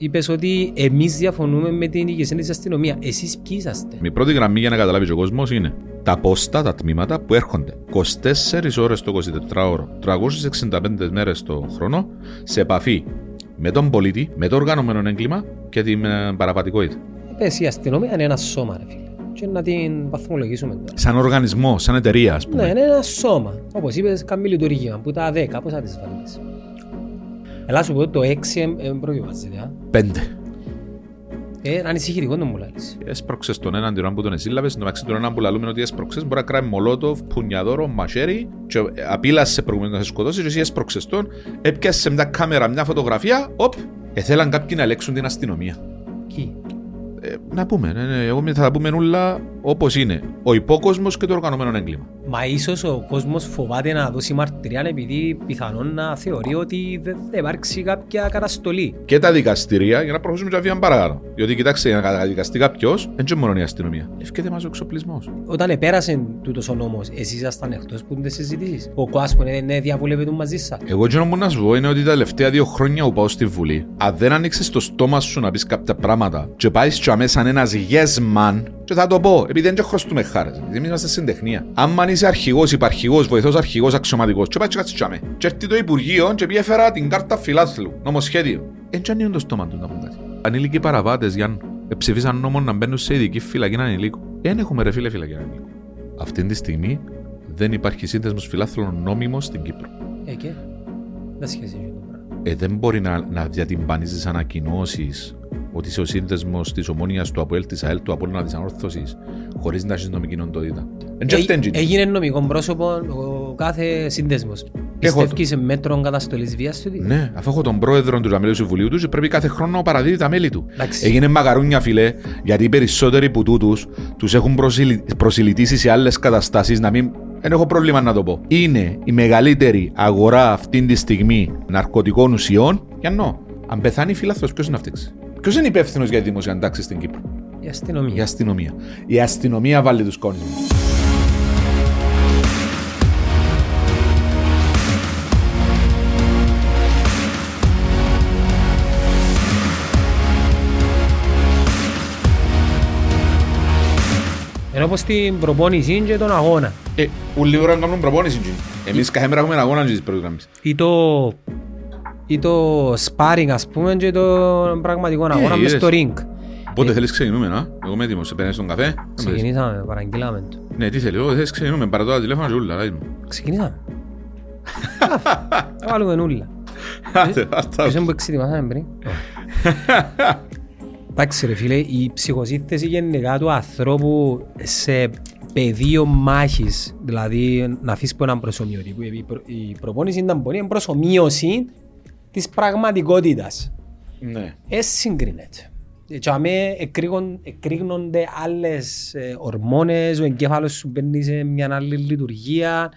είπες ότι εμείς διαφωνούμε με την ηγεσία της αστυνομίας. Εσείς ποιοι είσαστε; Η πρώτη γραμμή για να καταλάβει ο κόσμος είναι τα πόστα, τα τμήματα που έρχονται 24 ώρες το 24ωρο, 365 μέρες το χρόνο σε επαφή με τον πολίτη, με το οργανωμένο έγκλημα και την ε, παραπατικότητα. Πες η αστυνομία είναι ένα σώμα ρε φίλε. Και να την βαθμολογήσουμε τώρα. Σαν οργανισμό, σαν εταιρεία, ας πούμε. Ναι, είναι ένα σώμα. Όπως είπες, κάνει λειτουργήμα που τα 10, πώς θα τις βάλεις. Ελά σου πω το 6 προβιβάζεται. α. Πέντε. Ε, είναι ανησυχητικό το μου λάλης. Έσπρωξες τον έναν την ώρα που τον εσύλλαβες, στο μεταξύ τον έναν που λαλούμε ότι έσπρωξες, μπορεί να κράει μολότοφ, πουνιαδόρο, μαχαίρι, και απείλασε προηγουμένως να σε σκοτώσεις, και εσύ έσπρωξες τον, έπιασες σε μια κάμερα μια φωτογραφία, οπ, εθέλαν κάποιοι να ελέγξουν την αστυνομία. Κι. Ε, να πούμε, ναι, ναι, εγώ θα τα πούμε όλα όπως είναι. Ο υπόκοσμος και το οργανωμένο έγκλημα. Μα ίσως ο κόσμος φοβάται να δώσει μαρτυρία επειδή πιθανόν να θεωρεί ότι δεν θα υπάρξει κάποια καταστολή. Και τα δικαστηρία για να προχωρήσουμε και βήμα παρακάτω. Διότι κοιτάξτε, για να καταδικαστεί κάποιος, δεν είναι μόνο η αστυνομία. Ευκαιρία μας ο εξοπλισμός. Όταν επέρασε τούτος ο νόμος, εσείς ήσασταν εκτός που τις συζητήσεις. Ο κόσμος είναι ναι, διαβουλεύεται μαζί σας. Εγώ τι να σου πω είναι ότι τα τελευταία δύο χρόνια που πάω στη Βουλή, αν δεν ανοίξει το στόμα σου να πεις κάποια πράγματα, και πάεις στο αμέσως ένας yes man, και θα το πω, επειδή δεν χρωστούμε χάρες. Γιατί εμείς είμαστε στην τεχνία. Αν είσαι αρχηγός, υπαρχηγός, βοηθός αρχηγός, αξιωματικός, και πάει και κάτσει τσάμε. Και έρθει το Υπουργείο, και πει έφερα την κάρτα φιλάθλου, νομοσχέδιο. Δεν τσάνει το στόμα του να πούν κάτι. Ανήλικοι παραβάτες, Γιάννη, ψηφίσαν νόμο να μπαίνουν σε ειδική φυλακή ανηλίκου. Δεν έχουμε ρε φίλε φυλακή ανηλίκου. Αυτή τη στιγμή δεν υπάρχει σύνδεσμος φιλάθλων νόμιμος στην Κύπρο. Ε, και; Δεν σχέση έχει το πράγμα. Ε, δεν μπορεί να, να διατυμπανίζεις ανακοινώσεις ότι είσαι ο σύνδεσμος της ομόνοια του ΑΠΟΕΛ, της ΑΕΛ, του Απόλλωνα της Ανόρθωσης, χωρίς να έχεις νομική οντότητα. Εν και αυτή Ε, είναι. έγινε νομικό πρόσωπο ο κάθε σύνδεσμος. Έχω Πιστεύεις σε μέτρο καταστολής βίας του. Ναι, αφού έχω τον πρόεδρο του Ταμείου Συμβουλίου τους, πρέπει κάθε χρόνο να παραδίδει τα μέλη του. Εντάξει. Έγινε μακαρούνια, φιλέ, γιατί οι περισσότεροι που τούτους τους έχουν προσιλη... προσιλητήσει σε άλλες καταστάσεις να μην. Δεν έχω πρόβλημα να το πω. Είναι η μεγαλύτερη αγορά αυτή τη στιγμή ναρκωτικών ουσιών; Για νο. Αν πεθάνει φίλαθρο, ποιος είναι αυτή. Ποιος είναι υπεύθυνος για τη δημόσια τάξη στην Κύπρο; Η αστυνομία. Η αστυνομία. Η αστυνομία βάλει τους κόνους. Ενώ πως την προπόνηση και τον αγώνα. Ε, ούλη ώρα να κάνουν προπόνηση. Εμείς κάθε μέρα έχουμε αγώνα τη πρώτη γραμμή. Ή το, ή το sparring ας πούμε και το πραγματικό αγώνα μες είδες; στο ring. Πότε θέλεις ξεκινούμε, να; Εγώ είμαι έτοιμος. Σε παίρνεις τον καφέ. Ξεκινήσαμε, παραγγείλαμε το. Ναι, τι θέλεις. Εγώ θέλεις ξεκινούμε. Παρά τώρα τηλέφωνα και ούλα. λάζεις μου. Ξεκινήσαμε. Θα βάλουμε νουλα. Άτε, αυτά. Ποιος είναι που εξετοιμάσαμε πριν. Εντάξει ρε φίλε, η ψυχοσύνθεση γενικά του ανθρώπου σε πεδίο μάχης, δηλαδή να αφήσεις που έναν προσωμιωτή, η, προ- η προπόνηση ήταν πολύ προσωμείωση της πραγματικότητας. Ναι. Ε, συγκρίνεται. Και αμέ εκρήγνονται άλλες ε, ορμόνες, ο εγκέφαλος σου μπαίνει σε μια άλλη λειτουργία.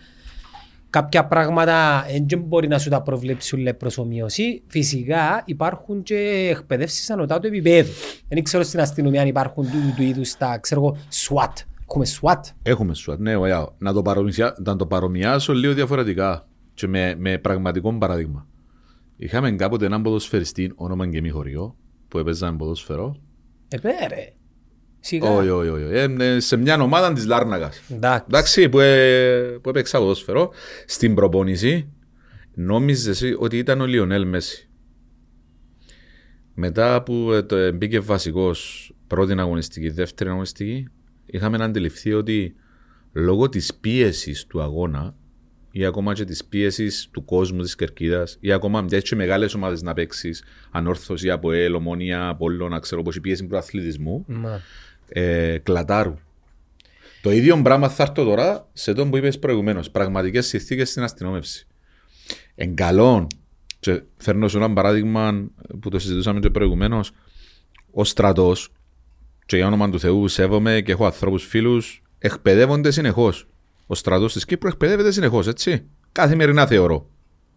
Κάποια πράγματα δεν μπορεί να σου τα προβλέψουν λέει, προσωμείωση. Φυσικά υπάρχουν και εκπαιδεύσεις ανωτά του επίπεδου. Δεν ξέρω στην αστυνομία αν υπάρχουν του, του είδους τα, ξέρω εγώ, SWAT. Έχουμε SWAT; Έχουμε σου. Ναι, ωραία. Να το, παρομοιά, να το παρομοιάσω λίγο διαφορετικά και με, με πραγματικό παράδειγμα. Είχαμε κάποτε έναν ποδοσφαιριστή, όνομα και μη χωριό, που έπαιζαν ποδοσφαιρό. Ε, πέρε. Σιγά. Όχι, όχι, όχι. Ε, ε, σε μια ομάδα της Λάρνακα. Εντάξει. Εντάξει, που, ε, που έπαιξα ποδοσφαιρό, στην προπόνηση νόμιζες εσύ ότι ήταν ο Λιονέλ Μέση. Μετά που ε, το, ε, μπήκε βασικός πρώτη αγωνιστική, δεύτερη αγωνιστική, είχαμε αντιληφθεί ότι λόγω της πίεσης του αγώνα ή ακόμα και της πίεσης του κόσμου της κερκίδας, ή ακόμα μια και μεγάλες ομάδες να παίξεις, ανόρθωση από ΕΛ, ομόνια, απόλυνα, ξέρω πώς η πίεση του αθλητισμού, Μα. ε, κλατάρου. Το ίδιο πράγμα θα έρθω τώρα σε τον που είπες προηγουμένως. Πραγματικές συνθήκες στην αστυνόμευση. Εν καλόν, και φέρνω σου ένα παράδειγμα που το συζητούσαμε και προηγουμένως. Ο στρατός, και για όνομα του Θεού σέβομαι και έχω ανθρώπους φίλους, εκπαιδεύονται συνεχώς. Ο στρατός της Κύπρου εκπαιδεύεται συνεχώς, έτσι. Καθημερινά θεωρώ,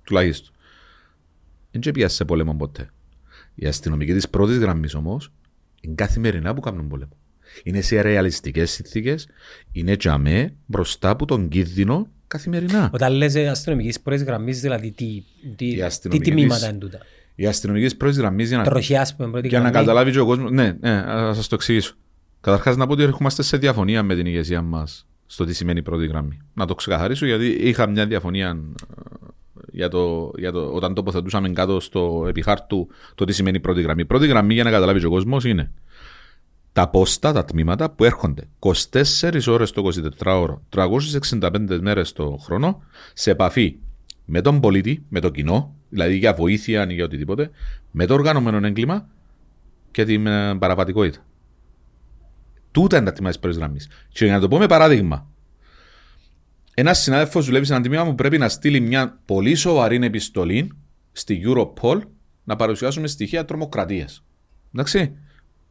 τουλάχιστον. Δεν και πιάσει σε πόλεμο ποτέ. Οι αστυνομικοί της πρώτης γραμμής όμως είναι καθημερινά που κάνουν πόλεμο. Είναι σε ρεαλιστικές συνθήκες, είναι τζαμέ μπροστά από τον κίνδυνο καθημερινά. Όταν λες ε, αστυνομικής πρώτης γραμμής, δηλαδή τι, τι, Η τι αστυνομική τιμήματα της- είναι τούτα. Οι αστυνομικοί της πρώτης γραμμής για να, Τροχιά, ας πούμε, πρώτη για να γραμμή. καταλάβει και ο κόσμος. Ναι, ναι, θα σας το εξηγήσω. Καταρχάς να πω ότι ερχόμαστε σε διαφωνία με την ηγεσία μας στο τι σημαίνει πρώτη γραμμή. Να το ξεκαθαρίσω γιατί είχα μια διαφωνία ε, για το, για το, όταν τοποθετούσαμε κάτω στο επιχάρτου το τι σημαίνει πρώτη γραμμή. Πρώτη γραμμή για να καταλάβεις και ο κόσμος είναι τα πόστα, τα τμήματα που έρχονται 24 ώρες το 24ωρο, 365 μέρες το χρόνο σε επαφή με τον πολίτη, με το κοινό, δηλαδή για βοήθεια ή για οτιδήποτε, με το οργανωμένο έγκλημα και την ε, παραβατικότητα. Τούτα είναι τα τμήματα της πρώτης γραμμής. Και για να το πω με παράδειγμα, ένας συνάδελφος δουλεύει σε ένα τμήμα που πρέπει να στείλει μια πολύ σοβαρή επιστολή στη Europol να παρουσιάσουμε στοιχεία τρομοκρατίας. Εντάξει.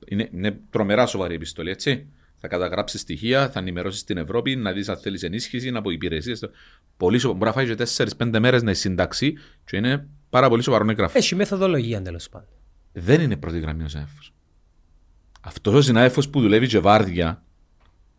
Είναι, είναι τρομερά σοβαρή επιστολή, έτσι. Θα καταγράψεις στοιχεία, θα ενημερώσεις την Ευρώπη, να δεις αν θέλεις ενίσχυση από υπηρεσίες. Πολύ σοβαρό. Μπορεί να φάει και 4-5 μέρες να συντάξει και είναι πάρα πολύ σοβαρό έγγραφο. Έχει μεθοδολογία τέλος πάντων. Δεν είναι πρώτη γραμμή ο συνάδελφο. Αυτός ο συνάδελφος που δουλεύει και βάρδια,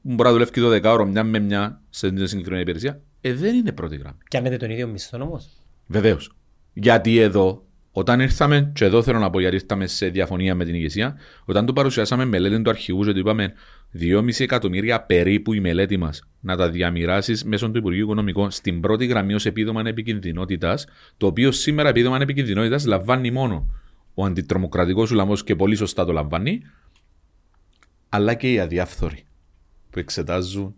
που μπορεί να δουλεύει και 12 ώρα μια με μια σε μια συγκεκριμένη υπηρεσία, ε, δεν είναι πρώτη γραμμή. Και άνετε τον ίδιο μισθό όμως. Βεβαίως. Γιατί εδώ, όταν ήρθαμε, και εδώ θέλω να πω γιατί ήρθαμε σε διαφωνία με την ηγεσία, όταν του παρουσιάσαμε μελέτη του αρχηγού και του είπαμε 2,5 εκατομμύρια περίπου η μελέτη μας να τα διαμοιράσεις μέσω του Υπουργείου Οικονομικών στην πρώτη γραμμή ως επίδομα επικινδυνότητας, το οποίο σήμερα επίδομα επικινδυνότητας λαμβάνει μόνο ο αντιτρομοκρατικός λαμό και πολύ σωστά το λαμβάνει, αλλά και οι αδιάφθοροι που εξετάζουν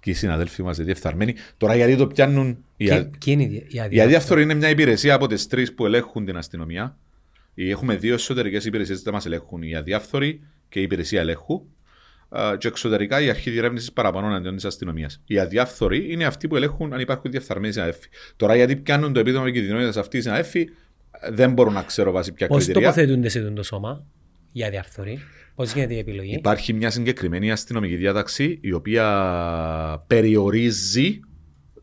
και οι συναδέλφοι μας οι διεφθαρμένοι. Τώρα γιατί το πιάνουν οι, Και, α... και είναι η δια- η οι αδιάφθορη. αδιάφθοροι είναι μια υπηρεσία από τις τρεις που ελέγχουν την αστυνομία. Ή Έχουμε δύο εσωτερικές υπηρεσίες που δεν μας ελέγχουν. Η αδιάφθορη και η υπηρεσία ελέγχου. Α, Και εξωτερικά η αρχή διερεύνησης παραπάνω αντίον της αστυνομίας. Οι αδιάφθοροι είναι αυτοί που ελέγχουν αν υπάρχουν διεφθαρμένοι συναδέλφοι. Τώρα γιατί πιάνουν το επίδομα επικινδυνότητα αυτοί οι συναδέλφοι, δεν μπορώ να ξέρω βάσει ποια Πώς κριτήρια. τοποθετούνται σε αυτό το σώμα; Για διαρθωρή. Πώς γίνεται η επιλογή; Υπάρχει μια συγκεκριμένη αστυνομική διάταξη η οποία περιορίζει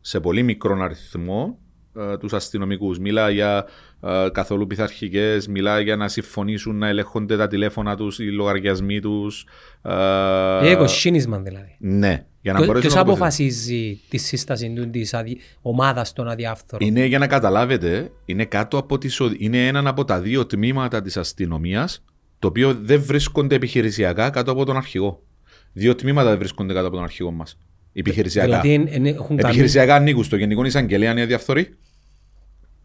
σε πολύ μικρόν αριθμό ε, τους αστυνομικούς. Μιλά για ε, καθόλου πειθαρχικές, μιλά για να συμφωνήσουν να ελέγχονται τα τηλέφωνα τους, οι λογαριασμοί τους. ε, Είναι οικοσύνισμα δηλαδή. ναι, για να Ποιο- μπορέσουν Ποιος να τοποθετηθούν. αποφασίζει τη σύσταση του της αδι... ομάδας των αδιάφθορων; Είναι για να καταλάβετε, είναι κάτω από τις, οδ- είναι ένα από τα δύο τμήματα της αστυνομίας το οποίο δεν βρίσκονται επιχειρησιακά κάτω από τον αρχηγό. Δύο τμήματα δεν βρίσκονται κάτω από τον αρχηγό μας. Επιχειρησιακά. Δηλαδή εν- εν- έχουν κάνει... Επιχειρησιακά ανήκουν στο Γενικό Εισαγγελέα είναι διαφθορή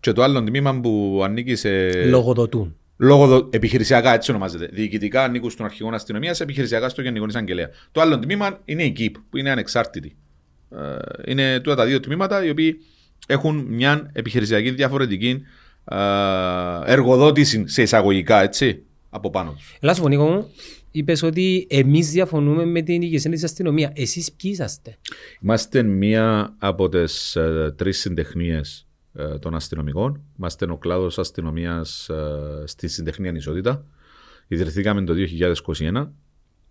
και το άλλο τμήμα που ανήκει σε. Λογοδοτούν. Λόγω δο- επιχειρησιακά, έτσι ονομάζεται. Διοικητικά ανήκουν στον αρχηγό αστυνομίας, επιχειρησιακά στο Γενικό Εισαγγελέα. Το άλλο τμήμα είναι η ΚΙΠ, που είναι ανεξάρτητη. Ε, είναι τούτα τα δύο τμήματα οι οποίοι έχουν μια επιχειρησιακή διαφορετική ε, εργοδότηση σε εισαγωγικά, έτσι, από πάνω τους. Ελά σου Νίκο μου, είπες ότι εμείς διαφωνούμε με την ηγεσία της αστυνομίας. Εσείς ποιοι είσαστε; Είμαστε μία από τις ε, τρεις συντεχνίες των αστυνομικών. Είμαστε ο κλάδος αστυνομίας ε, στη συντεχνία ανισότητα. Ιδρυθήκαμε το 2021.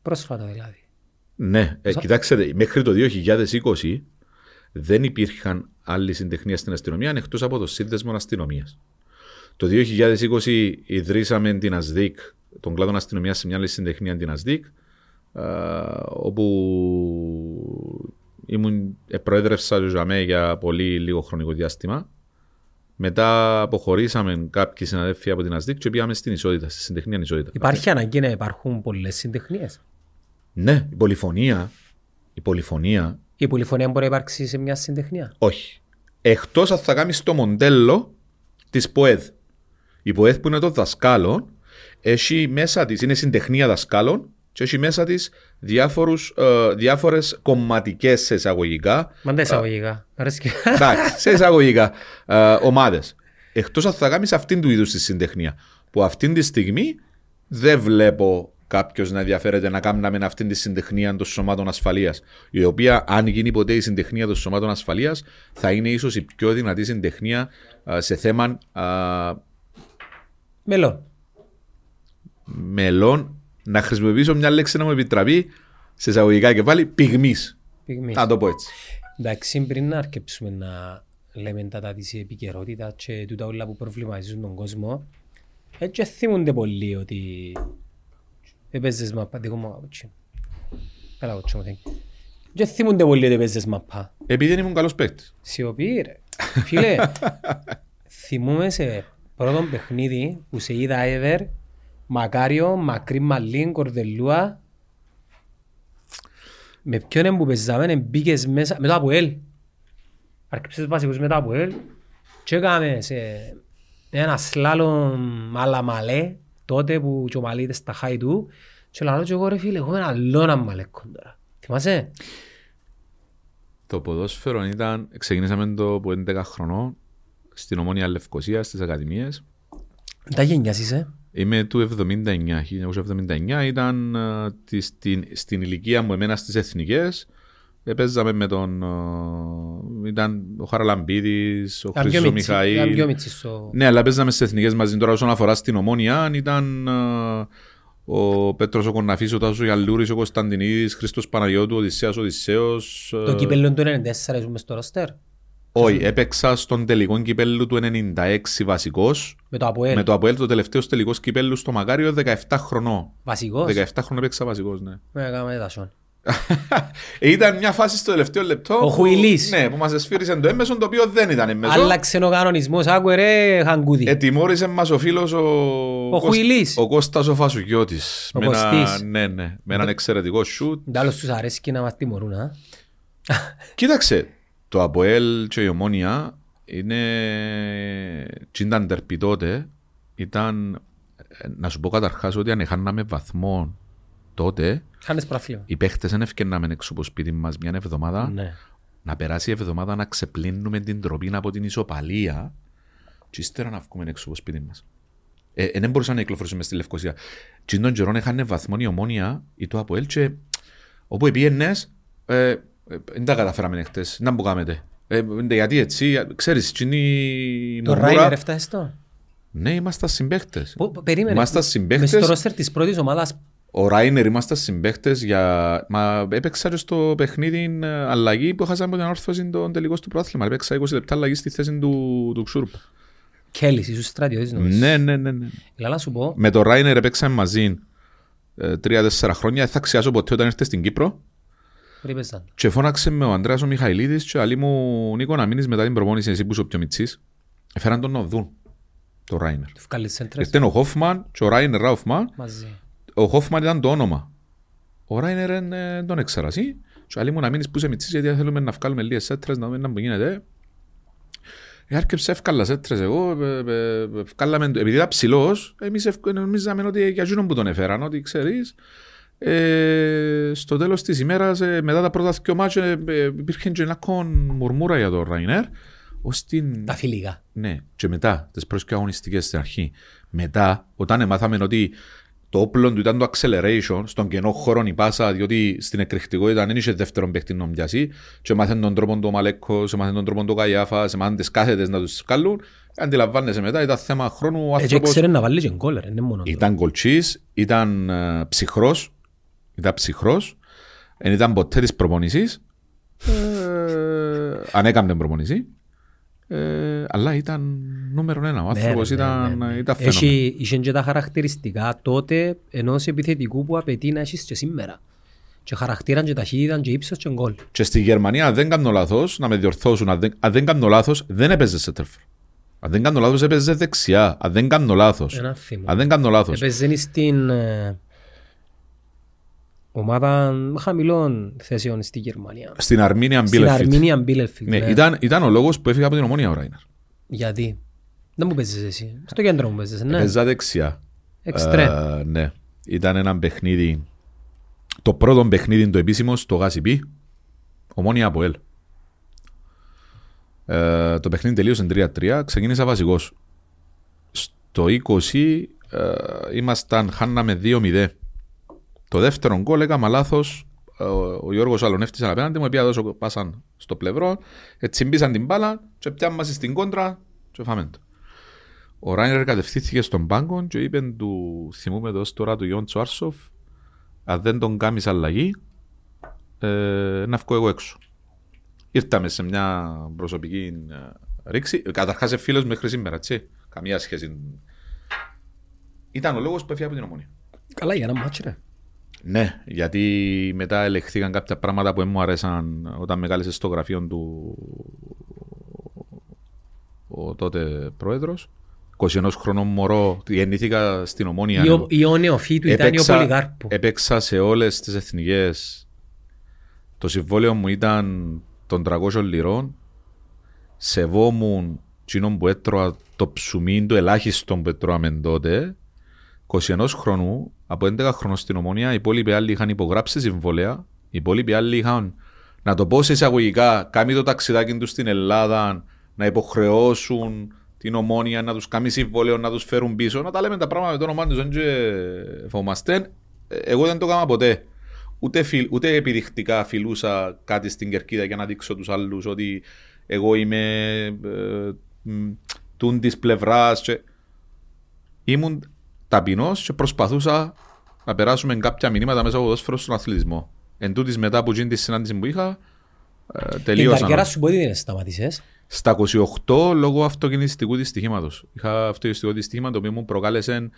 Πρόσφατα δηλαδή. Ναι, ε, κοιτάξτε, μέχρι το 2020 δεν υπήρχαν άλλοι συντεχνία στην αστυνομία εκτός από το σύνδεσμο αστυνομίας. Το 2020 ιδρύσαμε την ΑΣΔΙΚ, τον κλάδο αστυνομίας σε μια άλλη συντεχνία την ΑΣΔΙΚ, ε, όπου ήμουν, ε, προέδρευσα το ΖΑΜΕ για πολύ λίγο χρονικό διάστημα. Μετά αποχωρήσαμε κάποιοι συναδέλφοι από την ΑΣΔΙΚ και πήγαμε στην ισότητα, στη συντεχνία ισότητα. Υπάρχει ανάγκη να υπάρχουν πολλές συντεχνίες; Ναι, η πολυφωνία, η πολυφωνία, Η πολυφωνία μπορεί να υπάρξει σε μια συντεχνία; όχι. Εκτός αν θα κάνεις το μοντέλο της ΠΟΕΔ. Η ΠΟΕΔ που είναι το δασκάλων, έχει μέσα της, είναι συντεχνία δασκάλων και έχει μέσα της ε, διάφορες κομματικές σε εισαγωγικά. Μα δεν εισαγωγικά. Αρέσκει. Εντάξει, σε εισαγωγικά ε, ομάδες. Εκτός αν θα κάνεις αυτήν του είδους τη συντεχνία. Που αυτή τη στιγμή δεν βλέπω κάποιος να ενδιαφέρεται να κάνουμε αυτήν τη συντεχνία των σωμάτων ασφαλείας. Η οποία, αν γίνει ποτέ η συντεχνία των σωμάτων ασφαλείας, θα είναι ίσως η πιο δυνατή συντεχνία ε, σε θέμα ε, Μελών. μελών. Να χρησιμοποιήσω μια λέξη να μου επιτραπεί σε εισαγωγικά και πάλι πυγμής. Πυγμής. Να το πω έτσι. Εντάξει, πριν να αρκεψούμε να λέμε τα τα της επικαιρότητα και τούτα όλα που προβληματίζουν τον κόσμο, έτσι θυμούνται πολύ ότι έπαιζες μαπά, δικό μου άποψη. Έλα, κοτσό μου, thank you. Και θυμούνται πολύ ότι έπαιζες μαπά. Επειδή δεν ήμουν καλός παίκτης. Σιωπή ρε. Φίλε, θυμούμαι σε Πρώτο παιχνίδι που σε είδα ever, Μακάριο, Μακρύ Μαλίν, Κορδελούα. Με ποιον είναι που παίζαμε, μπήκες μέσα, με το Αποέλ. Αρκεψες βασικούς με το Αποέλ και έκαμε σε ένα σλάλομ άλλα μαλέ, τότε που και ο Μαλί ήταν στα χάη του και λέω και εγώ ρε φίλε, εγώ είμαι ένα λόνα μαλέκον τώρα. Θυμάσαι; Το ποδόσφαιρο ήταν, ξεκινήσαμε το από 11 χρονών στην Ομόνια Λευκοσία, στις Ακαδημίες. Τα γενιάς είσαι. Είμαι του 79, 1979, ήταν ε, τη- στην, στην ηλικία μου εμένα στις εθνικές. Παίζαμε με τον, ε, ήταν ο Χαραλαμπίδης, ο Ήταν πιο Χρήστος μίτσι, ήταν πιο Μιχαήλ. μίτσι στο... Ναι, αλλά παίζαμε στις εθνικές μαζί τώρα όσον αφορά στην Ομόνια. Ήταν ε, ο Πέτρος ο Κοναφής, ο Τάσος ο Γιαλούρης, ο Κωνσταντινίδης, Χρήστος Παναγιώτου, ο Οδυσσέας, ο Οδυσσέος. ε, Το κύπελλο του 94 ζούμε στο ρόστερ. Όχι, έπαιξα στον τελικό κυπέλλου του 96 βασικός. Με το Αποέλ. Με το Αποέλ το τελευταίο τελικό κυπέλλου στο Μακάριο 17 χρονών. Βασικός; 17 χρονών έπαιξα βασικός, ναι. Με έκαμε τα σιόν. Ε, ήταν μια φάση στο τελευταίο λεπτό. Ο που- Χουιλής. Ναι, που μας εσφύρισε το έμμεσο, το οποίο δεν ήταν έμμεσο. Άλλαξε ο κανονισμός, άκουε ρε χαγκούδι. Ετιμώρησε μας ο φίλος ο... Ο Χουιλής. Ο Κώστας ο Φασουγιώτης. Ο Με ένα- Κωστής. Ναι, ναι. Με έναν εξαιρετικό σουτ. Ντάλλος τους αρέσει και να μας τιμωρούν, α. Κοίταξε, το Αποέλ και η Ομόνια είναι... Τι ήταν τερπι τότε, ήταν... ε, Να σου πω καταρχάς ότι αν χάναμε βαθμό τότε, Χάνες προαθλήμα. οι παίχτες δεν ευκαινάμε έξω από σπίτι μας μια εβδομάδα Ναι. να περάσει η εβδομάδα να ξεπλύνουμε την τροπή από την ισοπαλία και ύστερα να βγούμε έξω από σπίτι μας. Ε, ε, δεν μπορούσαμε να κυκλοφορήσουμε στη Λευκοσία. Τι των καιρών έχανε βαθμό η ομόνια ή το Αποέλ και όπου πήγαινες, ε, ε, δεν τα καταφέραμε χτες, να που κάνετε. Ε, ε, γιατί έτσι, ξέρεις, τι είναι η Το μουρμούρα. Ράινερ έφτασε στο; Ναι, ήμασταν συμπαίχτες. Πο- πο- Περίμενε. Ήμασταν Μες στο συμπαίχτες. ρόστερ της πρώτης ομάδας Ο Ράινερ ήμασταν συμπαίχτες για... Μα έπαιξα και στο παιχνίδι ε, αλλαγή που έχασαμε από την ανόρθωση των τελικών του πρόθλημα. Έπαιξα 20 λεπτά αλλαγής στη θέση του, του Ξούρπ. Κέλλης, ήσουν στρατιώτης νομίζω. Ναι, ναι, ναι, ναι. Έλα να σου πω, Με τον Ράινερ έπαιξαμε μαζί ε, τρία-τέσσερα χρόνια. Δεν θα ξεχάσω ποτέ όταν ήρθε στην Κύπρο. Πριν παίζαν. Και φώναξε με ο Ανδρέας ο Μιχαηλίδης και άλλη μου Νίκο να μείνεις μετά την προπόνηση εσύ που είσαι ο πιο μητσής. Έφεραν τον να δουν, τον Ράινερ. Του βγάλεις σέντρες Ήρθε ο Χόφμαν και ο Ράινερ Ράουφμαν μαζί. ο Χόφμαν ήταν το όνομα. Ο Ράινερ ε, τον έξερα εσύ. Και άλλοι μου να μείνεις που είσαι μητσής γιατί θέλουμε να βγάλουμε λίγες σέτρες να δούμε να μου γίνεται. Ε, άρκεψε εύκαλα σέτρες εγώ, ε, ε, ε, ευκάλαμε, επειδή ήταν ψηλός, εμείς ευ- νομίζαμε ότι για εκείνον που τον έφεραν, ότι ξέρεις, ε, στο τέλος της ημέρας, ε, μετά τα πρώτα δύο μάτια, ε, ε, υπήρχε και ένα κον μουρμούρα για τον Ράινερ, ως την... Τα φιλικά. Ναι, και μετά, τις πρώτες και αγωνιστικές στην αρχή. Μετά, όταν μάθαμε ότι το όπλο του ήταν το acceleration, στον κενό χώρο η πάσα, διότι στην εκρηκτικότητα δεν είχε δεύτερον παίχτη να μοιάσει, και μάθαν τον τρόπο του Μαλέκο, σε μάθαν τον τρόπο του Καϊάφα, σε μάθαν τις κάθετες να τους βγάλουν. Αντιλαμβάνεσαι μετά, ήταν θέμα χρόνου. Ο Έτσι άνθρωπος ξέρει να βάλει και γκόλ, ρε, είναι μόνο το. ήταν κολτσή, ήταν uh, ψυχρός, ήταν ψυχρός, δεν ήταν ποτέ της προπονησή. Ε, αν έκανε προπονησή. Ε, αλλά ήταν νούμερο ένα. Ο Ναι, άνθρωπος ρε, ναι, ήταν, ναι, ναι. ήταν φαινόμενο. Έχει είχε και τα χαρακτηριστικά τότε ενός επιθετικού που απαιτεί να έχεις και σήμερα. Και χαρακτήραν και ταχύτητα και ύψος και γκολ. Και στη Γερμανία, αν δεν κάνω λάθος, να με διορθώσουν, αν δεν, αν δεν κάνω λάθος, δεν έπαιζε σε τερφόρ. Αν δεν κάνω λάθος, έπαιζε δεξιά. Αν δεν κάνω λάθο. Ένα θύμα. Αν δεν κάνω λάθος. Έπαιζε στην ε, ομάδα χαμηλών θέσεων στη Γερμανία. Στην Αρμίνια Στην Μπίλεφιτ. Αρμίνια Μπίλεφιλ. Ναι, ήταν, ήταν ο λόγος που έφυγα από την ομόνια ο Ράινερ. Γιατί; Δεν μου παίζεις εσύ. Στο κέντρο μου παίζεις, ναι. Παίζα δεξιά. Εξτρέμ. Ε, ναι. Ήταν ένα παιχνίδι. Το πρώτο παιχνίδι το επίσημο στο Γάσιπι. Ομόνια από ελ. Ε, το παιχνίδι τελείωσε 3-3. Ξεκίνησα βασικός. Στο 20 ε, ήμασταν, χάναμε 2-0. Το δεύτερο γκολ έκανα λάθος. Ο Γιώργος Αλονεύτης απέναντι μου, έπια δώσω πάσαν στο πλευρό, έτσι μπήσαν την μπάλα και πιάμασαι στην κόντρα και φάμε το. Ο Ράινερ κατευθύνθηκε στον πάγκο και είπε του, θυμούμε εδώ τώρα του Ιόν Τσουάρσοφ, αν δεν τον κάνεις αλλαγή, ε, να βγω εγώ έξω. Ήρθαμε σε μια προσωπική ε, ρήξη. Καταρχάς είναι φίλος μέχρι σήμερα, έτσι. Καμία σχέση. Ήταν ο λόγος που έφυγε από την ομόνια. Καλά για ένα μάτσο ρε. Ναι, γιατί μετά ελεγχθήκαν κάποια πράγματα που δεν μου αρέσαν όταν με κάλεσε στο γραφείο του ο τότε πρόεδρος. 21 χρονών μωρό, γεννήθηκα στην Ομόνια. Ή ο- Ή ο νεοφύτου ήταν ή ο Έπαιξα- Πολυγάρπου. Έπαιξα σε όλες τις εθνικές. Το συμβόλαιο μου ήταν των 300 λιρών. Σεβόμουν εκείνον που έτρωα το ψουμί του ελάχιστον που έτρωαμε τότε. 21 χρονού, από 11 χρονών στην Ομόνια, οι υπόλοιποι άλλοι είχαν υπογράψει συμβόλαια. Οι υπόλοιποι άλλοι είχαν, να το πω σε εισαγωγικά, κάνει το ταξιδάκι τους στην Ελλάδα, να υποχρεώσουν την Ομόνια να τους κάνει συμβόλαιο, να τους φέρουν πίσω, να τα λέμε τα πράγματα με το όνομα τους, δεν και φοβάστε. Ε, Εγώ δεν το έκανα ποτέ. Ούτε, φιλ, ούτε επιδεικτικά φιλούσα κάτι στην κερκίδα για να δείξω τους άλλους ότι εγώ είμαι ε, μ, τούν της πλευράς και... Ήμουν ταπεινός και προσπαθούσα να περάσουμε κάποια μηνύματα μέσα από ποδόσφαιρο στον αθλητισμό. Εν τούτης μετά που γίνει τη συνάντηση που είχα, ε, Την τελείωσα. καριέρα σου πότε την σταματήσες. Στα 28 λόγω αυτοκινηστικού δυστυχήματο. Είχα αυτοκινηστικό δυστύχημα το οποίο μου προκάλεσε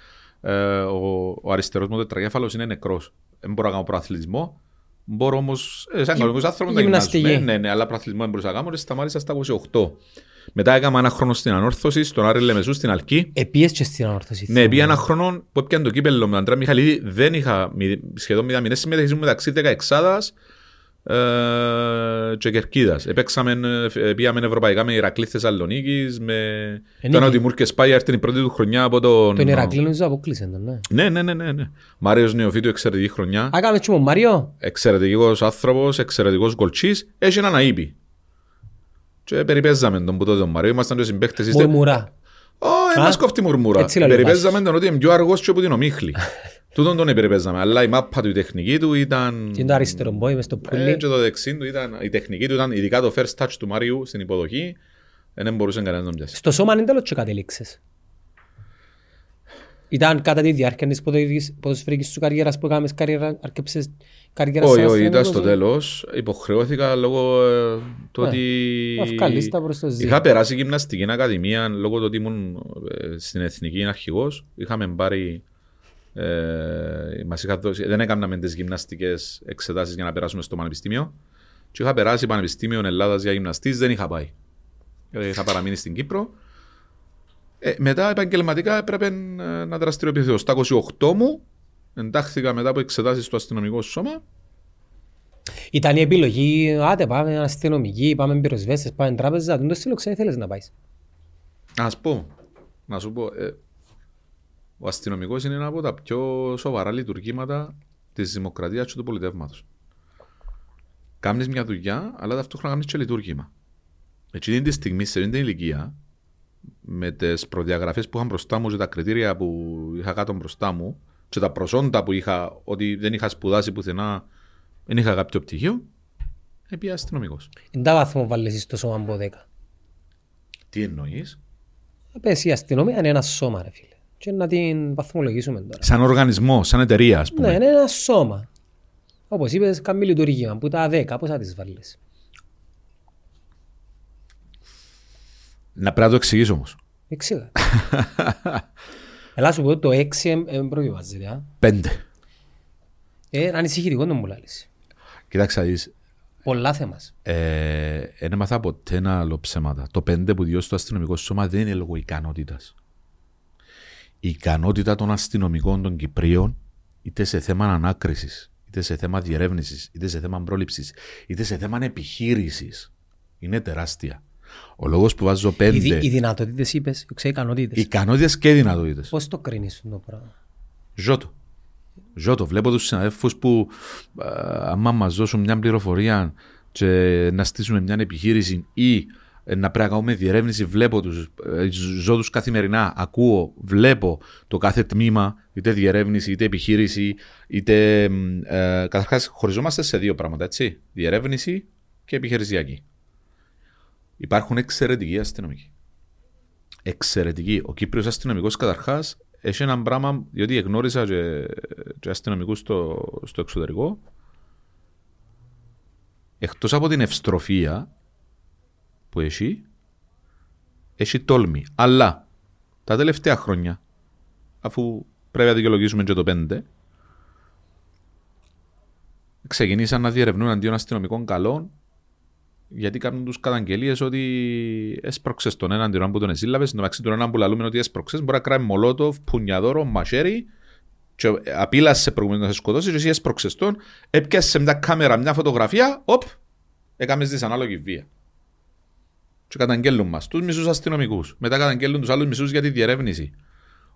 ε, ο, ο αριστερός μου τετραγέφαλος είναι νεκρός. Δεν μπορώ να κάνω προαθλητισμό. Μπορώ όμως, ε, σαν κανονικό άνθρωπος να γυμναστική. γυμνάζουμε. Ναι, ναι, αλλά προαθλητισμό δεν μπορούσα να κάνω και σταμάτησα στα 28. Μετά έκανα ένα χρόνο στην ανόρθωση, στον Άρη Λεμεσού, στην Αλκή. Επίες και στην ανόρθωση. Ναι, επί ένα χρόνο που έπιανε το κύπελο με τον Αντρέα Μιχαλίδη, δεν είχα μη- σχεδόν μηδαμινές συμμετοχές μου μεταξύ 16 ε, και Κερκίδας. Επέξαμε, ε, πήγαμε ευρωπαϊκά με Ηρακλή Θεσσαλονίκης, με Ενίκη. τον Άτι Μούρκες πάει, έρθει η πρώτη του χρονιά από τον... Τον Ηρακλή νομίζω αποκλείσαν τον, ναι. Ναι, ναι, ναι, ναι, ναι. Μάριος Νεοφίτου, εξαιρετική χρονιά. Α, κάμε και με τον Μάριο. Εξαιρετικός άνθρωπος, εξαιρετικός γκολτσής. Έχει έναν αείπη. Και περιπέζαμε τον που τότε τον Μάριο. Ήμασταν και συμπαίχτες. Είστε... Μουρμουρά. Ω, ένας κόφτη μουρμούρα. Έτσι λέει ο Περιπέζαμε τον ότι είναι πιο αργός και από την ομίχλη. Τούτον τον περιπέζαμε. Αλλά η μάπα του, η τεχνική του ήταν... Και είναι το αριστερό μπόι μες στο Ε, πουλί. και το δεξί του ήταν... Η τεχνική του ήταν, ειδικά το first touch του Μάριου στην υποδοχή, ε, δεν μπορούσε κανένας να τον πιάσει. Στο σώμα είναι τέλος και κατέληξες. Ήταν κατά τη διάρκεια της ποδοσφαιρικής- ποδοσφαιρικής σου καριέρας που έκαμες καριέρα, αρκεψες καριέρα Όχι, σαν όχι, ήταν στο αστυνομικός. τέλος. Υποχρεώθηκα λόγω ε, του Ναι. ότι... Να βγάλεις τα προς το ζήν. Είχα περάσει γυμναστική ακαδημία λόγω του ότι ήμουν ε, στην εθνική αρχηγός. Είχαμε πάρει... Ε, μας είχα δώσει, δεν έκαναμε τις γυμναστικές εξετάσεις για να περάσουμε στο πανεπιστήμιο. Και είχα περάσει Πανεπιστήμιο Ελλάδας για γυμναστής, δεν είχα πάει. Ε, Είχα παραμείνει στην Κύπρο. Ε, μετά επαγγελματικά έπρεπε ε, να δραστηριοποιηθώ. Στα 28 μου εντάχθηκα μετά από εξετάσεις στο αστυνομικό σώμα Ήταν η επιλογή, άτε πάμε αστυνομικοί, πάμε πυροσβέστες, πάμε τράπεζα. Τον το στήλο ξέρει θέλεις να πάεις. Να σου πω, να σου πω, ε, ο αστυνομικός είναι ένα από τα πιο σοβαρά λειτουργήματα της δημοκρατίας και του πολιτεύματος. Κάνεις μια δουλειά, αλλά ταυτόχρονα κάνεις και λειτουργήμα. Εκείνη τη στιγμή, σε αυτή την ηλικία, με τις προδιαγραφές που είχα μπροστά μου και τα κριτήρια που είχα κάτω μπροστά μου και τα προσόντα που είχα, ότι δεν είχα σπουδάσει πουθενά, δεν είχα κάποιο πτυχίο, έπια αστυνομικός. Είναι τα βαθμό βάλεις εσύ στο σώμα από 10. Τι εννοείς; Πες η αστυνομία είναι ένα σώμα ρε φίλε. Και να την βαθμολογήσουμε τώρα. Σαν οργανισμό, σαν εταιρεία, ας πούμε. Ναι, είναι ένα σώμα. Όπως είπες, κάνει λειτουργήμα που τα 10, πώς θα τις Να πρέπει να το εξηγήσω όμως. Εξήγα. Ελά σου πω το 6 δεν προβιβάζεται. α. Πέντε. Ε, είναι ανησυχητικό να μου λάλεις. Κοιτάξτε, δεις, Πολλά θέμας. ε, δεν έμαθα ποτέ ένα άλλο ψέματα. Το πέντε που διώσει το αστυνομικό σώμα δεν είναι λόγω ικανότητας. Η ικανότητα των αστυνομικών των Κυπρίων, είτε σε θέμα ανάκρισης, είτε σε θέμα διερεύνησης, είτε σε θέμα πρόληψης, είτε σε θέμα επιχείρησης, είναι τεράστια. Ο λόγος που βάζω Οι, πέντε. δι- οι δυνατότητες είπες, οι ικανότητες. Ικανότητες και δυνατότητες. Πώς το κρίνεις το πράγμα; Ζώτο. Ζώτο. Βλέπω τους συναδέλφους που α, άμα μας δώσουν μια πληροφορία και να στήσουμε μια επιχείρηση ή ε, να πρέπει να κάνουμε διερεύνηση, βλέπω τους, ε, ζω τους καθημερινά, ακούω, βλέπω το κάθε τμήμα, είτε διερεύνηση, είτε επιχείρηση, είτε... μ, Ε, καταρχάς, χωριζόμαστε σε δύο πράγματα, έτσι. Διερεύνηση και επιχειρησιακή. Υπάρχουν εξαιρετικοί αστυνομικοί. Εξαιρετικοί. Ο Κύπριος αστυνομικός καταρχάς έχει ένα πράγμα, διότι εγνώρισα και, και αστυνομικούς στο, στο εξωτερικό, εκτός από την ευστροφία που έχει, έχει τόλμη. Αλλά τα τελευταία χρόνια, αφού πρέπει να δικαιολογήσουμε και το πέντε, ξεκινήσαν να διερευνούν αντίον αστυνομικών καλών γιατί κάνουν τους καταγγελίες ότι έσπρωξες τον έναν την ώρα που τον εσύλλαβες, στο μεταξύ τον έναν που λαλούμε ότι έσπρωξες, μπορεί να κράει μολότοφ, πουνιαδόρο, μαχαίρι και απείλασε προηγουμένως να σε σκοτώσει και εσύ έσπρωξες τον, έπιασες μια κάμερα, μια φωτογραφία, οπ, έκαμες δυσανάλογη βία. Και καταγγέλνουν μας, τους μισούς αστυνομικούς. Μετά καταγγέλνουν τους άλλους μισούς για τη διερεύνηση.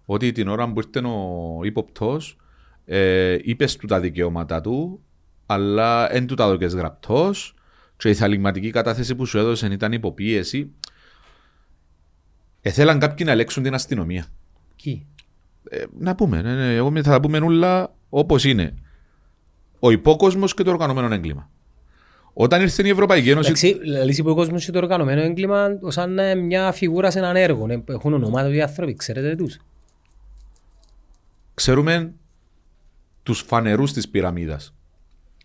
Ότι την ώρα που ήρθε ο ύποπτος, ε, είπες του τα δικαιώματα του, αλλά εν του τα δοκες γραπτός και η θαλιγματική κατάθεση που σου έδωσε ήταν υποπίεση. Έθελαν κάποιοι να ελέγξουν την αστυνομία. Κι. Ε, να πούμε, ναι, ναι, εγώ θα τα πούμε όλα όπως είναι. Ο υπόκοσμος και το οργανωμένο έγκλημα. Όταν ήρθε η Ευρωπαϊκή Ένωση. Εντάξει, λύση που ο κόσμος και το οργανωμένο έγκλημα σαν ε, μια φιγούρα σε έναν έργο. ε, Έχουν ονομάτα οι άνθρωποι, ξέρετε τους. Ξέρουμε τους φανερούς της πυραμίδας.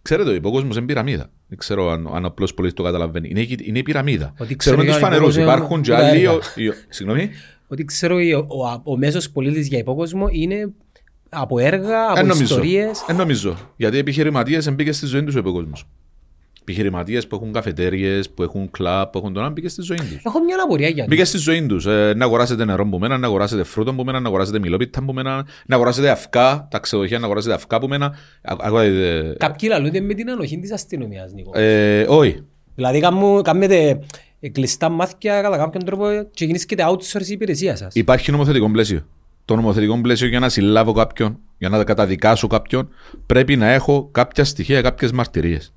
Ξέρετε, ο υπόκοσμος είναι πυραμίδα. Δεν ξέρω αν, αν ο απλό πολίτη το καταλαβαίνει. Είναι, είναι η πυραμίδα. Ότι Ξέρουμε ξέρω τους για φανερούς. υπόκοσμο Υπάρχουν και τα άλλοι. έργα. ο- οι- Συγγνώμη. Ότι ξέρω ο, ο, ο μέσος πολίτης για υπόκοσμο είναι από έργα, από Δεν νομίζω. ιστορίες. Δεν νομίζω. Γιατί οι επιχειρηματίες μπήκε στη ζωή τους ο υπόκοσμος. Επιχειρηματίες που έχουν καφετέρειε, που έχουν κλαμπ, που έχουν τον άλλο, μπήκε στη ζωή τους. Έχω μια απορία για Μπήκε στη ζωή τους. Ε, να αγοράσετε νερό που μένα, να αγοράσετε φρούτο που μένα, να αγοράσετε μιλόπιτα που μένα, να αγοράσετε αυκά, τα ξεδοχεία να αγοράσετε αυκά που μένα. Α- αγοράσετε- Κάποιοι λαλούνται με την ανοχή της αστυνομίας, Νίκο. Ε, όχι. Δηλαδή κάμου- κάνετε κλειστά μάθηκια κατά κάποιον τρόπο και γίνησκεται outsource η υπηρεσία σας. Υπάρχει νομοθετικό πλαίσιο. Το νομοθετικό πλαίσιο για να συλλάβω κάποιον, για να καταδικάσω κάποιον, πρέπει να έχω κάποια στοιχεία, κάποιες μαρτυρίες.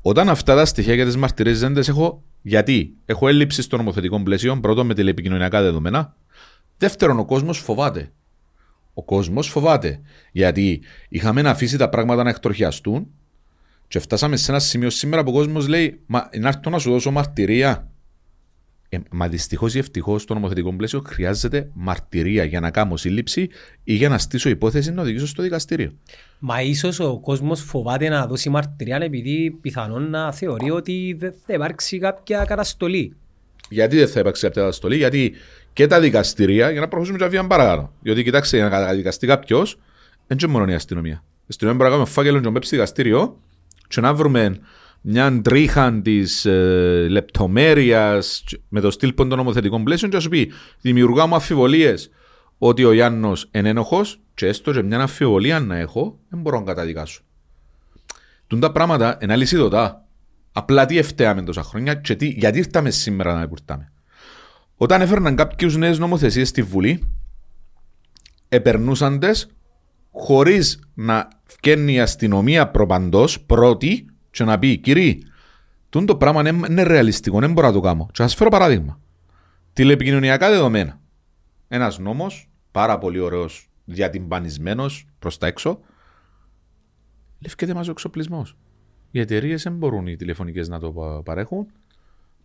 Όταν αυτά τα στοιχεία και τις μαρτυρίες δεν τις έχω, γιατί; Έχω έλλειψη στο νομοθετικό πλαίσιο, πρώτον με τηλεπικοινωνιακά δεδομένα. Δεύτερον, ο κόσμος φοβάται. Ο κόσμος φοβάται. Γιατί είχαμε να αφήσει τα πράγματα να εκτροχιαστούν και φτάσαμε σε ένα σημείο σήμερα που ο κόσμος λέει: Μα να έρθω να σου δώσω μαρτυρία. Ε, μα δυστυχώς ή ευτυχώς στο νομοθετικό πλαίσιο χρειάζεται μαρτυρία για να κάνω σύλληψη ή για να στήσω υπόθεση να οδηγήσω στο δικαστήριο. Μα ίσως ο κόσμος φοβάται να δώσει μαρτυρία επειδή πιθανόν να θεωρεί ότι δεν θα υπάρξει κάποια καταστολή. Γιατί δεν θα υπάρξει κάποια καταστολή, γιατί και τα δικαστήρια, για να προχωρήσουμε και βία παρακάτω. Διότι κοιτάξτε, για να καταδικαστεί κάποιος, δεν είναι μόνο η αστυνομία. Η αστυνομία μπορεί να κάνουμε φάκελο και να πέψει δικαστήριο και να βρούμε μια τρίχα της ε, λεπτομέρειας με το στυλ των νομοθετικών πλαίσιων και να σου πει: Δημιουργά μου αμφιβολίες ότι ο Γιάννο είναι ένοχος, και έστω και μια αμφιβολία να έχω, δεν μπορώ να καταδικάσω. Τούν τα πράγματα είναι αλυσίδωτα. Απλά τι ευταίαμε τόσα χρόνια και τι, γιατί ήρθαμε σήμερα να επουρτάμε. Όταν έφερναν κάποιους νέες νομοθεσίες στη Βουλή, επερνούσαν τι χωρίς να βγαίνει η αστυνομία προπαντός πρώτη και να πει: Κύριε, τούν το πράγμα είναι, είναι ρεαλιστικό, δεν μπορώ να το κάνω. Και θα σας φέρω παράδειγμα. Τηλεπικοινωνιακά δεδομένα. Ένας νόμος, πάρα πολύ ωραίος, διατυμπανισμένος προς τα έξω, λευκέται μα ο εξοπλισμός. Οι εταιρείες δεν μπορούν οι τηλεφωνικές να το πα- παρέχουν.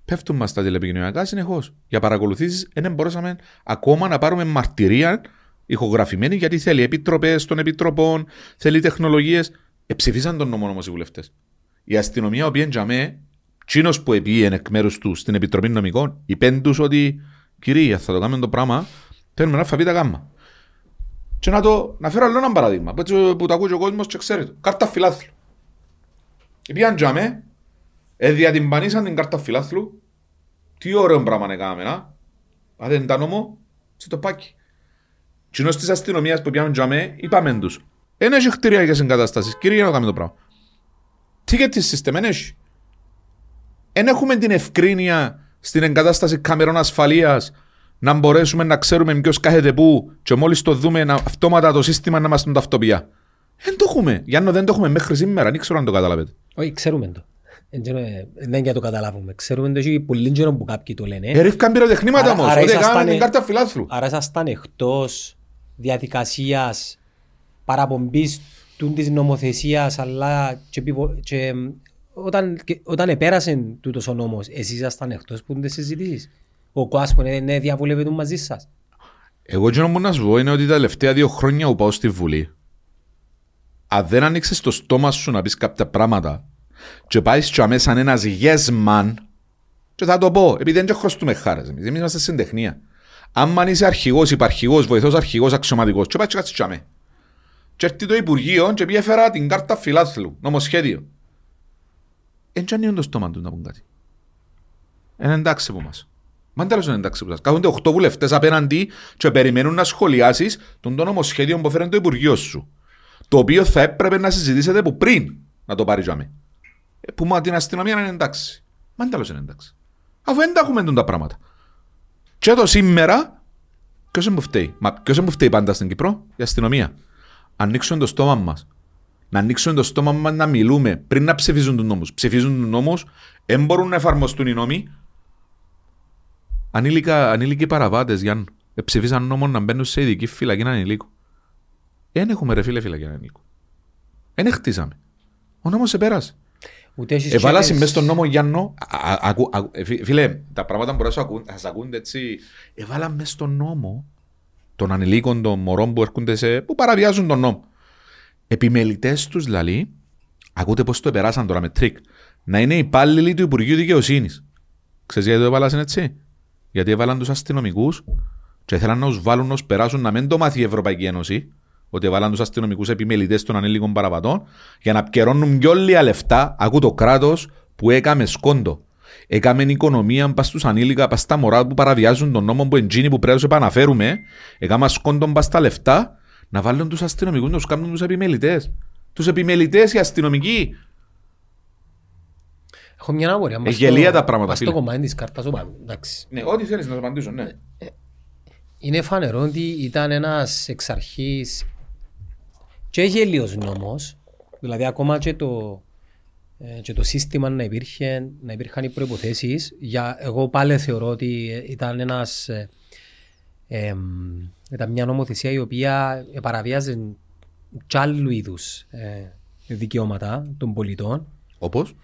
Πέφτουν μας τα τηλεπικοινωνιακά συνεχώς. Για παρακολουθήσεις δεν μπορούσαμε ακόμα να πάρουμε μαρτυρία ηχογραφημένη γιατί θέλει επιτροπές των επιτροπών, θέλει τεχνολογίες. Εψηφίσαν τον νόμο όμω οι βουλευτές. Η αστυνομία, ο οποία τζαμέ, τσίνος που επίεν εκ μέρους του στην Επιτροπή Νομικών, είπεν τους ότι κυρία, θα το κάνουμε το πράγμα, θέλουμε να φαβεί τα γάμμα. Και να, το, να φέρω άλλο ένα παράδειγμα που, έτσι, που το ακούει ο κόσμος και ξέρει. το. Κάρτα φιλάθλου. Πήγαν τζαμέ, εδιατυμπανίσαν την κάρτα φιλάθλου. Τι ωραίο πράγμα να κάναμε, να. Αν δεν ήταν νόμο, σε το πάκι. Κοινός της αστυνομίας που πιάνουν τζαμέ, είπαμε τους. Εν έχει κτηριακές εγκαταστάσεις, κύριε, για να κάνουμε το πράγμα. Τι και τις σύστημα, εν έχει. Εν έχουμε την ευκρίνεια στην εγκατάσταση κάμερων ασφαλείας να μπορέσουμε να ξέρουμε ποιος κάθεται πού και μόλις το δούμε να, αυτόματα το σύστημα να μας τον ταυτοποιεί. Δεν το έχουμε. Γιάννο, δεν το έχουμε μέχρι σήμερα. Δεν ξέρω αν το καταλαβαίνετε. Όχι, ξέρουμε το. Εν τζένο, ε, Δεν είναι για το καταλάβουμε. Ξέρουμε το και πολύ καιρό που κάποιοι το λένε. Ε, ρίφκαν πυροτεχνήματα Άρα- όμως. άρα Ότι ήσασταν- έκαναν την κάρτα φιλάθλου. Άρα ήσασταν εκτός διαδικασίας παραπομπής του της νομοθεσίας αλλά και, επιβο- και εμ, όταν, και- όταν επέρασε τούτος ο νόμος εσείς ήσασταν εκτός που τις συζητήσεις. Ο Κοάσκο ναι, ναι διαβουλεύεται μαζί σας. Εγώ εκείνο που να σου πω είναι ότι τα τελευταία δύο χρόνια που πάω στη Βουλή, αν δεν ανοίξεις το στόμα σου να πεις κάποια πράγματα και πάεις και αμέσως σαν ένας yes man, και θα το πω, επειδή δεν και χρωστούμε χάρες εμείς, εμείς είμαστε στην τεχνία. Αν είσαι αρχηγός, υπαρχηγός, βοηθός αρχηγός, αξιωματικός, και πάει και κάτσεις και αμέ. Και έρθει το Υπουργείο και πει έφερα την κάρτα φιλάθλου, νομοσχέδιο. Εν και ανοίγουν το στόμα του να πούν κάτι. Είναι εντάξει που μας. Μα τέλος είναι εντάξει που σας. Κάθονται 8 βουλευτές απέναντι και περιμένουν να σχολιάσεις τον το νομοσχέδιο που φέρνει το Υπουργείο σου. Το οποίο θα έπρεπε να συζητήσετε που πριν να το πάρει τζάμε. Ε, Που μα την αστυνομία είναι εντάξει. Μα τέλος είναι εντάξει. Αφού δεν τα έχουμε τα πράγματα. Και το σήμερα, ποιος είναι που φταίει; Μα ποιος είναι που φταίει πάντα στην Κύπρο, η αστυνομία. Ανοίξουν το στόμα μας. Να ανοίξουν το στόμα μας να μιλούμε πριν να ψηφίζουν τους νόμους. Ψηφίζουν τους νόμους, δεν μπορούν να εφαρμοστούν οι νόμοι. Ανήλικα, ανήλικοι παραβάτες, Γιάννου, ε, ψηφίσαν νόμο να μπαίνουν σε ειδική φυλακή ανηλίκου. Δεν έχουμε ρε φίλε φυλακή ανηλίκου. Δεν χτίσαμε. Ο νόμος επέρασε. Ούτε έχεις Εβάλασαι και- μέσα στον νόμο Γιάννο, α- α- ακού- ακού- ε, φι- φίλε, τα πράγματα μπορείς να σου ακούν- θα σας ακούνται έτσι. Εβάλα μέσα στον νόμο των ανηλίκων των μωρών που έρχονται σε, που παραβιάζουν τον νόμο. Επιμελητές τους δηλαδή, ακούτε πώς το επεράσαν τώρα με τρίκ, να είναι υπάλληλοι του Υπουργείου Δικαιοσύνης. Ξέρεις γιατί το έβαλαν έτσι; Γιατί έβαλαν τους αστυνομικούς και ήθελαν να τους βάλουν ως περάσουν να μην το μάθει η Ευρωπαϊκή Ένωση, ότι έβαλαν τους αστυνομικούς επιμελητές των ανήλικων παραβατών, για να πιερώνουν πιο λίγα λεφτά, ακού το κράτος που έκαμε σκόντο. Έκαμε οικονομία πας στους ανήλικα, πας στα μωρά που παραβιάζουν τον νόμο που εντζίνει που πρέπει να τους επαναφέρουμε. Έκαμε σκόντο πας στα λεφτά, να βάλουν τους αστυνομικούς να τους κάνουν τους επιμελητές. Τους επιμελητές οι αστυνομικοί. Έχω μια απορία. Μας γελία στο- τα πράγματα, μας στο φίλε. κομμάτι της κάρτας οπαδού. Εντάξει. Ναι, ό,τι θέλεις να σου απαντήσω, ναι. Είναι φανερό ότι ήταν ένας εξ αρχής και γελίος νόμος, δηλαδή ακόμα και το, ε, και το σύστημα να, υπήρχε, να υπήρχαν οι προϋποθέσεις, για, εγώ πάλι θεωρώ ότι ήταν ένας, ε, εμ, ήταν μια νομοθεσία η οποία παραβιάζει κι άλλου είδους ε, δικαιώματα των πολιτών. Όπως;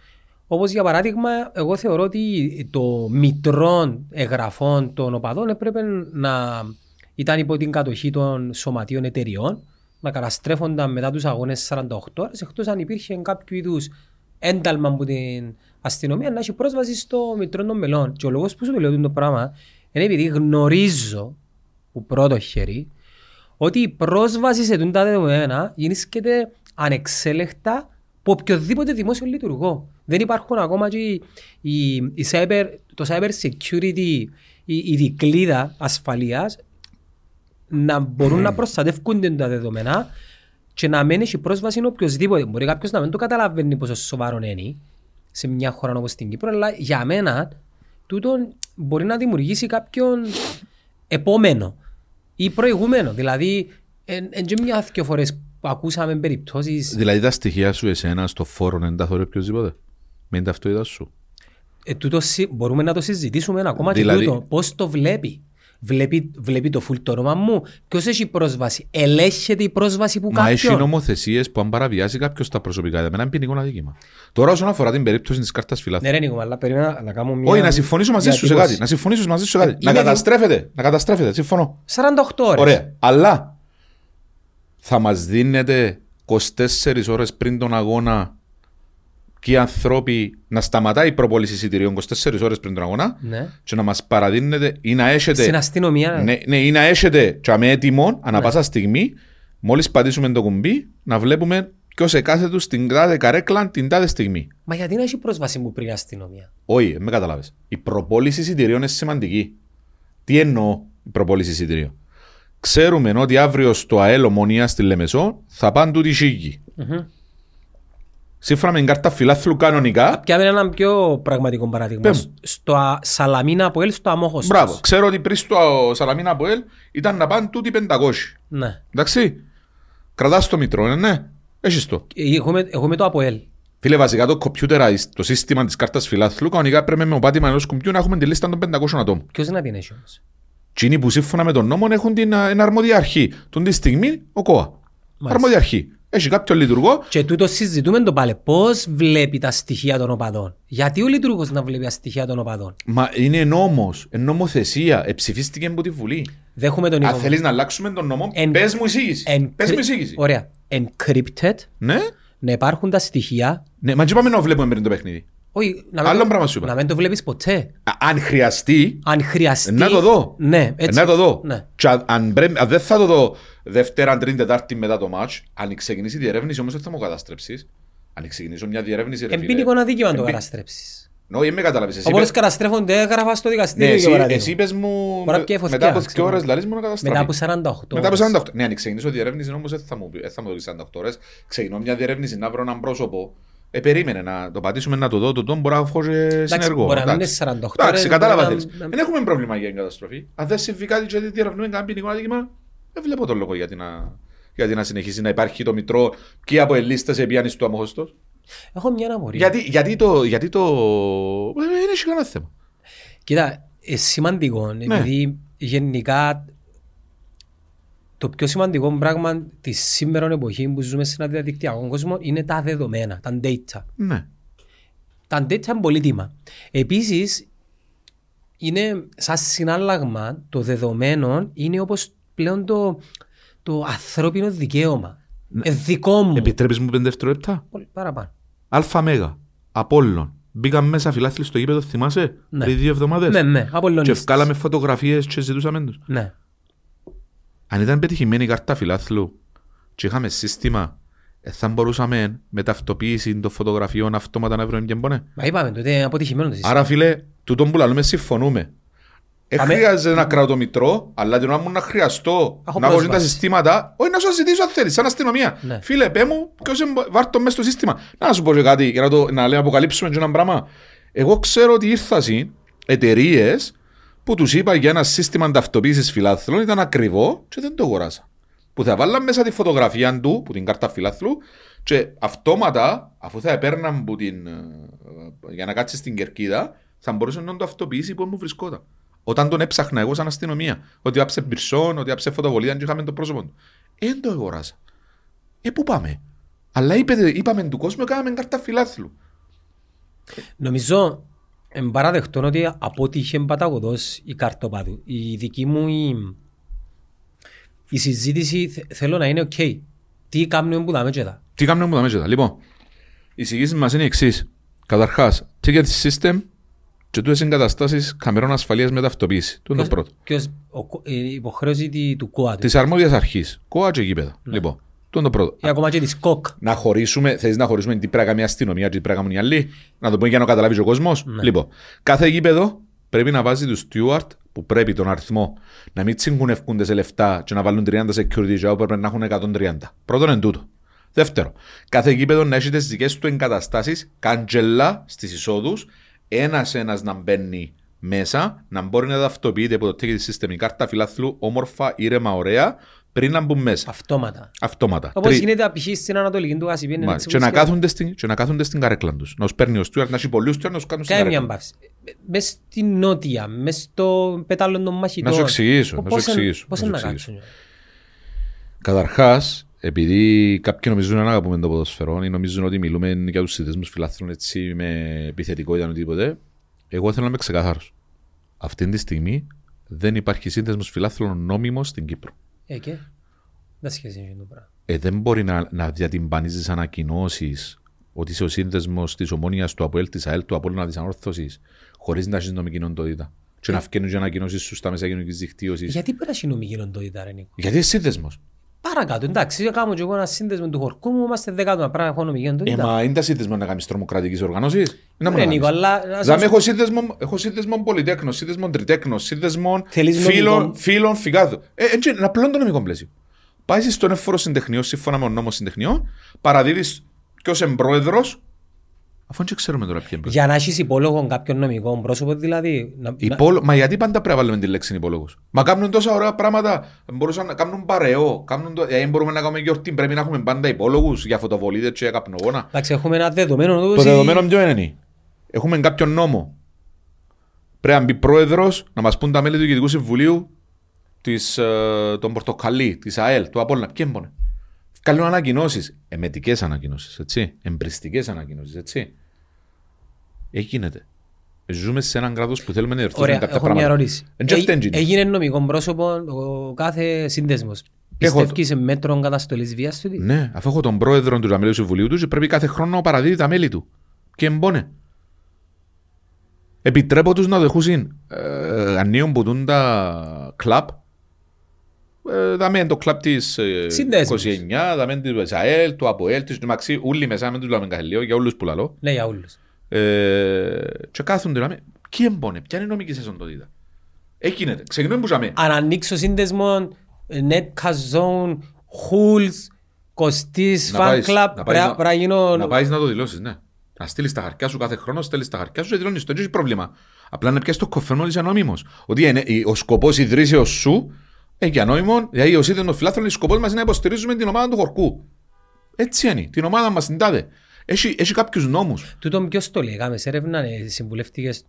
Όπως για παράδειγμα, εγώ θεωρώ ότι το μητρό εγγραφών των οπαδών έπρεπε να ήταν υπό την κατοχή των σωματείων εταιριών, να καταστρέφονταν μετά τους αγώνες 48 ώρες, εκτός αν υπήρχε κάποιο είδους ένταλμα από την αστυνομία να έχει πρόσβαση στο μητρό των μελών. Και ο λόγος που σου το λέω το πράγμα είναι επειδή γνωρίζω που πρώτο χέρι ότι η πρόσβαση σε τούτα δεδομένα γίνεται ανεξέλεκτα από οποιοδήποτε δημόσιο λειτουργό. Δεν υπάρχουν ακόμα και οι, οι, οι cyber, το cyber security, η, η δικλίδα ασφαλείας να μπορούν να προστατεύκονται τα δεδομένα και να μένει έχει πρόσβαση οποιοδήποτε. Μπορεί κάποιος να μην το καταλαβαίνει πόσο σοβαρό είναι σε μια χώρα όπως την Κύπρο, αλλά για μένα τούτο μπορεί να δημιουργήσει κάποιον επόμενο ή προηγούμενο. Δηλαδή, εν και μια δύο φορές που ακούσαμε περιπτώσεις, Δηλαδή τα στοιχεία σου εσένα στο φόρο δεν τα θωρεί οποιοδήποτε. Με την ταυτότητα σου. ε, τούτο συ- μπορούμε να το συζητήσουμε ακόμα Δηλαδή- και τούτο. Πώς το βλέπει. Βλέπει, βλέπει το full το όνομα μου. Ποιος έχει πρόσβαση; Ελέγχεται η πρόσβαση που Μα έχει κάποιον; νομοθεσίες που αν παραβιάσει κάποιος τα προσωπικά δεδομένα είναι ποινικό αδίκημα. Τώρα, όσον αφορά την περίπτωση της κάρτας φιλάθλου. Ναι ρε Νίκο, αλλά περίμενα να κάνω μια... Όχι, να συμφωνήσω μαζί σου σε διατύπωση. κάτι. Να συμφωνήσω μαζί σου σε κάτι. Ε, να είμαι καταστρέφεται. Να καταστρέφεται. Συμφωνώ. 48 ώρες. Ωραία. Αλλά θα μας δίνετε 24 ώρες πριν τον αγώνα και οι άνθρωποι να σταματάει η προπόληση εισιτηρίων 24 ώρες πριν τον αγώνα Ναι. και να μας παραδίνετε ή να έχετε. Στην αστυνομία. Ναι, ναι, ή να έχετε και με έτοιμο ανά πάσα στιγμή, μόλις πατήσουμε το κουμπί, να βλέπουμε ποιος εκάθετο στην τάδε καρέκλα την τάδε στιγμή. Μα γιατί να έχει πρόσβαση μου πριν η αστυνομία; Όχι, δεν με καταλάβει. Η προπόληση εισιτηρίων είναι σημαντική. Τι εννοώ η προπόληση εισιτηρίων; Ξέρουμε ότι αύριο στο ΑΕΛ Ομονίας στη Λεμεσό θα πάνε τούτοι σίγοι. Σύμφωνα με την κάρτα φιλάθλου κανονικά. Ποια είναι ένα πιο πραγματικό παράδειγμα. Πες μου. Σ- Στο α- Σαλαμίνα από ελ στο αμόχωστος. Μπράβο. Ξέρω ότι πριν στο Σαλαμίνα από ΑΕΛ ήταν να πάνε τούτοι 500. Ναι. Εντάξει. Κρατάς το μητρό, ναι, ναι. Έχεις το. Ε, Έχουμε, έχουμε το ΑΠΟΕΛ. Φίλε, βασικά το computerized, το σύστημα της κάρτας φιλάθλου, κανονικά πρέπει με πάτημα ενό κουμπιού να έχουμε τη λίστα των 500 ατόμων. Ποιος να την έχει όμως; Τσίνοι που σύμφωνα με τον νόμο έχουν την α, είναι αρμόδια αρχή. Τον τη στιγμή ο ΚΟΑ. Αρμόδια αρχή. Έχει κάποιο λειτουργό. Και τούτο συζητούμε το πάλι. Πώς βλέπει τα στοιχεία των οπαδών; Γιατί ο λειτουργός να βλέπει τα στοιχεία των οπαδών; Μα είναι νόμος, είναι νομοθεσία. Εψηφίστηκε από τη Βουλή. Δέχομαι τον Αν Νίκο. θέλεις να αλλάξουμε τον νόμο, Εν- πες μου εισήγηση. Εν- Πες μου εισήγηση. Ωραία. Encrypted. Ναι, Να υπάρχουν τα στοιχεία. ναι, μα τι πάμε να βλέπουμε πριν το παιχνίδι; Όχι, να Άλλο μην, το- πράγμα σου είπα. να μην το βλέπεις ποτέ. Α, Αν χρειαστεί, Αν χρειαστεί. να το δω. Ναι, έτσι. Να το δω. Ναι. Και αν- αν, πρέπει- αν δεν θα το δω Δευτέρα, Τρίτη, Τετάρτη μετά το match, αν ξεκινήσει η διερεύνηση όμως δεν θα μου καταστρέψεις. Αν ξεκινήσω μια διερεύνηση. ρε φίλε, Εμπίνικο αδίκημα να το εμπι- καταστρέψεις. Όχι, με καταλάβεις. Εσύ Όπως είπες- καταστρέφονται έγραφα στο Ναι, δικαστήριο για εσύ, παράδειγμα. εσύ είπες μου Μπορεί να πιέει με- φωτιά, μετά από ξέρω. δύο ώρες λαλείς μου να καταστραφείς. Μετά από 48 Μετά από ώρες. 48. Ναι, αν ξεκινήσω διερεύνηση όμως δεν θα μου πει, δεν θα μου δώσει 48 ώρες. Ξεκινώ μια διερεύνηση να βρω έναν πρόσωπο. Ε, περίμενε να το πατήσουμε να το δω, το δω, μπορώ να βγω και συνεργό. μπορεί να μην Εντάξει. είναι 48 Εντάξει, ώρες, κατάλαβα μπορεί να- θέλεις. Δεν έχουμε πρόβλημα για την καταστροφή. Αν δεν συμβεί κάτι και δεν διερευνούμε κανένα ποινικό αδίκημα, δεν βλέπω τον λόγο γιατί να, γιατί να συνεχίσει να υπάρχει το μητρό και από ελίστες επιάνει του αμόχωστος. Έχω μια αναμορία. Γιατί, γιατί το... Γιατί το... Ε, Δεν έχει κανένα θέμα. Κοίτα, ε, σημαντικό, Ναι. επειδή γενικά το πιο σημαντικό πράγμα της σήμερα εποχής που ζούμε σε ένα διαδικτυακό κόσμο είναι τα δεδομένα, τα data. Ναι. Τα data είναι πολύτιμα. Επίσης, είναι σαν συνάλλαγμα το δεδομένο είναι όπως πλέον το, το ανθρώπινο δικαίωμα. Ε, δικό μου. Επιτρέπεις μου πέντε δευτερόλεπτα; Πολύ Παραπάνω. Αλφα Μέγα, Απόλλων. Μπήκαμε μέσα φιλάθλοι στο γήπεδο, θυμάσαι, Ναι. πριν δύο εβδομάδες; Ναι, ναι, Και Απολλωνίστες. βγάλαμε φωτογραφίες και ζητούσαμε τους. Ναι. Αν ήταν πετυχημένη η κάρτα φιλάθλου και είχαμε σύστημα, ε, θα μπορούσαμε με ταυτοποίηση των φωτογραφιών αυτόματα να βρούμε ποιον πονέ. Μα είπαμε τότε είναι αποτυχημένο το σύστημα. Άρα φίλε, τούτον που λαλούμε συμφωνούμε. Ε, Κάμε- χρειάζεται να κρατώ μητρό, αλλά την ώρα μου να χρειαστώ Έχω να έχω τα πρόσβαση. συστήματα, όχι να σου ζητήσω αν θέλεις, σαν αστυνομία. Ναι. Φίλε, πέ μου, ποιος εμπο- βάρ' το μες στο σύστημα. Να σου πω και κάτι, για να, το, να λέω αποκαλύψουμε και ένα πράγμα. Εγώ ξέρω ότι ήρθαν εταιρείες που τους είπα για ένα σύστημα ταυτοποίησης φιλάθλων ήταν ακριβό και δεν το αγοράσα. Που θα βάλαν μέσα τη φωτογραφία του, που την κάρτα φιλάθλου, και αυτόματα, αφού θα επέρναν που την, ε, για να κάτσεις στην κερκίδα, θα μπορούσε να το αυτοποιήσει που μου βρισκόταν. Όταν τον έψαχνα εγώ σαν αστυνομία, ότι άψε πυρσόν, ότι άψε φωτοβολίδα και είχαμε το πρόσωπο του. Ε, δεν το αγοράσα. Ε, πού πάμε; Αλλά είπε, είπαμε του κόσμου, κάναμε κάρτα φιλάθλου. Νομίζω εν παραδεχτώ ότι αποτύχε παταγωδός η καρτοπάδου. Η δική μου η, η συζήτηση θε- θέλω να είναι ok. Τι κάνουμε που δάμε και εδώ. Τι κάνουμε με τα μέσα. Λοιπόν, οι εισηγήσεις μας είναι οι εξής. Καταρχάς, ticket system και τούτες εγκαταστάσεις καμερών ασφαλείας με ταυτοποίηση. Το είναι το πρώτο. Ποιος, ο κο- η υποχρέωση τη- του ΚΟΑ. Της αρμόδιας αρχής. Κόα και γήπεδα. Λοιπόν, το είναι το πρώτο. Ή ακόμα και της ΚΟΚ. να χωρίσουμε, θες να χωρίσουμε τι πρέπει να κάνει η αστυνομία και τι πρέπει να κάνουν οι άλλοι. Να το πούμε για να καταλάβει ο κόσμος. Ναι. Λοιπόν, κάθε γήπεδο πρέπει να βάζει τους steward που πρέπει τον αριθμό να μην τσιγκουνευκούνται σε λεφτά και να βάλουν 30 security job πρέπει να έχουν 130. Πρώτον εν τούτο. Δεύτερο, κάθε γήπεδο να έχει τις δικές του εγκαταστάσεις, καντζελά στις εισόδους, ένα-ένα να μπαίνει μέσα, να μπορεί να ταυτοποιείται από το ticket system η κάρτα φιλάθλου όμορφα, ήρεμα, ωραία, πριν να μπουν μέσα. Αυτόματα. Αυτόματα. Όπως Τρί- γίνεται π.χ. στην Ανατολική του Γασιπίν. είναι Μάλιστα. έτσι Και που να, σκέφτομαι. κάθονται στην, και να κάθονται στην καρέκλα τους. Να τους παίρνει ο Στούαρτ, να έχει πολλούς του, να τους κάνουν στην Κάνε μια καρέκλα. μπαύση. Μες στην νότια, μες στο πέταλο των μαχητών. Να σου εξηγήσω, να σου Πώς εν- εξηγήσω, Πώς να είναι σου να εξηγήσω. κάτσουν. Καταρχάς, επειδή κάποιοι νομίζουν να αγαπούμε το ποδοσφαιρό ή νομίζουν ότι μιλούμε για τους συνδέσμου φιλάθλων έτσι με επιθετικότητα ή οτιδήποτε, εγώ θέλω να είμαι ξεκάθαρος. Αυτή τη στιγμή δεν υπάρχει σύνδεσμος φιλάθλων νόμιμος στην Κύπρο. Ε, και; Δεν σχέση είναι το πράγμα. Ε, δεν μπορεί να, να διατυμπανίζεις ανακοινώσεις ότι είσαι ο σύνδεσμος της ομόνοια του ΑΠΟΕΛ, της ΑΕΛ, του Απόλλωνα τη Ανόρθωσης, χωρίς να έχεις νομική οντότητα. Και να βγαίνουν και ανακοινώσεις σου στα μέσα κοινωνικής δικτύωσης. Γιατί πρέπει να έχει νομική οντότητα, ρε Νίκο; Γιατί είσαι σύνδεσμος. Παρακάτω, εντάξει, κάνω και εγώ ένα σύνδεσμο του χορκού μου, είμαστε δεκάτομα πράγμα, έχω νομική Ε, οντότητα. μα είναι τα σύνδεσμο να κάνεις τρομοκρατικής οργάνωσης; Ρε Νίκο, αλλά... να Δηλαδή, σας- έχω σύνδεσμο, έχω σύνδεσμο πολυτέκνος, σύνδεσμο τριτέκνος, σύνδεσμο Θέλεις φίλων, νομικό. φίλων φυγάδου. Ε, έτσι, να πλέον το νομικό πλαίσιο. Πάει στον εύφορο συντεχνείο, σύμφωνα με τον νόμος συντεχνιών, παραδίδεις ποιος είναι πρόεδρος, αφού δεν ξέρουμε τώρα ποιο είναι πρόεδρο. Για να έχεις υπόλογο κάποιον νομικό πρόσωπο, δηλαδή... να- να- Υπόλο... Μα γιατί πάντα πρέπει να βάλουμε τη λέξη υπόλογος; Μα κάνουν τόσα ωραία πράγματα. Μπορούσαν να κάνουν παρεό. Κάνουν το... Δηλαδή, μπορούμε να κάνουμε γιορτή. Πρέπει να έχουμε πάντα υπόλογους για φωτοβολίδες και για καπνογόνα. Εντάξει, έχουμε ένα δεδομένο... Το ότι- δεδομένο ποιο είναι. Έχουμε κάποιον νόμο. Πρέπει να μπει πρόεδρος να μας πούν τα μέλη του Διοικητικού Συμβουλίου της, ε, των Πορτοκαλί, της ΑΕΛ, του Απόλλωνα. Ποιοι είναι. Καλούν ανακοινώσεις. Εμετικές ανακοινώσεις, έτσι. Εμπριστικές ανακοινώσεις, έτσι. Ε, γίνεται. Ζούμε σε έναν κράτος που θέλουμε να διορθώσουμε Ωραία, κάποια έχω μια πράγματα. ερώτηση. Εν και Έ- αυτή είναι. Έγινε νομικό πρόσωπο ο κάθε σύνδεσμος. Έχω- Πιστεύεις σε μέτρο καταστολής βίας του. Ναι, αφού έχω τον πρόεδρο του Μέλη του Συμβουλίου του, πρέπει κάθε χρόνο να παραδίδει τα μέλη του. Και εμπόνε. Επιτρέπω τους να δεχούσουν ε, ανίον που δουν τα κλαπ. Ε, δάμε το κλαπ της ε, Συνδέσμους. 29, δάμε της ΑΕΛ, του ΑΠΟΕΛ, τη Μαξί, όλοι μέσα, με τους λέμε καθελείο, για όλους που λαλώ. Ναι, για όλους. Ε, και κάθονται να με, ποιοι εμπόνε, ποια είναι η νομική σας οντότητα. Έγινεται, ξεκινούμε που ζαμε. Αν ανοίξω σύνδεσμο, Netcast Zone, Hools, Κωστής, Να Fan πάεις- Club, να πάεις πρέπει να- να γίνω... Να πάεις να το δηλώσεις, ναι. Να στείλεις τα χαρτιά σου κάθε χρόνο, στέλνεις τα χαρτιά σου και δηλώνεις. Το δεν έχει πρόβλημα. Απλά να πιάσεις το κοφέρνο ότι είσαι ανώμημο. Ότι είναι, ο σκοπός ιδρύσεως σου έχει ανώμημο, δηλαδή ο σύνδεσμος φιλάθλων, ο σκοπός μας είναι να υποστηρίζουμε την ομάδα του χορκού. Έτσι είναι. Την ομάδα μας την τάδε. Έχει, έχει κάποιους νόμους. Τούτον ποιος το λέει, κάμες έρευνα, ε, συμβουλεύτηκες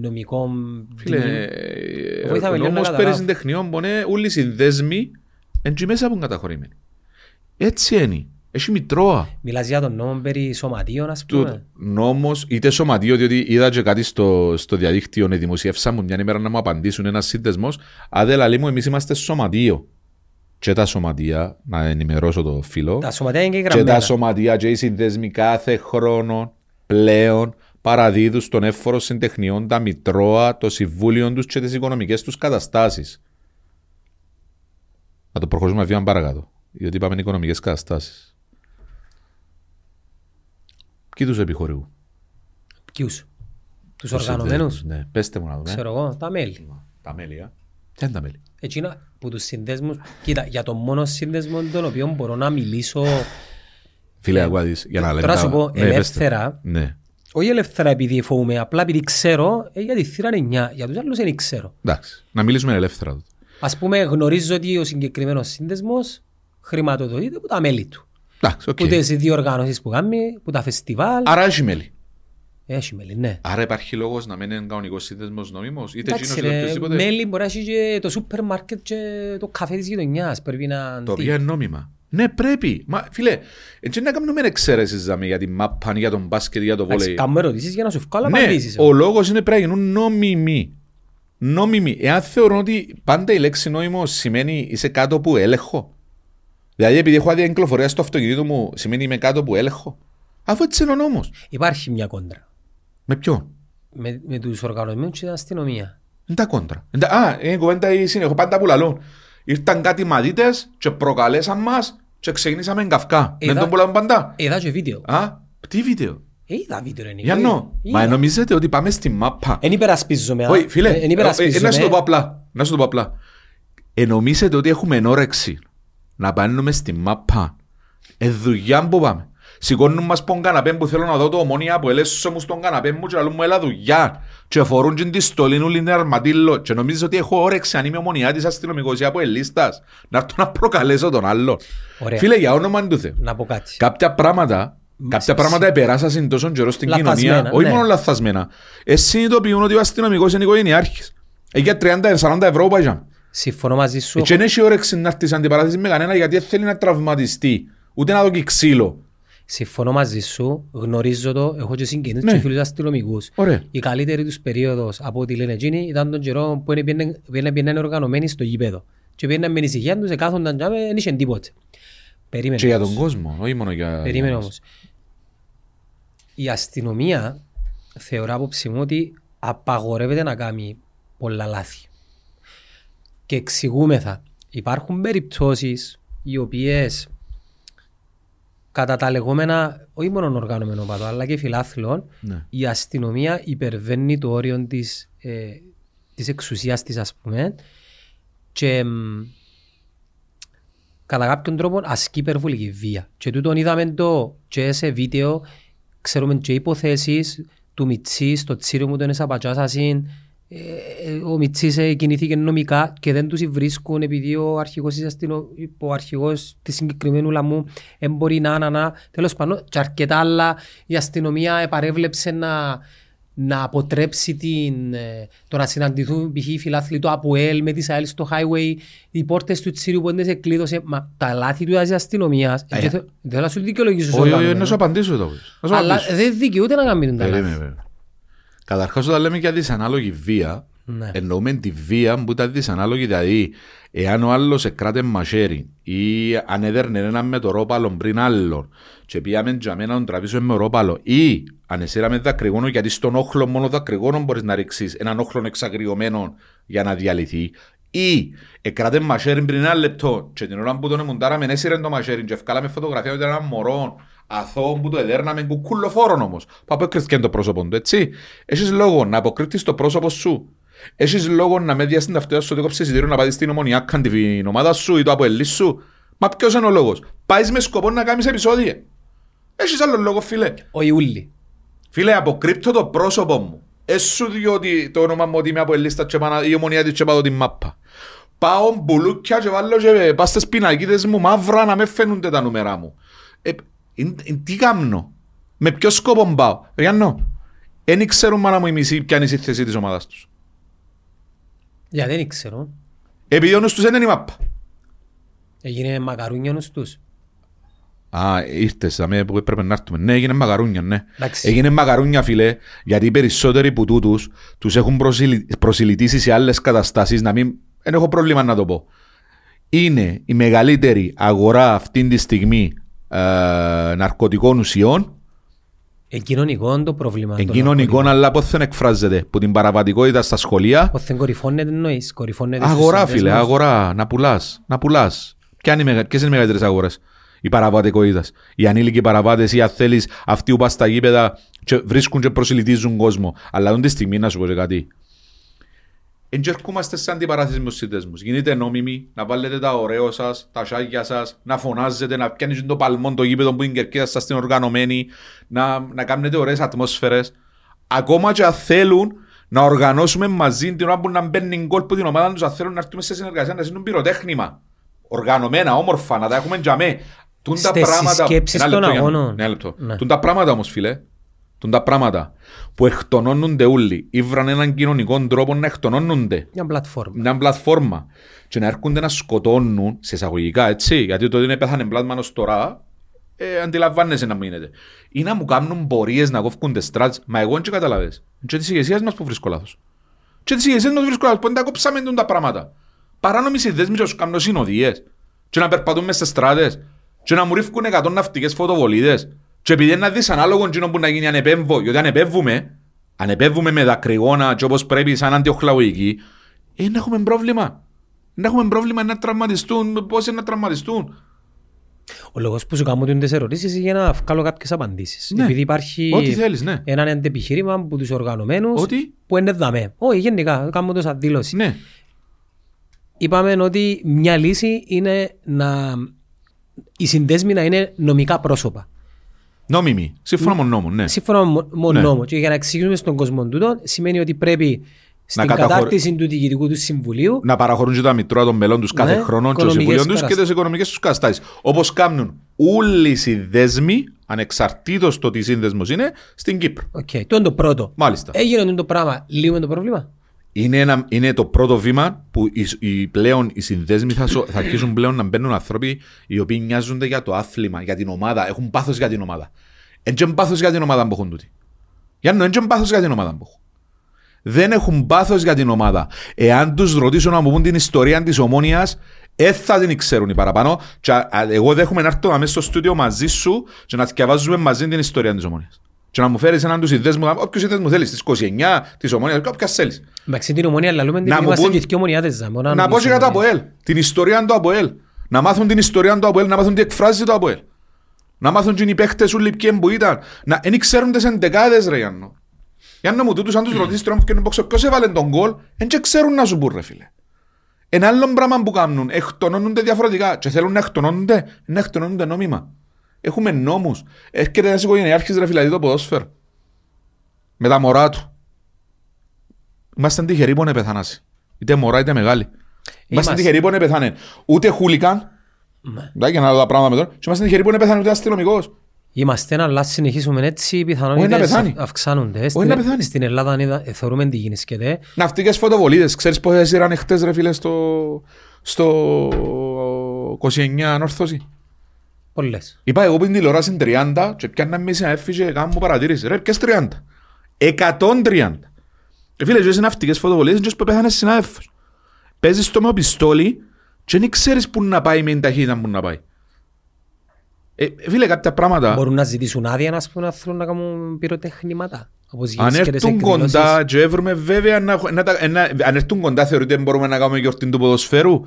νομικών... Φίλε, δι- Βοήθαμε ο λίγο να νόμος περί καταλάβω. συντεχνιών που είναι όλοι οι συνδέσμοι εν και μέσα που είναι καταχωρημένοι. Έτσι είναι. Έχει μητρώα. Μιλάς για τον νόμο περί σωματείων, ας του πούμε. νόμος, είτε σωματείο, διότι είδα και κάτι στο, στο διαδίκτυο, ναι, δημοσιεύσα μου μια ημέρα να μου απαντήσουν ένας σύνδεσμος. Αδε λαλή μου, εμείς είμαστε σωματείο. Και τα σωματεία, να ενημερώσω το φίλο. Τα σωματεία είναι και Και τα γραμμένα. σωματεία και οι συνδέσμοι κάθε χρόνο πλέον παραδίδουν στον εύφορο συντεχνιών τα μητρώα, το συμβούλιο τους και τις οικονομικές τους καταστάσεις. Να το προχωρήσουμε βήμα παρακάτω. Διότι είπαμε οικονομικές καταστάσεις. Ποιοι τους επιχορηγούν. Ποιους; Τους Τους οργανωμένους; συνδέσμους, Ναι, πέστε μου να δούμε. Ξέρω εγώ, τα μέλη. Τα μέλη, α. Ποια είναι τα μέλη; Εκείνα που τους συνδέσμους... Κοίτα, για τον μόνο σύνδεσμο τον οποίο μπορώ να μιλήσω... Φίλε, ακούω να δεις, για να λέμε. Ε, Τώρα σου τα- πω Ναι, πέστε. ελεύθερα, Ναι, όχι ελεύθερα επειδή φοβούμαι, απλά επειδή ξέρω, ε, για τη θύρα είναι 9, για τους άλλους δεν ξέρω. εντάξει. Να μιλήσουμε ελεύθερα. τότε. Ας πούμε γνωρίζω ότι ο συγκεκριμένος σύνδεσμος χρηματοδοτείται από τα μέλη του. Εντάξει, οκ. Που τις διοργανώσεις που κάνει, που τα φεστιβάλ. Άρα έχει μέλη. Έχει μέλη, ναι. Άρα υπάρχει λόγος να μην είναι κανονικός σύνδεσμος νομίμο, είτε εκείνος Εντάξει είτε ρε, οποιοδήποτε. μέλη μπορεί να έχει και το σούπερ μάρκετ και το καφέ της γειτονιάς. Πρέπει να... Το τι. οποίο είναι νόμιμα. Ναι, πρέπει. Μα φίλε, έτσι να κάνουμε εξαίρεση ζάμε για τη μάπα, για τον μπάσκετ, για το Εντάξει, βόλεϊ. Κάνουμε ερωτήσεις για να σου βγάλω Ναι, απαντήσεις. ο λόγος είναι πρέπει να γίνουν νόμιμοι. Νόμιμοι. Εάν θεωρώ ότι πάντα η λέξη νόμιμο σημαίνει είσαι κάτω από έλεγχο. Δηλαδή, επειδή έχω άδεια κυκλοφορία στο αυτοκίνητο μου, σημαίνει είμαι κάτω από έλεγχο. Αφού έτσι είναι ο νόμος. Υπάρχει μια κόντρα Με ποιον; με, με τους οργανωμένους και την αστυνομία. Είναι τα κόντρα. Είναι τα- Α, είναι κουβέντα η συνέχεια. Πάντα που λαλούν. Ήρθαν κάτι μαδίτες και προκαλέσαν μας και ξεκινήσαμε καυκά. Είδα- Δεν τον πουλάμε πάντα. Είδα και βίντεο. Α, τι βίντεο; Ε, είδα βίντεο ρε Νίκο. Για νο. Είδα. Μα νομίζετε ότι πάμε στη μάπα; Εν υπερασπίζομαι. α. Όχι, φίλε, Εν ε, ε, υπερασπίζομαι. να σου το πω απλά. Να σου το πω απλά. Ε, νομίζετε ότι έχουμε ενόρεξη να πάνουμε στη μάπα; Ε, δουλειά που πάμε. Σηκώνουν μας πον καναπέ που θέλω να δω το ομόνια που έλεσαι μου στον καναπέ μου και λαλούν μου έλα δουλειά. Και φορούν και τη στολή ούλη είναι αρματίλο. Και νομίζεις ότι έχω όρεξη αν είμαι ομονιάτης αστυνομικός ή από ελίστας. Να έρθω να προκαλέσω τον άλλο. Ωραία. Φίλε, για όνομα του Θεού. Να πω κάτι. Κάποια πράγματα, κάποια πράγματα επεράσασαν τόσο καιρό στην Λαθασμένα, κοινωνία, όχι ναι. μόνο λαθασμένα. Εσύ συνειδητοποιούν ότι ο αστυνομικός είναι οικογενειάρχης. Έχει για 30-40 ευρώ που πάει τζαμ. Συμφωνώ μαζί σου. Και δεν έχει όρεξη να έρθει σε αντιπαράθεση με κανένα γιατί δεν θέλει να τραυματιστεί. Ούτε να δω ξύλο. Συμφωνώ μαζί σου. Γνωρίζω το. Έχω και συγγενείς Ναι. και φίλους αστυνομικούς. Ωραία. Η καλύτερη τους περίοδος από ό,τι λένε εκείνοι ήταν τον καιρό που πήγαινε οργανωμένοι στο γήπεδο. Και πήγαιναν με την ησυχία τους, κάθονταν και δεν είχε τίποτε. Περίμενε Και για όμως. τον κόσμο, όχι μόνο για... Περίμενε για όμως. Η αστυνομία θεωρώ άποψη μου ότι απαγορεύεται να κάνει πολλά λάθη. Και εξηγούμεθα. Υπάρχουν περιπτώσεις οι οποίες κατά τα λεγόμενα, όχι μόνο οργανωμένο παδό, αλλά και φιλάθλων, Ναι. η αστυνομία υπερβαίνει το όριο της, ε, της εξουσίας της, ας πούμε, και μ, κατά κάποιον τρόπο ασκεί υπερβολική βία. Και τούτον είδαμε το και σε βίντεο, ξέρουμε και υποθέσεις του Μιτσί στο τσίριο μου τον Εσαπατσάσασιν, ε, ο Μιτσής ε, κινήθηκε νομικά και δεν τους βρίσκουν επειδή ο αρχηγός της, αστυνο... ο αρχηγός της συγκεκριμένου λαμού δεν μπορεί να, να, να. Τέλος πάντων, και αρκετά άλλα η αστυνομία επαρέβλεψε να, να αποτρέψει την, ε, το να συναντηθούν π.χ. οι φιλάθλοι του ΑΠΟΕΛ με τις ΑΕΛ στο highway, οι πόρτες του Τσίριου που δεν σε κλείδωσε. Μα τα λάθη του της αστυνομίας, Ε, δεν θε- δεν θέλω να σου δικαιολογήσω στους Όχι, όχι, οργανωμένους, να σου απαντήσω εδώ. Να σου αλλά απαντήσω. δεν δικαιούται να κάνουν τα Περίμενε, λάθη. Βέβαια. Καταρχάς όταν λέμε για δυσανάλογη βία, Ναι. εννοούμε τη βία που ήταν δυσανάλογη, δηλαδή εάν ο άλλος εκράτε μαχαίρι ή αν έδερνε έναν με το ρόπαλο πριν άλλον και πήγαμε για μένα να τον τραβήσουμε με ρόπαλο ή αν εσύραμε δακρυγόνο γιατί στον όχλο μόνο δακρυγόνο μπορείς να ρίξεις έναν όχλο εξαγριωμένο για να διαλυθεί ή εκράτε μαχαίρι πριν ένα λεπτό και την ώρα που τον εμουντάραμε έσυρε το μαχαίρι και ευκάλαμε φωτογραφία με έναν μωρό αθώο που το εδέρναμε κουκούλοφόρον όμως, που αποκριθήκε το πρόσωπο του, έτσι. Έχεις λόγο να αποκρύπτεις το πρόσωπος σου; Έχεις λόγο να με διαστήν ταυτότητα σου ότι κόψεις εισιτήριο να πάεις στην ομονιά, καν την ομάδα σου ή το αποελί σου; Μα ποιος είναι ο λόγος; Πάεις με σκοπό να κάνεις επεισόδια. Έχεις άλλο λόγο φίλε; Ο Ιούλη. Φίλε, αποκρύπτω το πρόσωπο μου. Έσου διότι το όνομα μου ότι είμαι από ελίστα και πάνα, η ομονία της και πάω την μάπα. Πάω μπουλούκια και βάλω και πάω στις πινακίδες μου μαύρα να με φαίνονται τα νούμερα μου. Ε, εν- εν- τι κάνω. Με ποιο σκόπο πάω. Ριάννο, δεν ξέρουν μάνα μου η μισή ποια είναι η θέση της ομάδας τους. Για δεν ξέρω. Επειδή ο νους τους δεν είναι η μάπα. Έγινε μακαρούνια νους τους. Α, ήρθες δαμέ που έπρεπε να έρθουμε. Ναι, έγινε μακαρούνια, ναι. Εντάξει. Έγινε μακαρούνια, φίλε, γιατί οι περισσότεροι που τούτους τους έχουν προσιλη- προσιλητήσει σε άλλες καταστάσεις, να μην... Δεν έχω πρόβλημα να το πω. Είναι η μεγαλύτερη αγορά αυτή τη στιγμή ε, ναρκωτικών ουσιών, Εγκοινωνικό το πρόβλημα. των εγκοινωνικών, αλλά πώς δεν εκφράζεται, που την παραβατικότητα στα σχολεία. Πώς δεν κορυφώνεται εννοείς. Κορυφώνεται στους Αγορά, συνδέσμους. φίλε, αγορά. Να πουλάς, να πουλάς. Ποια είναι η μεγα- Ποιες είναι οι μεγαλύτερες αγορές; Η παραβατικότητας. Οι ανήλικοι παραβάτες ή αν θέλεις αυτοί που πας στα γήπεδα και βρίσκουν και προσιλητίζουν κόσμο. Αλλά αυτή τη στιγμή να σου πω και κάτι. Εν και ερχόμαστε σε αντιπαράθεση με τους συνδέσμους. Γίνετε νόμιμοι, να βάλετε τα ωραίο σας, τα σάγια σας, να φωνάζετε, να πιάνεις το παλμό το γήπεδο που είναι κερκίδα σας στην οργανωμένη, να, να κάνετε ωραίες ατμόσφαιρες. Ακόμα και αν θέλουν να οργανώσουμε μαζί την ώρα που να μπαίνει γκολ που την ομάδα τους, αν θέλουν να έρθουμε σε συνεργασία, να ζητούν πυροτέχνημα. Οργανωμένα, όμορφα, να τα έχουμε για μέ. Τούν τα Στις πράγματα... συσκέψεις Ένα των λεπτό, Γιάννη. αγώνων. Ένα λεπτό. Ναι. Τούν τα πράγματα όμως, φίλε, τούν τα πράγματα που εκτονώνονται όλοι, ήβραν έναν κοινωνικό τρόπο να εκτονώνονται Μια πλατφόρμα. μια πλατφόρμα και να έρχονται να σκοτώνουν σε εισαγωγικά, έτσι, γιατί το ότι είναι πέθανε πλάσμα ως τώρα, ε, αντιλαμβάνεσαι να μείνετε. Ή να μου κάνουν πορείες να κόφκονται στράτς, μα εγώ δεν καταλαβες. Και της ηγεσίας μας που βρίσκω λάθος. Και της ηγεσίας μας που βρίσκω λάθος, που δεν τα κόψαμε τούν τα πράγματα. Παράνομοι συνδέσμοι και να σου κάνουν συνοδείες και να περπατούν μες στις στράτες και να μου ρίχνουν 100 ναυτικές φωτοβολίδες και επειδή είναι ένα δυσανάλογο εκείνο που να γίνει ανεπέμβω, γιατί ανεπέμβουμε, ανεπέμβουμε με δακρυγόνα και όπως πρέπει σαν αντιοχλαγωγική, ε, να έχουμε πρόβλημα. Να έχουμε πρόβλημα να τραυματιστούν, πώς να τραυματιστούν. Ο λόγος που σου κάνω τις ερωτήσεις είναι για να βγάλω κάποιες απαντήσεις. Ναι. Επειδή υπάρχει Ό,τι θέλεις, ναι. έναν αντεπιχείρημα από τους οργανωμένους Ότι; που είναι δαμέ. Όχι, γενικά, κάνω το σαν δήλωση. Ναι. Είπαμε ότι μια λύση είναι να οι συνδέσμοι να είναι νομικά πρόσωπα. Νόμιμοι. Σύμφωνα με νόμο, ναι. Σύμφωνα με με Ναι. νόμο. Και για να εξηγήσουμε στον κόσμο τούτο, σημαίνει ότι πρέπει στην καταχωρ- κατάρτιση του διοικητικού του συμβουλίου Να παραχωρούν και τα μητρώα των μελών τους κάθε Ναι, χρόνο και των οικονομικές συμβουλίων τους και καταστάσεις. τις οικονομικές τους καταστάσεις. Όπως κάνουν όλοι οι συνδέσμοι, ανεξαρτήτως το τι σύνδεσμος είναι, στην Κύπρο. Οκ, το είναι το πρώτο. Μάλιστα. Έγινε το πράγμα, λύουμε το πρόβλημα. Είναι, ένα, είναι το πρώτο βήμα που οι, οι πλέον οι συνδέσμοι θα, σο- θα αρχίσουν πλέον να μπαίνουν άνθρωποι οι οποίοι νοιάζονται για το άθλημα, για την ομάδα, έχουν πάθος για την ομάδα. Εν και πάθος για την ομάδα που έχουν τούτοι. Γιάννο, εν και πάθος για την ομάδα που έχουν. Δεν έχουν πάθος για την ομάδα. Εάν τους ρωτήσω να μου πούν την ιστορία της ομόνιας, δεν θα την ξέρουν οι παραπάνω. Και, α, α, εγώ δέχομαι να έρθω αμέσως στο στούντιο μαζί σου και να διαβάζουμε μαζί την ιστορία της ομόνιας. Και να μου φέρεις έναν τους συνδέσμου, όποιος συνδέσμου θέλεις, της 29, της ομόνιας, όποια θέλεις. Εντάξει, την ομονία λαλούμε την Να μου είμαστε πούν- και δυο ομονιάτες. ζα, μόνο Να πω και για το ομονία. ΑΠΟΕΛ. Την ιστορία του ΑΠΟΕΛ. Να μάθουν την ιστορία του ΑΠΟΕΛ, να μάθουν τι εκφράζει το ΑΠΟΕΛ. Να μάθουν και οι παίχτες όλοι ποιοι που ήταν. Να εν ξέρουν τις εντεκάδες ρε Γιάννο. Γιάννο μου τούτους αν τους ρωτήσεις τώρα που φτιάχνουν box, ποιος έβαλε τον γκολ, εν και ξέρουν να σου πούν ρε φίλε. Ένα άλλο πράγμα που κάνουν, εκτονώνονται διαφορετικά και θέλουν να εκτονώνονται, να εκτονώνονται νόμιμα. Έχουμε νόμους. Έρχεται ένας οικογενειάρχης ρε φίλε, δει το ποδόσφαιρο. Με τα μωρά του. Είμαστε τυχεροί που είναι πεθανάσει. Είτε μωρά είτε μεγάλη. Είμαστε Είμαστε. τυχεροί που είναι πεθάνε. Ούτε χούλικαν. Ναι. Εντάξει, να δω τα πράγματα με τώρα. Και είμαστε τυχεροί που είναι πεθάνε ούτε αστυνομικός. Είμαστε, αλλά συνεχίσουμε έτσι, οι Όχι να πιθανότητες πεθάνει. αυξάνονται. να Στην, πεθάνει. στην Ελλάδα είδα- ε, θεωρούμε τι γίνεται. Ναυτικές φωτοβολίδες. Ξέρεις πόσες ήταν χτες ρε φίλε στο, στο 29 ανόρθωση; Πολλές. Είπα εγώ που είναι τηλεόραση 30 και πιάνα μέση να έφυγε και κάνω μου παρατήρηση. Ρε ποιες 30. 130. Ε, φίλε, ζεις ναυτικές φωτοβολίδες και που πέθανε συνάδελφος. Παίζεις το με πιστόλι και δεν ξέρεις που να πάει με την ταχύτητα που να πάει. Ε, ε, φίλε, κάποια πράγματα, Μπορούν να ζητήσουν άδεια να, πούμε, να θέλουν να κάνουν πυροτεχνήματα. Όπως αν γίνεται και τις έρθουν εκδηλώσεις. κοντά και έβρουμε βέβαια να, έχω- να, τα- να, αν έρθουν κοντά θεωρείτε ότι μπορούμε να κάνουμε γιορτή του ποδοσφαίρου.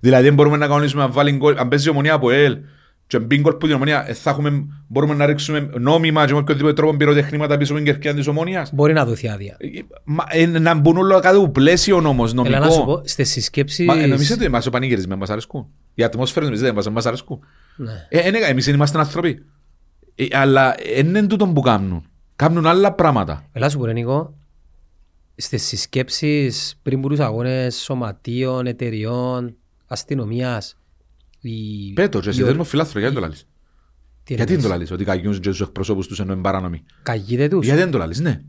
Δηλαδή δεν μπορούμε να κανονίσουμε να βάλει γκολ, αν παίζει η ομονία από ελ και μπίγκολ που την ομονία ε, θα έχουμε, μπορούμε να ρίξουμε νόμιμα και με οποιοδήποτε τρόπο πυροτεχνήματα πίσω από την κερκία της ομονίας. Μπορεί να δοθεί άδεια. Ε, μα, ε, να μπουν όλα κάτω από πλαίσιο όμως νομικό. Έλα να σου πω, στις συσκέψεις... Μα ε, νομίζετε ότι μας ο πανηγυρισμός μας αρέσκουν. Οι ατμόσφαιρες νομίζετε μας, μας αρέσκουν. Ναι. Ε, ε, εμείς είμαστε άνθρωποι. Ε, αλλά δεν είναι τούτο που κάνουν. Κάνουν άλλα πράγματα. Έλα σου πω, ρε Νίκο, στις συσκέψεις πριν από τους αγώνες σωματείων, εταιριών, αστυνομίας, η... Πέτω και εσύ η- δεν μου φιλάθρο, γιατί δεν το λαλείς; Τι Γιατί δεν το εννοείς, λαλείς, ότι καγιούν και τους εκπροσώπους τους ενώ είναι παράνομοι; Καγείτε τους; Γιατί δεν το λαλείς, ναι.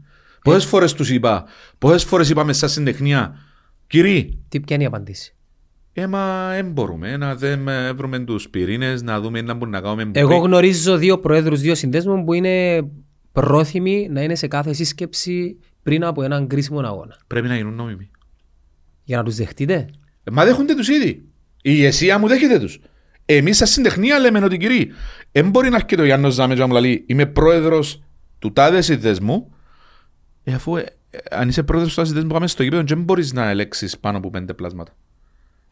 Πόσες φορές τους είπα, πόσες φορές είπαμε σαν συντεχνία, κύριοι, Τι ποια είναι η απαντήση. ε, μα δεν μπορούμε να δεν ε, βρούμε τους πυρήνες, να δούμε να μπορούμε να κάνουμε Εγώ μπορεί. γνωρίζω δύο προέδρους, δύο συνδέσμων που είναι πρόθυμοι να είναι σε κάθε σύσκεψη πριν από έναν κρίσιμο αγώνα. Πρέπει να γίνουν νόμιμοι. Για να τους δεχτείτε; Ε, Μα δέχονται τους ήδη. Η ηγεσία μου δέχεται τους. Εμείς σαν συντεχνία λέμε ότι κύριοι, δεν μπορεί να έρχεται ο Γιάννος Ζάμε και να μου λέει είμαι πρόεδρος του τάδε συνδέσμου ε, αφού ε, ε, αν είσαι πρόεδρος του τάδε συνδέσμου πάμε στο γήπεδο δεν μπορείς να ελέξεις πάνω από πέντε πλάσματα.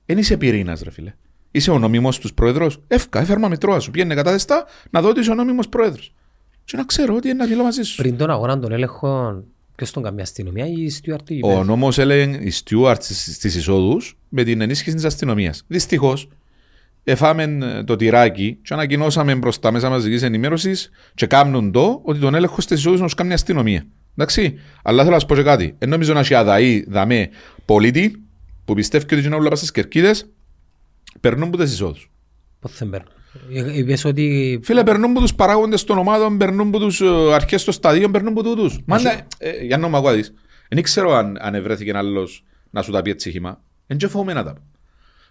Δεν είσαι πυρήνας ρε φίλε. Είσαι ο νόμιμος τους πρόεδρος. Εύκα, έφερμα μητρώα σου. Πήγαινε κατάδεστα να δω ότι είσαι ο νόμιμος πρόεδρος. Και να ξέρω ότι είναι να μιλώ μαζί σου. Πριν τον αγώνα των έλεγχων, ποιος τον καμία αστυνομία ή η Στιούαρτ του Ο γηπέδου. νόμος έλεγε οι stewards στις εισόδους με την ενίσχυση της αστυνομίας. Δυστυχώς, εφάμε ε, το τυράκι και ανακοινώσαμε προ τα μέσα μαζικής ενημέρωσης και κάνουν το ότι τον έλεγχο στις εισόδους να του κάνει η αστυνομία. Εντάξει, αλλά θέλω να σου πω και κάτι. Εν νομίζω να έχει αδαεί δαμέ πολίτη που πιστεύει ότι είναι όλα πας στις κερκίδες, περνούν από τις εισόδους. Πότε δεν παίρνω. Ε, Είπες ότι Φίλε, περνούν από τους παράγοντες των ομάδων, περνούν από τους αρχές των σταδίων, περνούν από τούτους. Μα ναι, ε, για να μου ακούεις. Δεν ξέρω αν, αν ευρέθηκε άλλος να σου τα πει έτσι χήμα. Δεν και φοβούμαι να τα πω.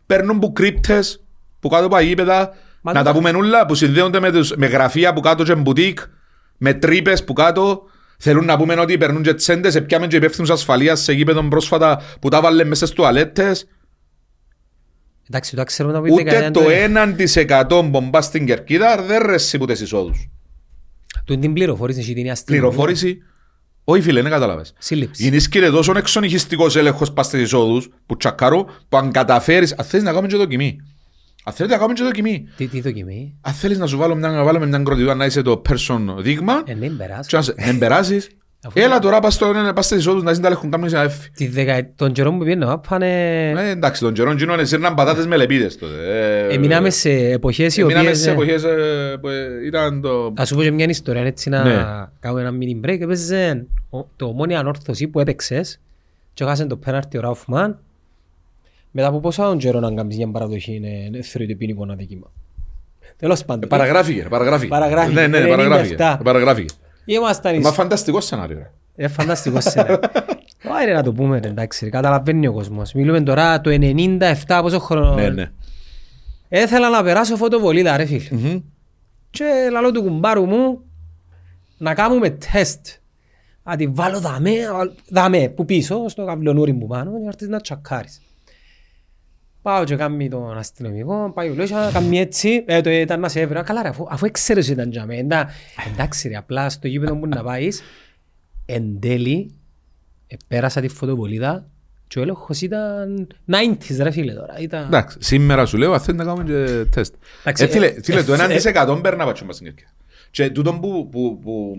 Περνούν που κρύπτες, που κάτω από γήπεδα, Μα να το- τα πούμε όλα, που συνδέονται με, τους, με γραφεία που κάτω και μπουτίκ, με τρύπες που κάτω. Θέλουν να πούμε ότι περνούν και τσέντες, επιάμε και υπεύθυνους ασφαλείας σε γήπεδο πρόσφατα που τα βάλε μέσα στις τουαλέτες. Εντάξει, το ξέρουμε από την Ούτε δεκαετία το 1% μπομπά στην κερκίδα δεν ρέσει που τις εισόδους. του την πληροφόρηση έχει την αστυνομία. Πληροφόρηση. Όχι φίλε, δεν κατάλαβες. Σύλληψη. Γίνησκεται τόσο εξονυχιστικός έλεγχος πας στις εισόδους που τσακάρω που αν καταφέρεις, αν θέλεις να κάνουμε και δοκιμή. Αν θέλεις να κάνουμε και δοκιμή. Τι, τι δοκιμή; Αν θέλεις να σου βάλω μια, να βάλουμε μια κροτιδά να είσαι το person δείγμα Ε, δεν περάσει. και να σε- δεν περάσεις. Αφού- Έλα τώρα πας, στο, ναι, πας στις εισόδους να ζεις τα έχουν κάνει συναδέλφοι. Τη δεκα... Τον καιρό που πήγαινε πάνε... Ε, εντάξει, τον καιρό γίνονται εσύρναν πατάτες με λεπίδες τότε. Ε, Εμείναμε σε εποχές οι Εμείναμε οποίες... σε ε, εποχές ε, που ε, ήταν το... Ας σου πω και μια ιστορία έτσι να Ναι. κάνουμε ένα mini break. Έπαιζε ο- το μόνη ανόρθωση που έπαιξες και έχασε το πέναρτι ο Ράουφμαν. Μετά από πόσα τον καιρό να κάνεις μια παραδοχή είναι θεωρείται ποινικό αδίκημα. Τέλος πάντων. Παραγράφηκε, παραγράφηκε. Παραγράφηκε. Ναι, ναι, 97. παραγράφηκε. Παραγράφηκε. Ήμασταν Μα εις... φανταστικό σενάριο. ρε. Ε, φανταστικό σενάριο. Άρα να το πούμε, ρε, εντάξει, ρε, καταλαβαίνει ο κόσμος. Μιλούμε τώρα το 97 πόσο χρόνο. Ναι, ναι. Έθελα να περάσω φωτοβολίδα ρε φίλε. Μμμ. Και λαλό του κουμπάρου μου να κάνουμε τεστ. Να τη βάλω δαμέ, δαμέ που πίσω, στο καυλονούρι μου πάνω και να έρθεις να τσακάρεις. Πάω και κάνει τον αστυνομικό, πάει ο Λέσσα, κάνει έτσι, ε, το ήταν να σε έβρα. Καλά ρε, αφού, αφού έξερες ότι ήταν για μένα. Εντάξει ρε, απλά στο γήπεδο που να πάεις, εν τέλει, ε, πέρασα τη φωτοβολίδα και ο έλεγχος ήταν 90s ρε φίλε τώρα. Ήταν... Εντάξει, σήμερα σου λέω, αν θέλει να κάνουμε και τεστ. Εντάξει, Ε, φίλε, ε, φίλε, ε, το ε, 1% παίρνα πάτσο μας στην κερκίδα. Και τούτο που, που, που,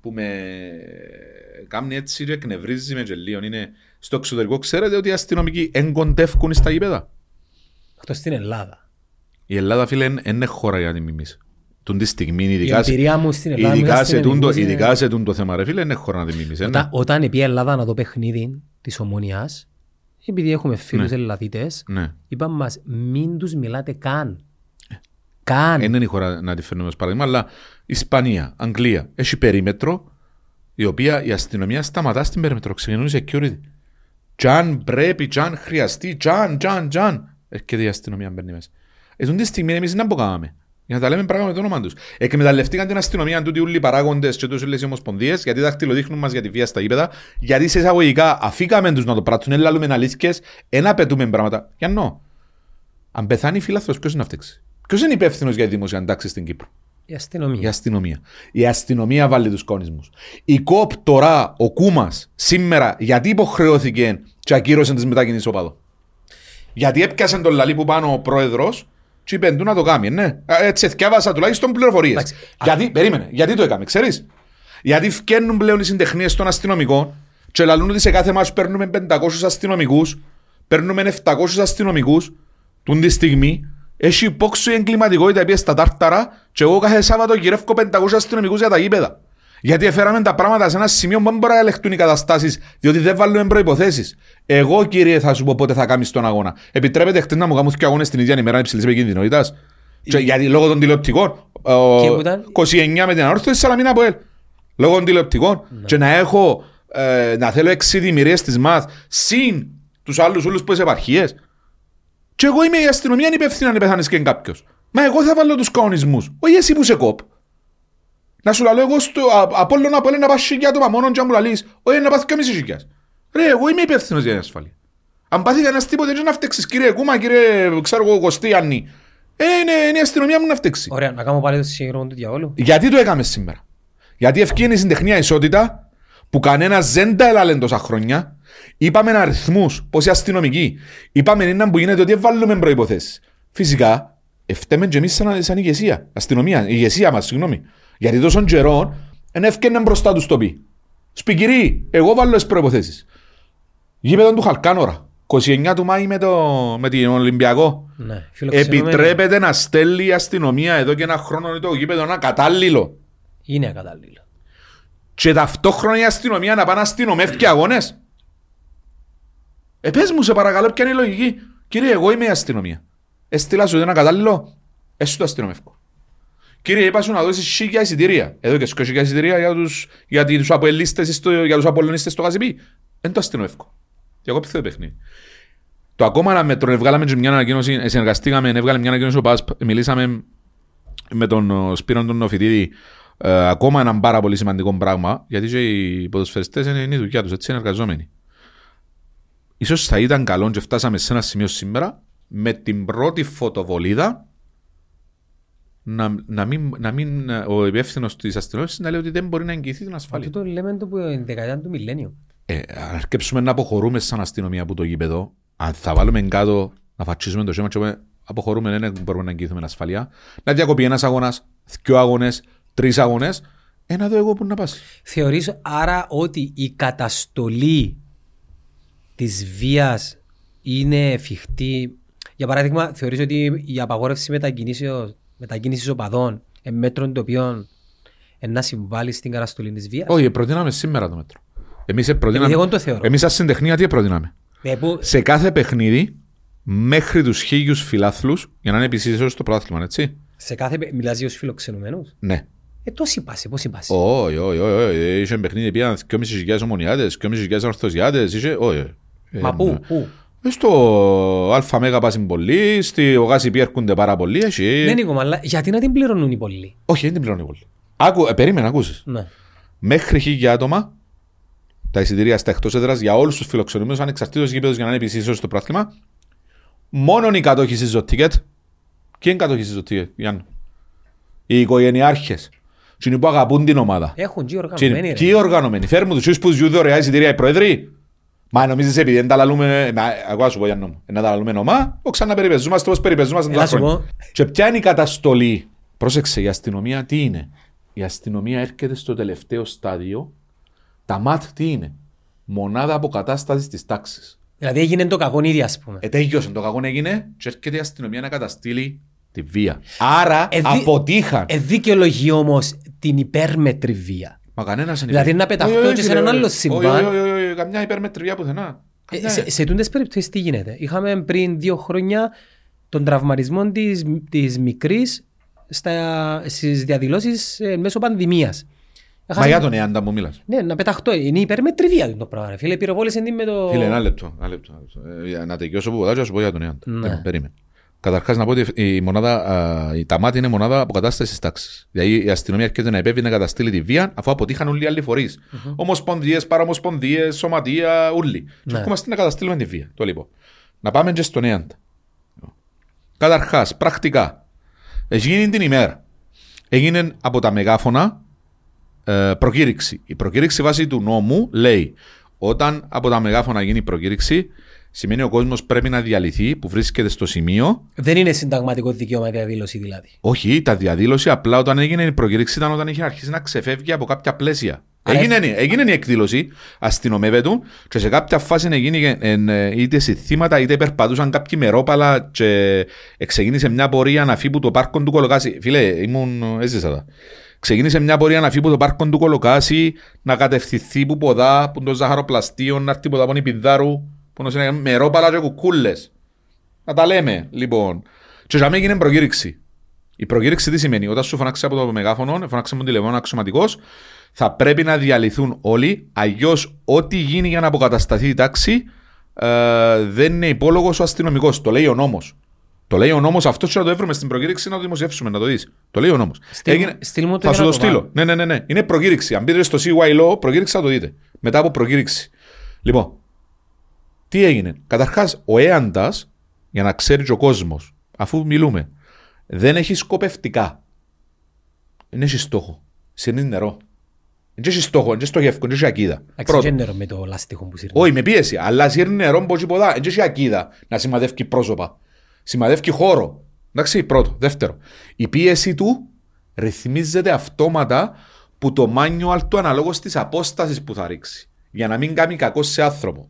που με κάνει έτσι και εκνευρίζει με και λίγο είναι στο εξωτερικό ξέρετε ότι οι αστυνομικοί εγκοντεύκουν στα γήπεδα; Εκτός στην Ελλάδα. Η Ελλάδα φίλε δεν είναι χώρα για να την μιμήσει. Τον τη στιγμή, Η ειδικά, σε- εμπειρία μου στην Ελλάδα ειδικά, μέσα σε στην τούτο, Ελληνική, ειδικά σε τούτο θέμα ρε φίλε, δεν είναι χώρα να την μιμήσει. ε, ναι. Όταν, όταν επί Ελλάδα να το παιχνίδι της ομονίας, επειδή έχουμε φίλους Ναι. Ελλαδίτες, Ναι. είπαν μας μην τους μιλάτε καν. Καν. Δεν είναι η χώρα να τη φέρνουμε ως παράδειγμα, αλλά Ισπανία, Αγγλία, έχει περίμετρο η οποία η αστυνομία σταματά στην περίμετρο, ξεκινούν οι security. Κι αν πρέπει, κι αν χρειαστεί, κι αν, κι αν, κι αν, έρχεται η αστυνομία μπαίνει μέσα. Ετούν τη στιγμή εμείς να μποκάμε. Για να τα λέμε πράγμα με το όνομα τους. Εκμεταλλευτήκαν την αστυνομία τούτοι όλοι οι παράγοντες και τούτοι όλες οι ομοσπονδίες γιατί δαχτυλοδείχνουν μας για τη βία στα γήπεδα γιατί σε εισαγωγικά αφήκαμε τους να το πράττουν, δεν λαλούμε αλήθικες, δεν απαιτούμε πράγματα. Για νο. Αν πεθάνει φίλαθρος, ποιος είναι να φταίξει; Ποιος είναι υπεύθυνος για τη δημόσια τάξη στην Κύπρο; Η αστυνομία. Η αστυνομία. Η αστυνομία βάλει τους κόνισμους. Η ΚΟΠ τώρα, ο Κούμας, σήμερα, γιατί υποχρεώθηκε και ακύρωσε τις μετακινήσεις οπαδό; Γιατί έπιασε τον λαλί που πάνω ο πρόεδρος Και είπεν του να το κάνει, ναι. Ε, Έτσι εθιάβασα τουλάχιστον πληροφορίες. Εντάξει. Γιατί, περίμενε, γιατί το έκαμε, ξέρεις; Γιατί φκαίνουν πλέον οι συντεχνίες των αστυνομικών και λαλούν ότι σε κάθε μας παίρνουμε 500 αστυνομικούς, παίρνουμε 700 αστυνομικούς, τούν τη στιγμή, έχει υπόξω η εγκληματικότητα πήγε στα τάρταρα και εγώ κάθε Σάββατο γυρεύω 500 αστυνομικούς για τα γήπεδα. Γιατί έφεραμε τα πράγματα σε ένα σημείο που δεν μπορεί να ελεγχτούν οι καταστάσεις, διότι δεν βάλουμε προποθέσει. Εγώ, κύριε, θα σου πω πότε θα κάνεις τον αγώνα. Επιτρέπετε χτες να μου κάνουν και αγώνες την ίδια ημέρα υψηλή επικίνδυνοτητα. Γιατί λόγω των τηλεοπτικών. ο, Και που ήταν; 29 με την ανόρθωση Σαλαμίνα από ελ. Λόγω των τηλεοπτικών. Και να έχω, ε, να θέλω 6 δημιουργίες της ΜΑΘ συν τους άλλους όλου που είσαι επαρχίες. Και εγώ είμαι η αστυνομία είναι υπεύθυνη αν πεθάνεις και κάποιος. Μα εγώ θα βάλω τους κανονισμού. Όχι εσύ που σε κόπ. Να σου λέω εγώ στο από όλο να πω να πας χιλιά άτομα μόνο και να μου λαλείς, όχι να πάθεις και μισή χιλιάς. Ρε, εγώ είμαι υπεύθυνος για την ασφάλεια. Αν πάθει κανένας τίποτε δεν να φταίξεις, κύριε Κούμα, κύριε, ξέρω εγώ, Κωστή, Αννή. Ε, είναι, είναι η αστυνομία μου να φταίξει. Ωραία, να κάνουμε πάλι το συγγνώμη του διαβόλου. Γιατί το έκαμε σήμερα; Γιατί ευκαιρία η συντεχνία ισότητα που κανένας δεν τα έλαλε τόσα χρόνια. Είπαμε αριθμούς, πόσοι αστυνομικοί. Είπαμε έναν που γίνεται ότι βάλουμε προποθέσει. Φυσικά, ευτέμε και εμείς σαν, σαν ηγεσία. Αστυνομία, η ηγεσία μας, συγγνώμη. Γιατί τόσο καιρό δεν έφτιανε μπροστά τους το πει. Σπικυρί, εγώ βάλω τις προποθέσει. Γήπεδο του Χαλκάνορα. 29 του Μάη με, το, με την Ολυμπιακό. Ναι, φιλοξενούμενοι. Επιτρέπεται να στέλνει η αστυνομία εδώ και ένα χρόνο το γήπεδο ένα κατάλληλο. Είναι ακατάλληλο. Και ταυτόχρονα η αστυνομία να πάει να αστυνομεύει αγώνες. Ε, πες μου, σε παρακαλώ, ποια είναι η λογική. Κύριε, εγώ είμαι η αστυνομία. Έστειλα σου ένα κατάλληλο, έσου το αστυνομεύκω. Κύριε, είπα σου να δώσεις σίγια εισιτήρια. Εδώ και σκόσια εισιτήρια για τους, για τους αποελίστες, στο, για τους απολωνίστες στο Γαζιπί. Δεν το αστυνομεύκω. Και εγώ πιθώ το παιχνίδι. Το ακόμα ένα μέτρο, έβγαλαμε και μια ανακοίνωση, ε, συνεργαστήκαμε, έβγαλε μια ανακοίνωση ο ΠΑΣΠ, μιλήσαμε με τον ο, Σπύρον τον Νοφιτίδη, ε, ακόμα ένα πάρα πολύ σημαντικό πράγμα, γιατί και οι ποδοσφαιριστές είναι, είναι η δουλειά τους, έτσι είναι εργαζόμενοι. Ίσως θα ήταν καλό και φτάσαμε σε ένα σημείο σήμερα, με την πρώτη φωτοβολίδα, να, να, μην, να μην, ο υπεύθυνος της αστυνομίας να λέει ότι δεν μπορεί να εγγυηθεί την ασφάλεια. Αυτό το λέμε το που είναι δεκαετία του μιλένιου. Ε, αν αρκέψουμε να αποχωρούμε σαν αστυνομία από το γήπεδο, αν θα βάλουμε κάτω να φατσίσουμε το σώμα και πούμε, αποχωρούμε, δεν μπορούμε να εγγυηθούμε την ασφαλεία, να διακοπεί ένας αγώνας, δύο αγώνες, τρεις αγώνες, ένα δω εγώ που να πας. Θεωρείς άρα ότι η καταστολή της βίας είναι εφικτή. Για παράδειγμα, θεωρείς ότι η απαγόρευση μετακινήσεως, μετακίνησης οπαδών εν μέτρων το οποίο να συμβάλλει στην καταστολή της βίας; Όχι, προτείναμε σήμερα το μέτρο. Εμείς Επειδή εγώ το θεωρώ. Εμείς, σαν συντεχνία, τι προτείναμε; Ε, που- Σε κάθε παιχνίδι, μέχρι τους χίλιους φιλάθλους, για να είναι επισήμω στο πρωτάθλημα, έτσι. σε κάθε πε- μιλάς για τους φιλοξενουμένους. Ναι. Ε, τόσοι πάση, πόσοι πάση. Όχι, όχι, όχι. Είχε παιχνίδι πήγαν 2.500 ομονιάτες, 2.500 ορθωσιάτες, είχε, όχι. Ε, Μα ναι. πού, πού. Ε, Στο ΑΜΕΓΑ Μέγα πάσουν πολλοί, στη Γάζι Πι έρχονται πάρα πολλοί, έχει. Ναι, Νίκο, αλλά γιατί να την πληρώνουν οι πολλοί. Όχι, δεν την πληρώνει πολύ. Άκου, ε, περίμενα, ακούσεις. Ναι. Μέχρι χίλια άτομα, τα εισιτήρια στα εκτός έδρας για όλους τους φιλοξενούμενους, ανεξαρτήτως γήπεδος για να είναι επισήμως στο πράθλημα, μόνον οι κατόχοι στο τίκετ. Ποιοι είναι κατόχοι στο τίκετ, Γιάννου. Οι οικογενειάρχες. Τι είναι που αγαπούν την ομάδα. Έχουν και Τι οργανωμένοι. είναι- ρε. Ποιοι οργανωμένοι; Φέρνουν τους που ζουν δωρεά εισιτήρια οι πρόεδροι. Μα νομίζεις επειδή δεν τα λαλούμε... Μα, εγώ να σου πω Γιάννου μου. Να τα λαλούμε νομά, ο ξαναπεριπεζούμαστε όπως περιπεζούμαστε Έλα τα σου χρόνια. πω. Και ποια είναι η καταστολή; Πρόσεξε, η αστυνομία τι είναι; Η αστυνομία έρχεται στο τελευταίο στάδιο. Τα ΜΑΤ τι είναι; Μονάδα αποκατάστασης της τάξης. Δηλαδή έγινε το κακό ήδη, ας πούμε. Ε, τέλειωσε το κακό έγινε και έρχεται η αστυνομία να καταστήλει τη βία. Άρα Ε, δι- αποτύχαν. Ε, δικαιολογεί όμως την υπέρμετρη βία. Μα κανένας δεν Δηλαδή είπε. να πεταχτώ Όχι, όχι, και σε φίλε, έναν άλλο όχι, συμβάν. Όχι, όχι, όχι, όχι, καμιά υπέρμετρη βία πουθενά. Ε, Καμιά. σε, σε τούντες περιπτώσεις τι γίνεται. Είχαμε πριν δύο χρόνια τον τραυματισμό της, της μικρής στα, στις διαδηλώσεις ε, μέσω πανδημίας. Μα Έχασε- για τον Εάντα μου μιλάς. Ναι, να πεταχτώ. Είναι υπέρμετρη βία το πράγμα. ρε Φίλε, πυροβόλησε την με το... Φίλε, ένα λεπτό. Ένα λεπτό, ένα λεπτό. Ε, για να τελειώσω που ποτά και να σου πω για τον Εάντα. Ναι. Ε, Περίμενε. Καταρχάς να πω ότι η, μονάδα, α, η ΤΑΜΑΤ είναι μονάδα αποκατάστασης τάξης. Δηλαδή η αστυνομία έρχεται να επέβει να καταστήλει τη βία αφού αποτύχαν όλοι οι άλλοι φορείς. Ομοσπονδίες, παραομοσπονδίες, σωματεία, όλοι. Και Ναι. ερχόμαστε να καταστήλουμε τη βία. Το λοιπόν. Να πάμε και στον Εάντα. Καταρχάς, πρακτικά. Έγινε την ημέρα. Έγινε από τα μεγάφωνα ε, προκήρυξη. Η προκήρυξη βάσει του νόμου λέει όταν από τα μεγάφωνα γίνει η προκήρυξη σημαίνει ο κόσμος πρέπει να διαλυθεί που βρίσκεται στο σημείο. Δεν είναι συνταγματικό δικαίωμα η διαδήλωση δηλαδή. Όχι, τα διαδήλωση απλά όταν έγινε η προκήρυξη ήταν όταν είχε αρχίσει να ξεφεύγει από κάποια πλαίσια. Άρα- Έγινε, έγινε η εκδήλωση, αστυνομεύεται και σε κάποια φάση έγινε ε, είτε θύματα είτε περπατούσαν κάποιοι μερόπαλα και ξεκίνησε μια πορεία να φύγει από το πάρκο του Κολοκάση. Φίλε, ήμουν, έζησα τα. Ξεκίνησε μια πορεία να φύγει από το πάρκο του Κολοκάση, να κατευθυνθεί που ποδά, που το ζαχαροπλαστείο, να έρθει ποδά από Πιδάρου, που είναι μερόπαλα και κουκούλες. Να τα λέμε, λοιπόν. Και για μένα έγινε προκήρυξη. Η προκήρυξη τι σημαίνει, όταν σου φωνάξεις από το μεγάφωνο, φωνάξεις με το τηλεφώνο αξιωματικός, θα πρέπει να διαλυθούν όλοι, αλλιώς ό,τι γίνει για να αποκατασταθεί η τάξη ε, δεν είναι υπόλογος ο αστυνομικός. Το λέει ο νόμος. Το λέει ο νόμος αυτός και να το έβρουμε στην προκήρυξη να το δημοσιεύσουμε, να το δεις. Το λέει ο νόμος. Στείλ- στείλ μου το Θα για σου να το το στείλω. βάλω. Ναι, ναι, ναι, ναι. Είναι προκήρυξη. Αν μπείτε στο CY Law, προκήρυξη θα το δείτε. Μετά από προκήρυξη. Λοιπόν, τι έγινε; Καταρχάς, ο έαντας, για να ξέρει και ο κόσμος, αφού μιλούμε, δεν έχει σκοπευτικά. Δεν έχει στόχο. Συρνεί νερό. Δεν έχει στόχο, δεν έχει στοχεύκο, δεν έχει ακίδα. Εντάξει, Πρώτο. δεν νερό με το λάστιχο που σύρνει. Όχι, με πίεση. Αλλά σύρνει νερό, μπορεί ποδά. Δεν έχει ακίδα να σημαδεύει πρόσωπα. Σημαδεύει χώρο. Εντάξει, πρώτο. Δεύτερο. Η πίεση του ρυθμίζεται αυτόματα που το manual του αναλόγως της απόστασης που θα ρίξει. Για να μην κάνει κακό σε άνθρωπο.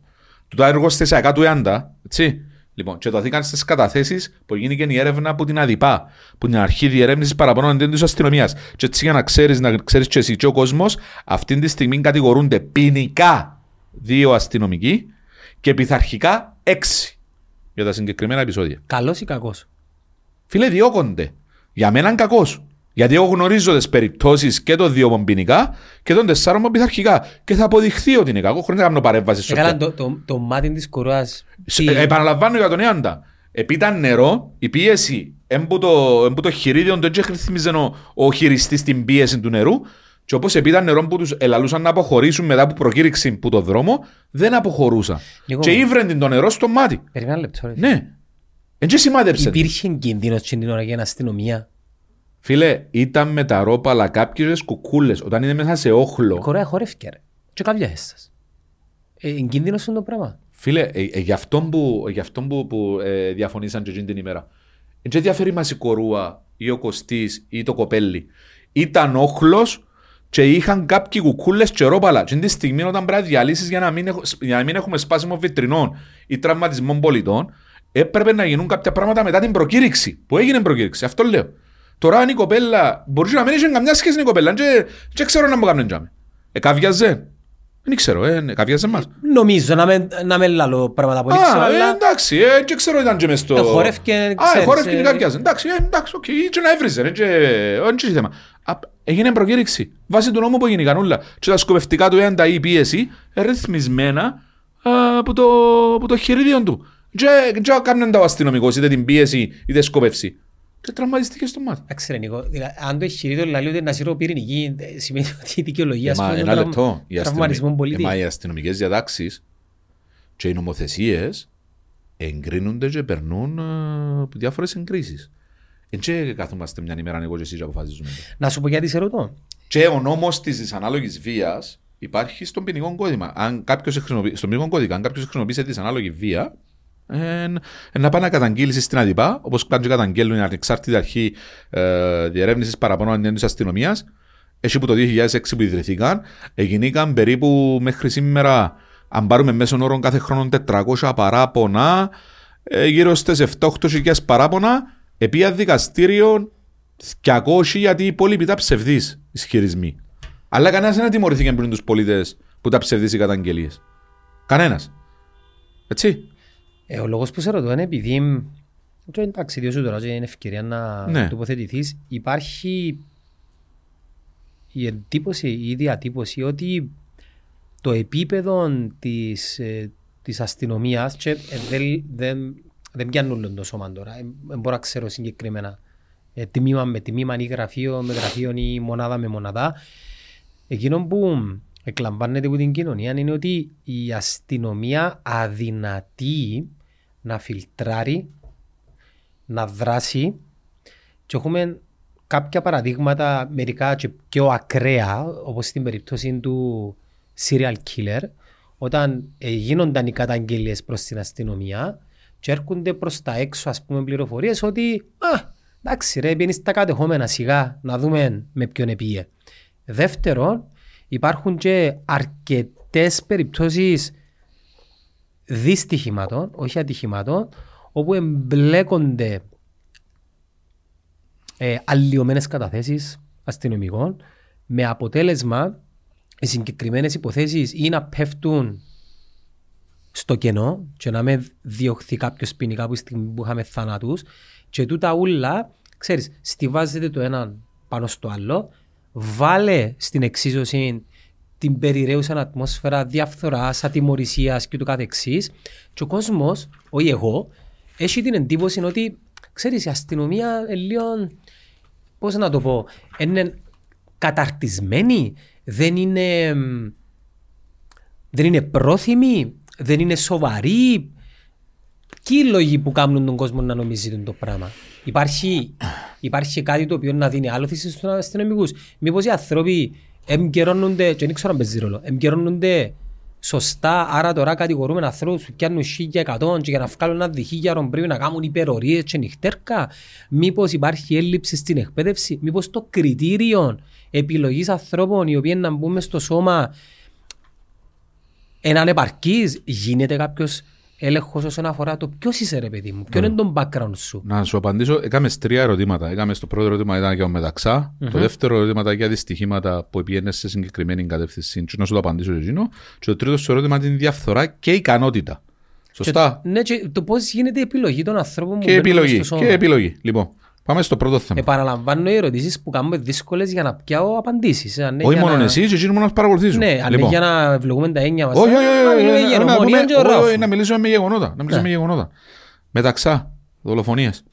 Του τα εργοστασιακά του Ιάντα, έτσι. Λοιπόν, και το δίκαν στις καταθέσεις που γίνει και η έρευνα από την ΑΔΙΠΑ, που είναι η αρχή διερεύνησης παραπάνω αντίον της αστυνομίας. Και έτσι για να ξέρεις, να ξέρεις και εσύ και ο κόσμος, αυτή τη στιγμή κατηγορούνται ποινικά δύο αστυνομικοί και πειθαρχικά έξι για τα συγκεκριμένα επεισόδια. Καλός ή κακός; Φίλε, διώκονται. Για μένα είναι κακός. Γιατί εγώ γνωρίζω τις περιπτώσεις και των δύο ποινικά και των τεσσάρων πειθαρχικά. Και θα αποδειχθεί ότι είναι κακό, χωρίς να κάνω παρέμβαση σε Έκανα αυτό. το, το, το μάτι της κοροάς. Σε- ε, επαναλαμβάνω για τον Ιάντα. Επειδή ήταν νερό, η πίεση έμπου το, έμπου το χειρίδιο δεν είχε ρυθμίζε ο, ο χειριστής την πίεση του νερού. Και όπως επειδή ήταν νερό που τους ελαλούσαν να αποχωρήσουν μετά από προκήρυξη που το δρόμο, δεν αποχωρούσαν. Νίκο και μου. ήβρεν την το νερό στο μάτι. Περίμενα ένα λεπτό. ρε. Ναι. Δεν και σημάδεψε. Υπήρχε κίνδυνος την ώρα για την αστυνομία; Φίλε, ήταν με τα ρόπαλα κάποιε κουκούλες όταν είναι μέσα σε όχλο. Η κορέα χορεύκε ρε. Και κάποια έσας. Ε, είναι κίνδυνος είναι το πράγμα. Φίλε, ε, ε, γι' αυτό που, γι αυτό που, που ε, διαφωνήσαν και εκείνη την ημέρα. Δεν διαφέρει μας η κορούα ή ο Κωστής ή το κοπέλι. Ήταν όχλος και είχαν κάποιοι κουκούλες και ρόπαλα. Και τη στιγμή όταν πρέπει να διαλύσεις για να μην, έχω- για να μην έχουμε σπάσιμο βιτρινών ή τραυματισμό πολιτών, έπρεπε να γίνουν κάποια πράγματα μετά την προκήρυξη. Που έγινε προκήρυξη, αυτό λέω. Τώρα αν η κοπέλα, μπορείς να μην έχεις καμιά σχέση με η κοπέλα, και, και ξέρω να μου κάνουν τζάμε. Ε, καβιάζε. Δεν ξέρω, ε, καβιάζε μας. Νομίζω να με, να με λαλώ πράγματα που ήξερα, Α, ε, αλλά εντάξει, ε, και ξέρω ήταν και μες στο... Ε, χορεύκε, Α, ξέρεις, ε, χορεύκε ε, και κάποιας. Εντάξει, ε, εντάξει, οκ, και να έβριζε, ε, και όχι και θέμα. Α, Έγινε προκήρυξη. Βάσει του νόμου που έγινε κανούλα. Και τα σκοπευτικά του έντα ή πίεση, ε, ρυθμισμένα α, από το, από το χειρίδιο του. Και, και κάμναν τα ο αστυνομικός, είτε την πίεση, είτε σκοπεύση. Και τραυματιστήκε στο μάτι. Εντάξει ρε Νίκο, δηλαδή, αν το εγχειρίδιο λέει ότι να σύρω πυρηνική, ε, σημαίνει ότι η δικαιολογία Ε, ας μα, πούμε, ένα είναι λεπτό. Οι τραυματισμό αστυνομι- πολίτη. ε, μα οι αστυνομικές διατάξεις και οι νομοθεσίες εγκρίνονται και περνούν διάφορες εγκρίσεις. Δεν και καθόμαστε μια ημέρα εγώ και εσύ και αποφασίζουμε. Να σου πω γιατί σε ρωτώ. Και ο νόμος της δυσανάλογης βίας υπάρχει στον ποινικό κώδικα. Αν κάποιος χρησιμοποιεί, στον ποινικό κώδικα, αν κάποιος χρησιμοποιήσει δυσανάλογη βία, ε, ε, να πάει να καταγγείλεις στην ΑΔΙΠΑ, όπως κάνουν και καταγγέλνουν η ανεξάρτητη αρχή ε, διερεύνησης παραπάνω αντίον της αστυνομίας. Έχει που το 2006 που ιδρυθήκαν, εγινήκαν περίπου μέχρι σήμερα, αν πάρουμε μέσον όρο κάθε χρόνο 400 παράπονα, ε, γύρω στις 7-8 χιλιάδες παράπονα, επί δικαστήριο 200 γιατί οι υπόλοιποι ήταν ψευδείς ισχυρισμοί. Αλλά κανένας δεν τιμωρήθηκε πριν τους πολίτες που ήταν ψευδείς οι καταγγελίες. Κανένας. Έτσι. Ε, ο λόγος που σε ρωτώ είναι επειδή το εντάξει, διότι τώρα και είναι ευκαιρία να Ναι. τοποθετηθείς υπάρχει η εντύπωση ή η διατύπωση ότι το επίπεδο της, ε, της αστυνομίας και ε, δεν, δεν, δεν πιάνουν όλο το σώμα τώρα, ε, δεν μπορώ να ξέρω συγκεκριμένα ε, τμήμα με τμήμα ή γραφείο με γραφείο ή μονάδα με μονάδα Εκείνο που εκλαμβάνεται από την κοινωνία είναι ότι η αστυνομία αδυνατεί να φιλτράρει, να δράσει και έχουμε κάποια παραδείγματα, μερικά και πιο ακραία, όπως στην περίπτωση του serial killer, όταν ε, γίνονταν οι καταγγελίες προς την αστυνομία και έρχονται προς τα έξω ας πούμε πληροφορίες ότι α, εντάξει ρε πιένεις τα κατεχόμενα σιγά να δούμε με ποιον επίε. Δεύτερον, υπάρχουν και αρκετές περιπτώσεις δυστυχημάτων, όχι ατυχημάτων, όπου εμπλέκονται ε, αλλοιωμένες καταθέσεις αστυνομικών με αποτέλεσμα οι συγκεκριμένες υποθέσεις ή να πέφτουν στο κενό και να με διωχθεί κάποιος ποινικά που, που είχαμε θανάτους και τούτα ούλα, ξέρεις, στηβάζεται το ένα πάνω στο άλλο, βάλε στην εξίσωση την περιραίουσα ατμόσφαιρα διαφθοράς, ατιμορρησίας και του καθεξής και ο κόσμος, όχι εγώ, έχει την εντύπωση ότι ξέρεις η αστυνομία λίγο, πώς να το πω, είναι καταρτισμένη, δεν είναι, δεν είναι πρόθυμη, δεν είναι σοβαρή. Ποιοι οι λόγοι που κάνουν τον κόσμο να νομίζει το πράγμα; Υπάρχει, υπάρχει κάτι το οποίο να δίνει άλοθηση στους αστυνομικούς; Μήπως οι άνθρωποι εμπικαιρώνονται, και δεν ξέρω αν παίζει ρόλο, εμπικαιρώνονται σωστά, άρα τώρα κατηγορούμε ανθρώπους που πιάνουν χίλια εκατόν και για να βγάλουν ένα διχίλιαρο πρέπει να κάνουν υπερορίες και νυχτέρκα. Μήπως υπάρχει έλλειψη στην εκπαίδευση, μήπως το κριτήριο επιλογής ανθρώπων οι οποίοι να μπουν στο σώμα έναν επαρκής, γίνεται κάποιος έλεγχος όσον αφορά το ποιος είσαι, ρε παιδί μου, ποιο είναι το background σου. Να σου απαντήσω, έκαμε τρία ερωτήματα. Έκαμε στο πρώτο ερώτημα ήταν για ο μεταξά. Mm-hmm. Το δεύτερο ερώτημα ήταν για δυστυχήματα που πήγαινε σε συγκεκριμένη κατεύθυνση. Και να σου το απαντήσω εκείνο. Και το τρίτο σου ερώτημα είναι η διαφθορά και η ικανότητα. Σωστά. Και, ναι, και το πώς γίνεται η επιλογή των ανθρώπων και που επιλογή, στο σώμα. Και επιλογή. Λοιπόν, Πάμε στο πρώτο θέμα. Επαναλαμβάνω οι ερωτήσεις που κάνουμε δύσκολες για να πιάω απαντήσεις. Ε, όχι μόνο να... εσύ, και μόνο να παρακολουθήσω. Ναι, αν λοιπόν. για να ευλογούμε τα έννοια μας. Όχι, όχι, όχι. Να μιλήσουμε με γεγονότα. Να μιλήσουμε με γεγονότα. Μεταξά, δολοφονίες.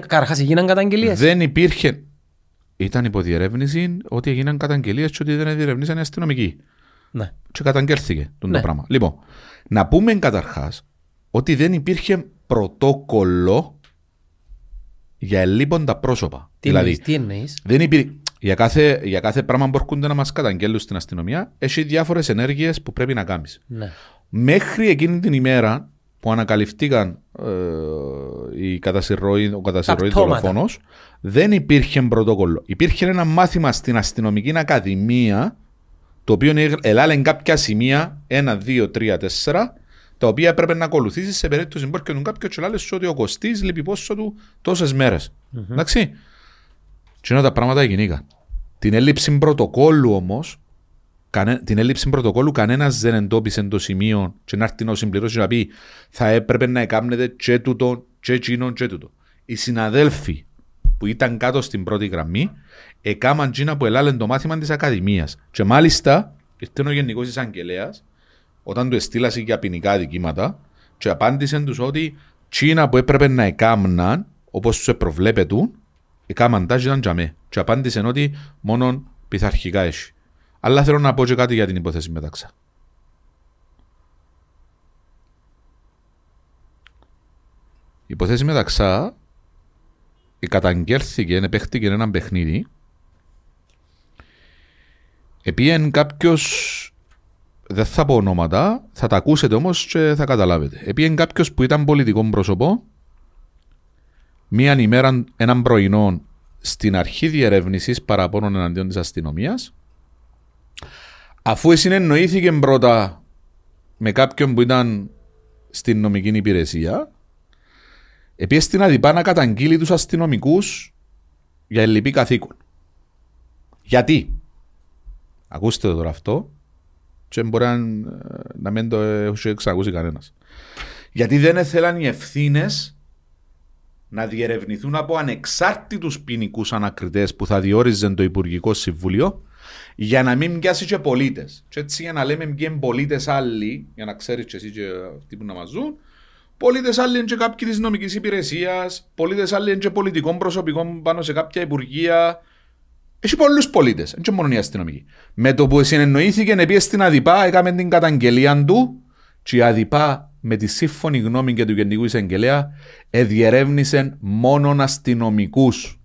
Καταρχάς, έγιναν καταγγελίες. Δεν υπήρχε. Ήταν υποδιερεύνηση ότι έγιναν καταγγελίες και ότι δεν διερευνήσαν οι αστυνομικοί. Ναι. Και καταγγέλθηκε το ναι. πράγμα. Λοιπόν, να πούμε καταρχάς ότι δεν υπήρχε πρωτόκολλο για ελλείποντα πρόσωπα. Τι, δηλαδή, τι εννοείς; Δεν υπήρ... για, κάθε, για κάθε πράγμα που έρχονται να μας καταγγέλουν στην αστυνομία, έχει διάφορες ενέργειες που πρέπει να κάνεις. Ναι. Μέχρι εκείνη την ημέρα που ανακαλυφθήκαν ε, οι κατασυρωοί, ο κατασυρωής δολοφόνος, δεν υπήρχε πρωτόκολλο. Υπήρχε ένα μάθημα στην αστυνομική ακαδημία, το οποίο ελάλε κάποια σημεία, ένα, δύο, τρία, τέσσερα, τα οποία έπρεπε να ακολουθήσεις σε περίπτωση που έρχεται κάποιος και λέει ότι ο Κωστής λείπει πόσο του τόσες μέρες. Mm-hmm. Εντάξει. Τι είναι τα πράγματα γινήκα. Την έλλειψη πρωτοκόλλου όμως, την έλλειψη πρωτοκόλλου κανένας δεν εντόπισε το σημείο και να έρθει να συμπληρώσει να πει θα έπρεπε να έκαμνετε και τούτο, και εκείνο, και τούτο. Οι συναδέλφοι που ήταν κάτω στην πρώτη γραμμή έκαναν τζίνα που ελάλεν το μάθημα της Ακαδημίας. Και μάλιστα ήρθε ο Γενικός Εισαγγελέας όταν του εστίλασε για ποινικά δικήματα και απάντησε τους ότι τσίνα που έπρεπε να εκάμναν όπως τους προβλέπετουν, εκάμαν τα ήταν τζαμέ. Και απάντησε ότι μόνο πειθαρχικά έχει. Αλλά θέλω να πω και κάτι για την υπόθεση μεταξά. Η υπόθεση μεταξά καταγγέλθηκε, επέχτηκε ένα παιχνίδι. Επίεν κάποιος δεν θα πω ονόματα, θα τα ακούσετε όμως και θα καταλάβετε. Επίεν κάποιος που ήταν πολιτικό πρόσωπο, μίαν ημέρα, έναν πρωινό, στην αρχή διερεύνησης παραπώνων εναντίον της αστυνομίας, αφού συνεννοήθηκε πρώτα με κάποιον που ήταν στην νομική υπηρεσία, επίση στην ΑΔΙΠΑ να καταγγείλει τους αστυνομικούς για ελληπή καθήκον. Γιατί, ακούστε τώρα αυτό, και μπορεί να, να μην το έχει εξακούσει κανένας. Γιατί δεν ήθελαν οι ευθύνες να διερευνηθούν από ανεξάρτητους ποινικούς ανακριτές που θα διόριζαν το Υπουργικό Συμβούλιο για να μην μοιάσει και πολίτες. Και έτσι για να λέμε ποιοι πολίτες άλλοι, για να ξέρεις και εσύ και αυτοί που να μας ζουν, πολίτες άλλοι είναι και κάποιοι της νομικής υπηρεσίας, πολίτες άλλοι είναι και πολιτικών προσωπικών πάνω σε κάποια υπουργεία, έχει πολλούς πολίτες, δεν μόνο οι αστυνομικοί. Με το που συνεννοήθηκε να πει στην ΑΔΙΠΑ, έκαμε την καταγγελία του, και η ΑΔΙΠΑ με τη σύμφωνη γνώμη και του Γενικού Εισαγγελέα εδιερεύνησε μόνο αστυνομικούς.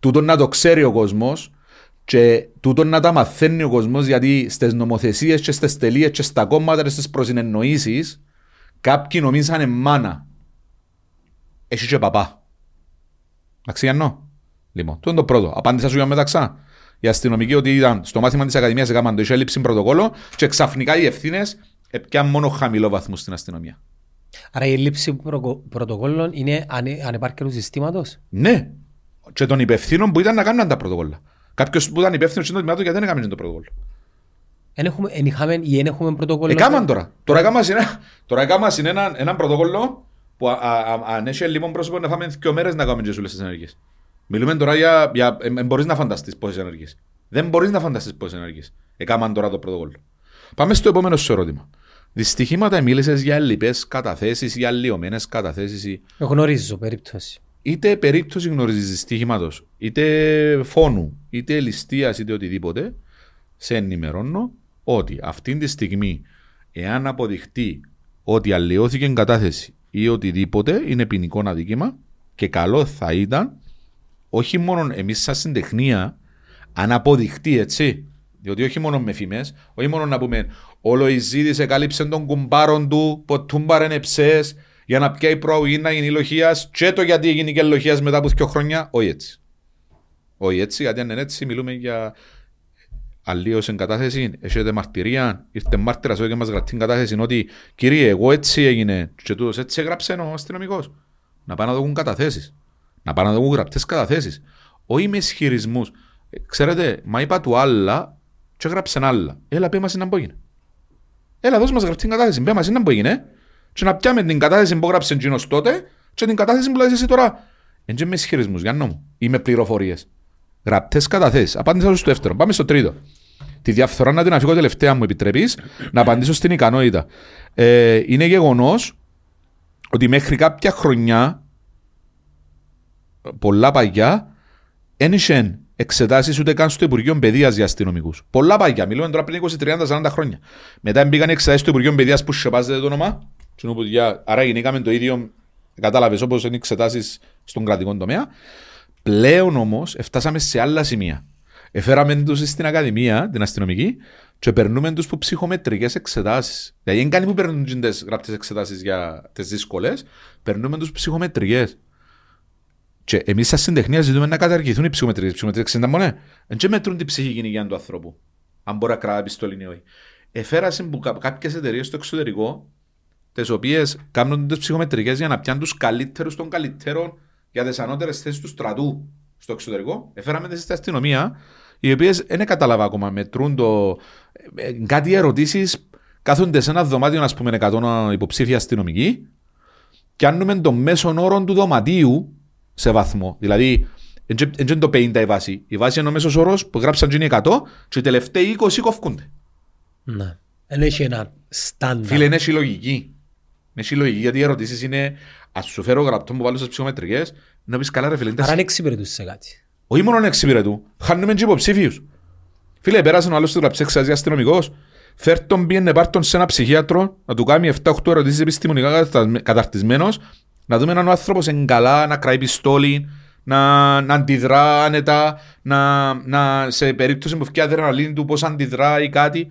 Τούτο να το ξέρει ο κόσμος, Και τούτο να τα μαθαίνει ο κόσμος γιατί στι νομοθεσίες και στι τελείες και στα κόμματα και στις προσυνεννοήσεις κάποιοι νομίζανε μάνα. Έχει και παπά. Εντάξει, εννοώ. Λοιπόν, το είναι το πρώτο. Απάντησα σου για μεταξά. Οι αστυνομικοί ότι ήταν στο μάθημα της Ακαδημίας έκαναν το είχε έλλειψη πρωτοκόλλο και ξαφνικά οι ευθύνες έπιαν μόνο χαμηλό βαθμό στην αστυνομία. Άρα η έλλειψη προκο- πρωτοκόλλων είναι ανε, ανεπάρκεια του συστήματος; Ναι. Και των υπευθύνων που ήταν να κάνουν τα πρωτοκόλλα. Κάποιος που ήταν υπεύθυνος στο τμήμα του γιατί δεν έκαμε το πρωτοκόλλο. Εν έχουμε, εν είχαμε ή εν έχουμε πρωτοκόλλο; Έκαναν τώρα. Τώρα έκαμα ένα, τώρα έκαμα ένα, ένα πρωτοκόλλο που α, α, α, αν έχεις λίγο πρόσωπο να φάμε δύο μέρες να κάνουμε και όλες τις ενέργειες. Μιλούμε τώρα για... για ε, ε, μπορείς να φανταστείς πόσες ενέργειες. Δεν μπορείς να φανταστείς πόσες ενέργειες. Έκαναν τώρα το πρωτοκόλλο. Πάμε στο επόμενο σου ερώτημα. Δυστυχήματα μίλησες για λοιπές καταθέσεις ή αλλοιωμένες καταθέσεις ή Γνωρίζω περίπτωση. είτε περίπτωση γνωρίζεις δυστυχήματος, είτε φόνου, είτε ληστείας, είτε οτιδήποτε, σε ενημερώνω ότι αυτή τη στιγμή, εάν αποδειχτεί ότι αλλοιώθηκε κατάθεση ή οτιδήποτε, είναι ποινικό αδίκημα και καλό θα ήταν όχι μόνο εμείς σαν συντεχνία, αν αποδειχτεί έτσι, διότι όχι μόνο με φήμες, όχι μόνο να πούμε όλο η ζήτησε κάλυψε τον κουμπάρον του, ποτούμπαρεν εψές, για να πιάει προαγωγή να γίνει λοχίας και το γιατί έγινε και λοχίας μετά από δύο χρόνια, όχι έτσι. Όχι έτσι, γιατί αν είναι έτσι μιλούμε για αλλίωση κατάθεση, έχετε μαρτυρία, ήρθε μάρτυρας εδώ και μας γραφτεί κατάθεση ότι κύριε εγώ έτσι έγινε και τούτος έτσι έγραψε ο αστυνομικός. Να πάνε να δουν καταθέσεις, να πάνε να δουν γραπτές καταθέσεις. Όχι με ισχυρισμούς. Ε, Ξέρετε, μα είπα του άλλα και έγραψε άλλα. Έλα πέ μας να μπω έγινε. Έλα δώσ' μας γραπτή κατάθεση, πέ μας να μπω έγινε. Και να πιάμε την κατάθεση που έγραψε εκείνος τότε και την κατάθεση που λες εσύ τώρα. Εν και με ισχυρισμούς, Γιάννο μου, ή με πληροφορίες. Γραπτές καταθέσεις. Απάντησα στο δεύτερο. Πάμε στο τρίτο. Τη διαφθορά να την αφήγω τελευταία μου επιτρέπεις, να απαντήσω στην ικανότητα. Ε, είναι γεγονός ότι μέχρι κάποια χρονιά, πολλά παγιά, δεν είχε εξετάσεις ούτε καν στο Υπουργείο Παιδείας για αστυνομικούς. Πολλά παγιά, μιλούμε τώρα πριν 20, 30, 40 χρόνια. Μετά μπήκαν εξετάσεις στο Υπουργείο Παιδείας που σεπάζεται το όνομα. Και που, για, άρα γινήκαμε το ίδιο, κατάλαβες όπως είναι εξετάσεις στον κρατικό τομέα. Πλέον όμως φτάσαμε σε άλλα σημεία. Εφέραμε τους στην Ακαδημία, την αστυνομική, και περνούμε τους που ψυχομετρικές εξετάσεις. Δηλαδή, δεν κάνει που περνούν τι γραπτές εξετάσεις για τις δύσκολες, περνούμε τους ψυχομετρικές. Και εμείς, σαν συντεχνία, ζητούμε να καταργηθούν οι ψυχομετρικέ. Οι ψυχομετρικέ είναι μόνο. Δεν και μετρούν την ψυχική υγεία του ανθρώπου. Αν μπορεί να κρατά πιστολή ή όχι. Εφέρασε που κάποιες εταιρείες στο εξωτερικό, τις οποίες κάνουν τις ψυχομετρικές για να πιάνουν τους καλύτερους των καλύτερων για τις ανώτερες θέσεις του στρατού στο εξωτερικό. Εφέραμε τις στην αστυνομία, οι οποίες δεν κατάλαβα ακόμα. Μετρούν το. ε, Κάτι ερωτήσεις κάθονται σε ένα δωμάτιο, ας πούμε, 100 υποψήφια αστυνομικοί, και άνουμε το μέσον όρο του δωματίου σε βαθμό. Δηλαδή, δεν είναι το 50 η βάση. Η βάση είναι ο μέσος όρος που γράψαν και είναι 100 και οι τελευταίοι 20 κοφκούνται. Ναι. Δεν έχει ένα στάνταρ. Φίλε, είναι συλλογική. Είναι συλλογική γιατί οι ερωτήσεις είναι ας σου φέρω γραπτό που βάλω στις ψυχομετρικές να πεις καλά ρε φίλε. είναι Άρα δεν εξυπηρετούσε σε κάτι. Όχι μόνο εξυπηρετού, χάνουμε και υποψήφιους. Φίλε, πέρασε ο άλλος του γραψέ εξαζεί αστυνομικός. Φέρ τον πήγαινε πάρ' τον σε ένα ψυχίατρο, να του κάνει 7-8 ερωτήσεις επιστημονικά κατα- καταρτισμένος, να δούμε έναν άνθρωπος είναι καλά, να κρατάει πιστόλι, να, να αντιδρά άνετα, να, να, σε περίπτωση που φτιάχνει αδρεναλίνη του πώς αντιδρά ή κάτι.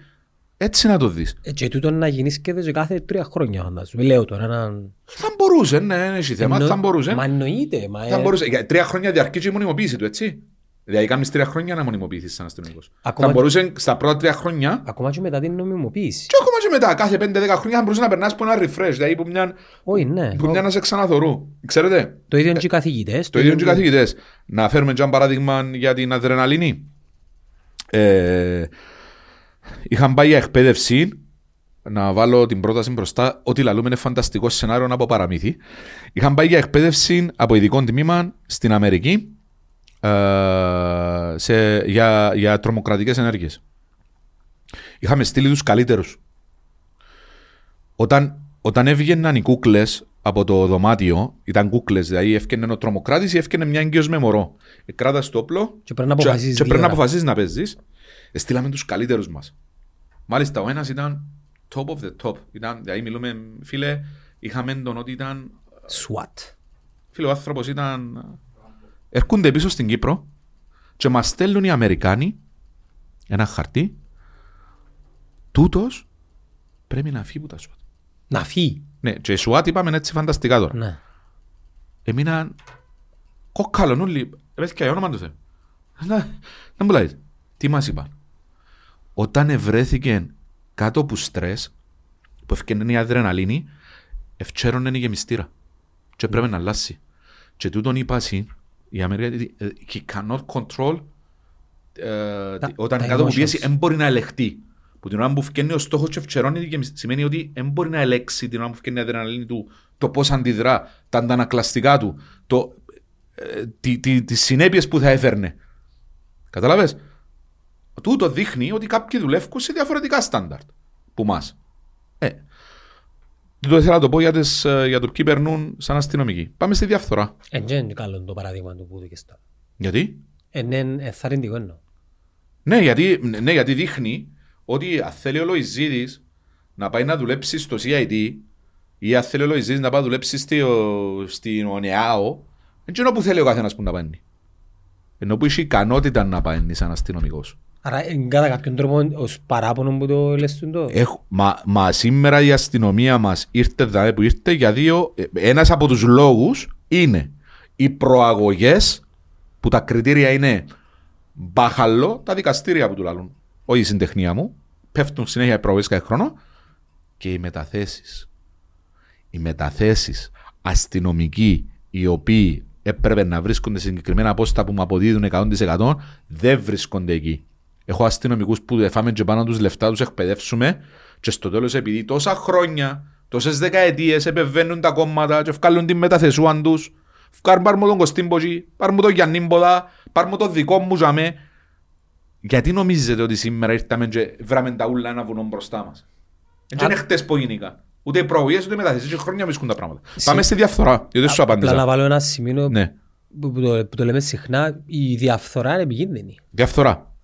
Έτσι να το δεις. Ε, και τούτο να γεννήσκεται και κάθε τρία χρόνια φαντάζομαι. Λέω τώρα έναν... Θα μπορούσε, ναι, δεν έχει θέμα, Εννο- θα μπορούσε. Μα εννοείται. Μα, Θα ε, μπορούσε. Για τρία χρόνια διαρκεί και η μονιμοποίηση του, έτσι. Δηλαδή, κάνεις τρία χρόνια να μονιμοποιηθείς σαν αστυνομικός. Ακόμα Θα και- μπορούσε στα πρώτα τρία χρόνια Ακόμα και μετά την νομιμοποίηση. Και ακόμα και μετά, κάθε 5-10 χρόνια θα μπορούσες να περνάς από ένα refresh, δηλαδή που μια, Όχι, ναι. που μια να σε ξαναθωρού. Ξέρετε, Το ίδιο και οι καθηγητές. το ίδιο και οι καθηγητές. Να φέρουμε και ένα παράδειγμα για την αδρεναλίνη. Ε, είχαν πάει για εκπαίδευση, να βάλω την πρόταση μπροστά, ότι λαλούμε είναι φανταστικό σενάριο από παραμύθι. Είχαν πάει για εκπαίδευση από ειδικό τμήμα στην Αμερική ε, σε, για, για τρομοκρατικές ενέργειες. Είχαμε στείλει τους καλύτερους. Όταν, όταν έβγαιναν οι κούκλες από το δωμάτιο, ήταν κούκλες, δηλαδή έφτιανε ο τρομοκράτης ή έφτιανε μια εγκύο με μωρό. Ε, Κράτας το όπλο Και πρέπει να αποφασίσεις και πρέπει να γρήγορα. αποφασίσει να παίζεις. Στείλαμε τους καλύτερους μας. Μάλιστα, ο ένας ήταν top of the top. Ήταν, δηλαδή, μιλούμε, φίλε, είχαμε τον ότι ήταν. SWAT. Φίλε, ο άνθρωπος ήταν. Έρχονται πίσω στην Κύπρο και μας στέλνουν οι Αμερικάνοι ένα χαρτί, τούτος πρέπει να φύγει που τα SWAT. Να φύγει. Ναι, και οι SWAT είπαμε έτσι φανταστικά τώρα. Ναι. Έμειναν κόκκαλον όλοι. Πες και όνομα του Θεού. Να, να μου λέει, τι μας είπαν; Όταν ευρέθηκε κάτω από στρες, που ευκαινεί η αδρεναλίνη, ευκαιρώνε η γεμιστήρα. Και πρέπει να αλλάσει. Και τούτον είπα εσύ, η Αμερική, ε, he cannot control ε, Τα- όταν τα κάτω από emotions. πίεση δεν μπορεί να ελεγχτεί. Που την ώρα που φκένει ο στόχος και ευκαιρώνει η γεμιστήρα, σημαίνει ότι δεν μπορεί να ελέξει την ώρα που φκένει η αδρεναλίνη του το πώς αντιδρά, τα αντανακλαστικά του, το, ε, τι, τι, τις συνέπειες που θα έφερνε. Καταλάβες; Τούτο δείχνει ότι κάποιοι δουλεύουν σε διαφορετικά στάνταρτ που μας. Ε, το ήθελα να το πω για, τις, ε, για το ποιοι περνούν σαν αστυνομικοί. Πάμε στη διαφθορά. Εν και είναι καλό το παράδειγμα του που δίκες τώρα. Γιατί; Εν είναι εθαρρυντικό εννοώ. Ναι, γιατί, ναι, γιατί δείχνει ότι αν θέλει ο Λοϊζίδης να πάει να δουλέψει στο CID ή αν θέλει ο Λοϊζίδης να πάει να δουλέψει στη, ο- στην ΟΝΕΑΟ, δεν είναι που θέλει ο καθένας που να πάει. Ενώ που έχει ικανότητα να πάει σαν αστυνομικός. Άρα εν κατά κάποιον τρόπο ως παράπονο που το λες του το. Έχω, μα, μα σήμερα η αστυνομία μας ήρθε εδώ που ήρθε για δύο. ε, Ένας από τους λόγους είναι οι προαγωγές που τα κριτήρια είναι μπαχαλό, τα δικαστήρια που του λαλούν. Όχι η συντεχνία μου. Πέφτουν συνέχεια οι προαγωγές κάθε χρόνο. Και οι μεταθέσεις. Οι μεταθέσεις αστυνομικοί οι οποίοι έπρεπε να βρίσκονται σε συγκεκριμένα πόστα που μου αποδίδουν 100% δεν βρίσκονται εκεί. Έχω αστυνομικούς που εφάμε και πάνω τους λεφτά, τους εκπαιδεύσουμε και στο τέλος επειδή τόσα χρόνια, τόσες δεκαετίες επεβαίνουν τα κόμματα και βγάλουν την μεταθεσούαν τους, βγάλουν πάρουμε τον Κωστίμποτζη, πάρουμε τον Γιάννη Μποδά, πάρουμε τον δικό μου ζαμέ. Γιατί νομίζετε ότι σήμερα ήρθαμε και βράμε τα ούλα ένα βουνό μπροστά μας; Δεν είναι χτες που γίνηκα. Ούτε οι προαγωγές, ούτε οι μεταθέσεις. Και χρόνια βρίσκουν τα πράγματα. Πάμε στη διαφθορά. Γιατί σου Απλά να απάντησα. βάλω ένα σημείο Ναι. που, που το, που το λέμε συχνά, η διαφθορά είναι επικίνδυνη. Διαφθορά.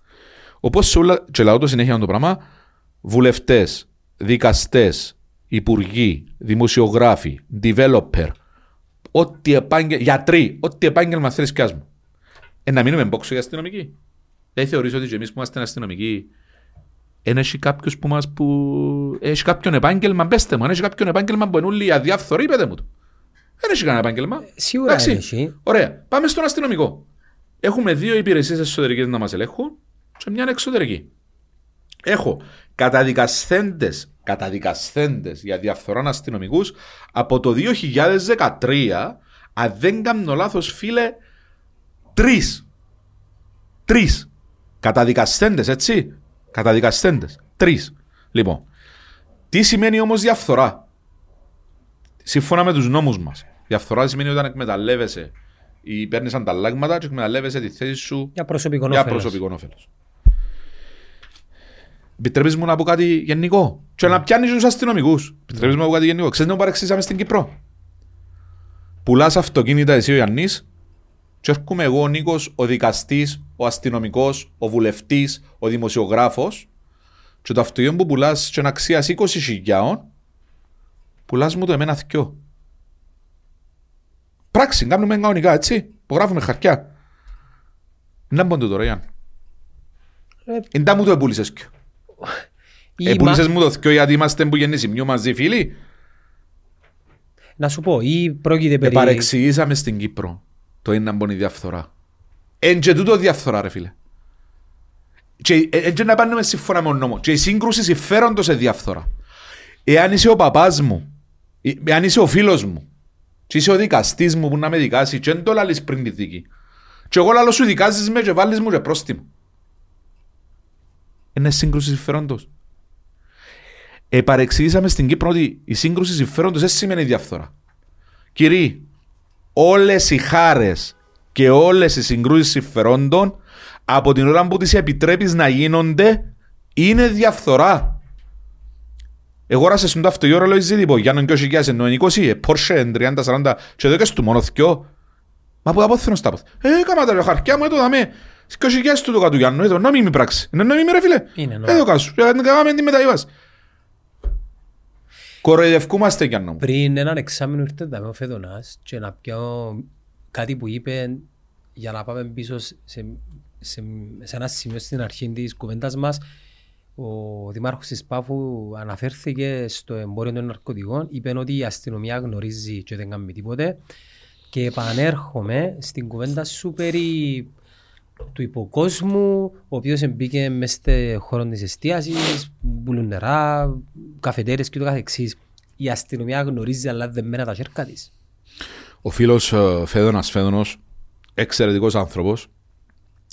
Όπως σε όλα, και λαό το συνέχεια το πράγμα, βουλευτές, δικαστές, υπουργοί, δημοσιογράφοι, developer, ό,τι επάγγελμα, γιατροί, ό,τι επάγγελμα θέλεις κι μου. Ε, να μείνουμε μπόξο για αστυνομικοί. Δεν θεωρείς ότι και εμείς που είμαστε αστυνομικοί, δεν έχει κάποιος που μας που... Έχει κάποιον επάγγελμα, πέστε μου, αν έχει κάποιον επάγγελμα που είναι όλοι οι αδιάφθοροι, πέτε μου το. Δεν έχει κανένα επάγγελμα. Σίγουρα Εντάξει. δεν έχει. Ωραία. Πάμε στον αστυνομικό. Έχουμε δύο υπηρεσίες εσωτερικές να μας ελέγχουν και μια εξωτερική. Έχω καταδικασθέντες, καταδικασθέντες για διαφθορά αστυνομικούς από το 2013, αν δεν κάνω λάθος, φίλε, τρεις. Τρεις. Καταδικασθέντες, έτσι. Καταδικασθέντες. Τρεις. Λοιπόν, τι σημαίνει όμως διαφθορά; Σύμφωνα με τους νόμους μας. Διαφθορά σημαίνει όταν εκμεταλλεύεσαι ή παίρνεις ανταλλάγματα και εκμεταλλεύεσαι τη θέση σου Για προσωπικό για όφελος. προσωπικό όφελος. Επιτρέπεις μου να πω κάτι γενικό; Και να πιάνεις τους αστυνομικούς. Επιτρέπεις μου να πω κάτι γενικό; Ξέρετε να παρεξήσαμε στην Κύπρο; Πουλάς αυτοκίνητα εσύ ο Ιαννής, και έρχομαι εγώ ο Νίκος, ο δικαστής, ο αστυνομικός, ο βουλευτής, ο δημοσιογράφος, και το αυτοκίνητο που πουλάς και να αξίας 20 χιλιάων, πουλάς μου το εμένα θκιό. Πράξη, κάνουμε κανονικά έτσι. Υπογράφουμε χαρτιά. Να μπω το τώρα, Ιαν. Ε, Είναι μου το επούλησες κιό. ή Επούλησες μα- μου το θκιό γιατί είμαστε που γεννήσιμιού μαζί φίλοι. Να σου πω, ή πρόκειται περί... Επαρεξηγήσαμε στην Κύπρο το είναι να μπουν η διαφθορά. Εν και τούτο διαφθορά ρε φίλε. Και ε, εν και να πάνε σύμφωνα με τον νόμο. Και η σύγκρουση συμφέροντος σε διαφθορά. Εάν είσαι ο παπάς μου, ε, εάν είσαι ο φίλος μου, και είσαι ο δικαστής μου που να με δικάσει και δεν το λαλείς πριν τη δίκη. Και εγώ λαλώ σου δικάζεις με και βάλεις μου και πρόστιμο. Είναι σύγκρουση συμφέροντος. Επαρεξηγήσαμε στην Κύπρο ότι η σύγκρουση συμφέροντος δεν σημαίνει διαφθορά. Κύριοι, όλες οι χάρες και όλες οι συγκρούσεις συμφερόντων από την ώρα που τις επιτρέπεις να γίνονται είναι διαφθορά. Εγώ ράσε στον ταυτό η ώρα λέω ζήτη πω Γιάννον και όχι γεια ενώ είναι 20, ε, Porsche 30-40 και εδώ και στο μόνο θκιο. Μα που τα πόθενο στα πόθ. Ε, κάμα τα ρε χαρκιά μου, έτω δαμε. Και όχι γεια του το κατου Γιάννου, έτω νόμιμη πράξη. Είναι νόμιμη ρε φίλε. Είναι νόμιμη. Έτω κάσου. Και κάναμε την μεταβίβαση. Κοροϊδευκούμαστε Γιάννο μου. Πριν έναν εξάμεινο ήρθε εδώ ο Φεδονάς και να πιω κάτι που είπε για να πάμε πίσω σε σε, σε ένα σημείο στην αρχή της κουβέντας μας ο Δημάρχος της Πάφου αναφέρθηκε στο εμπόριο των ναρκωτικών, είπε ότι η αστυνομία γνωρίζει και δεν κάνει τίποτε και επανέρχομαι στην κουβέντα σου περί του υποκόσμου, ο οποίος μπήκε μέσα στο χώρο της εστίασης, πουλούν νερά, καφετέρες και το καθεξής. Η αστυνομία γνωρίζει αλλά δεν μένα τα χέρια της. Ο φίλος ε, Φέδωνας Φέδωνος, εξαιρετικός άνθρωπος,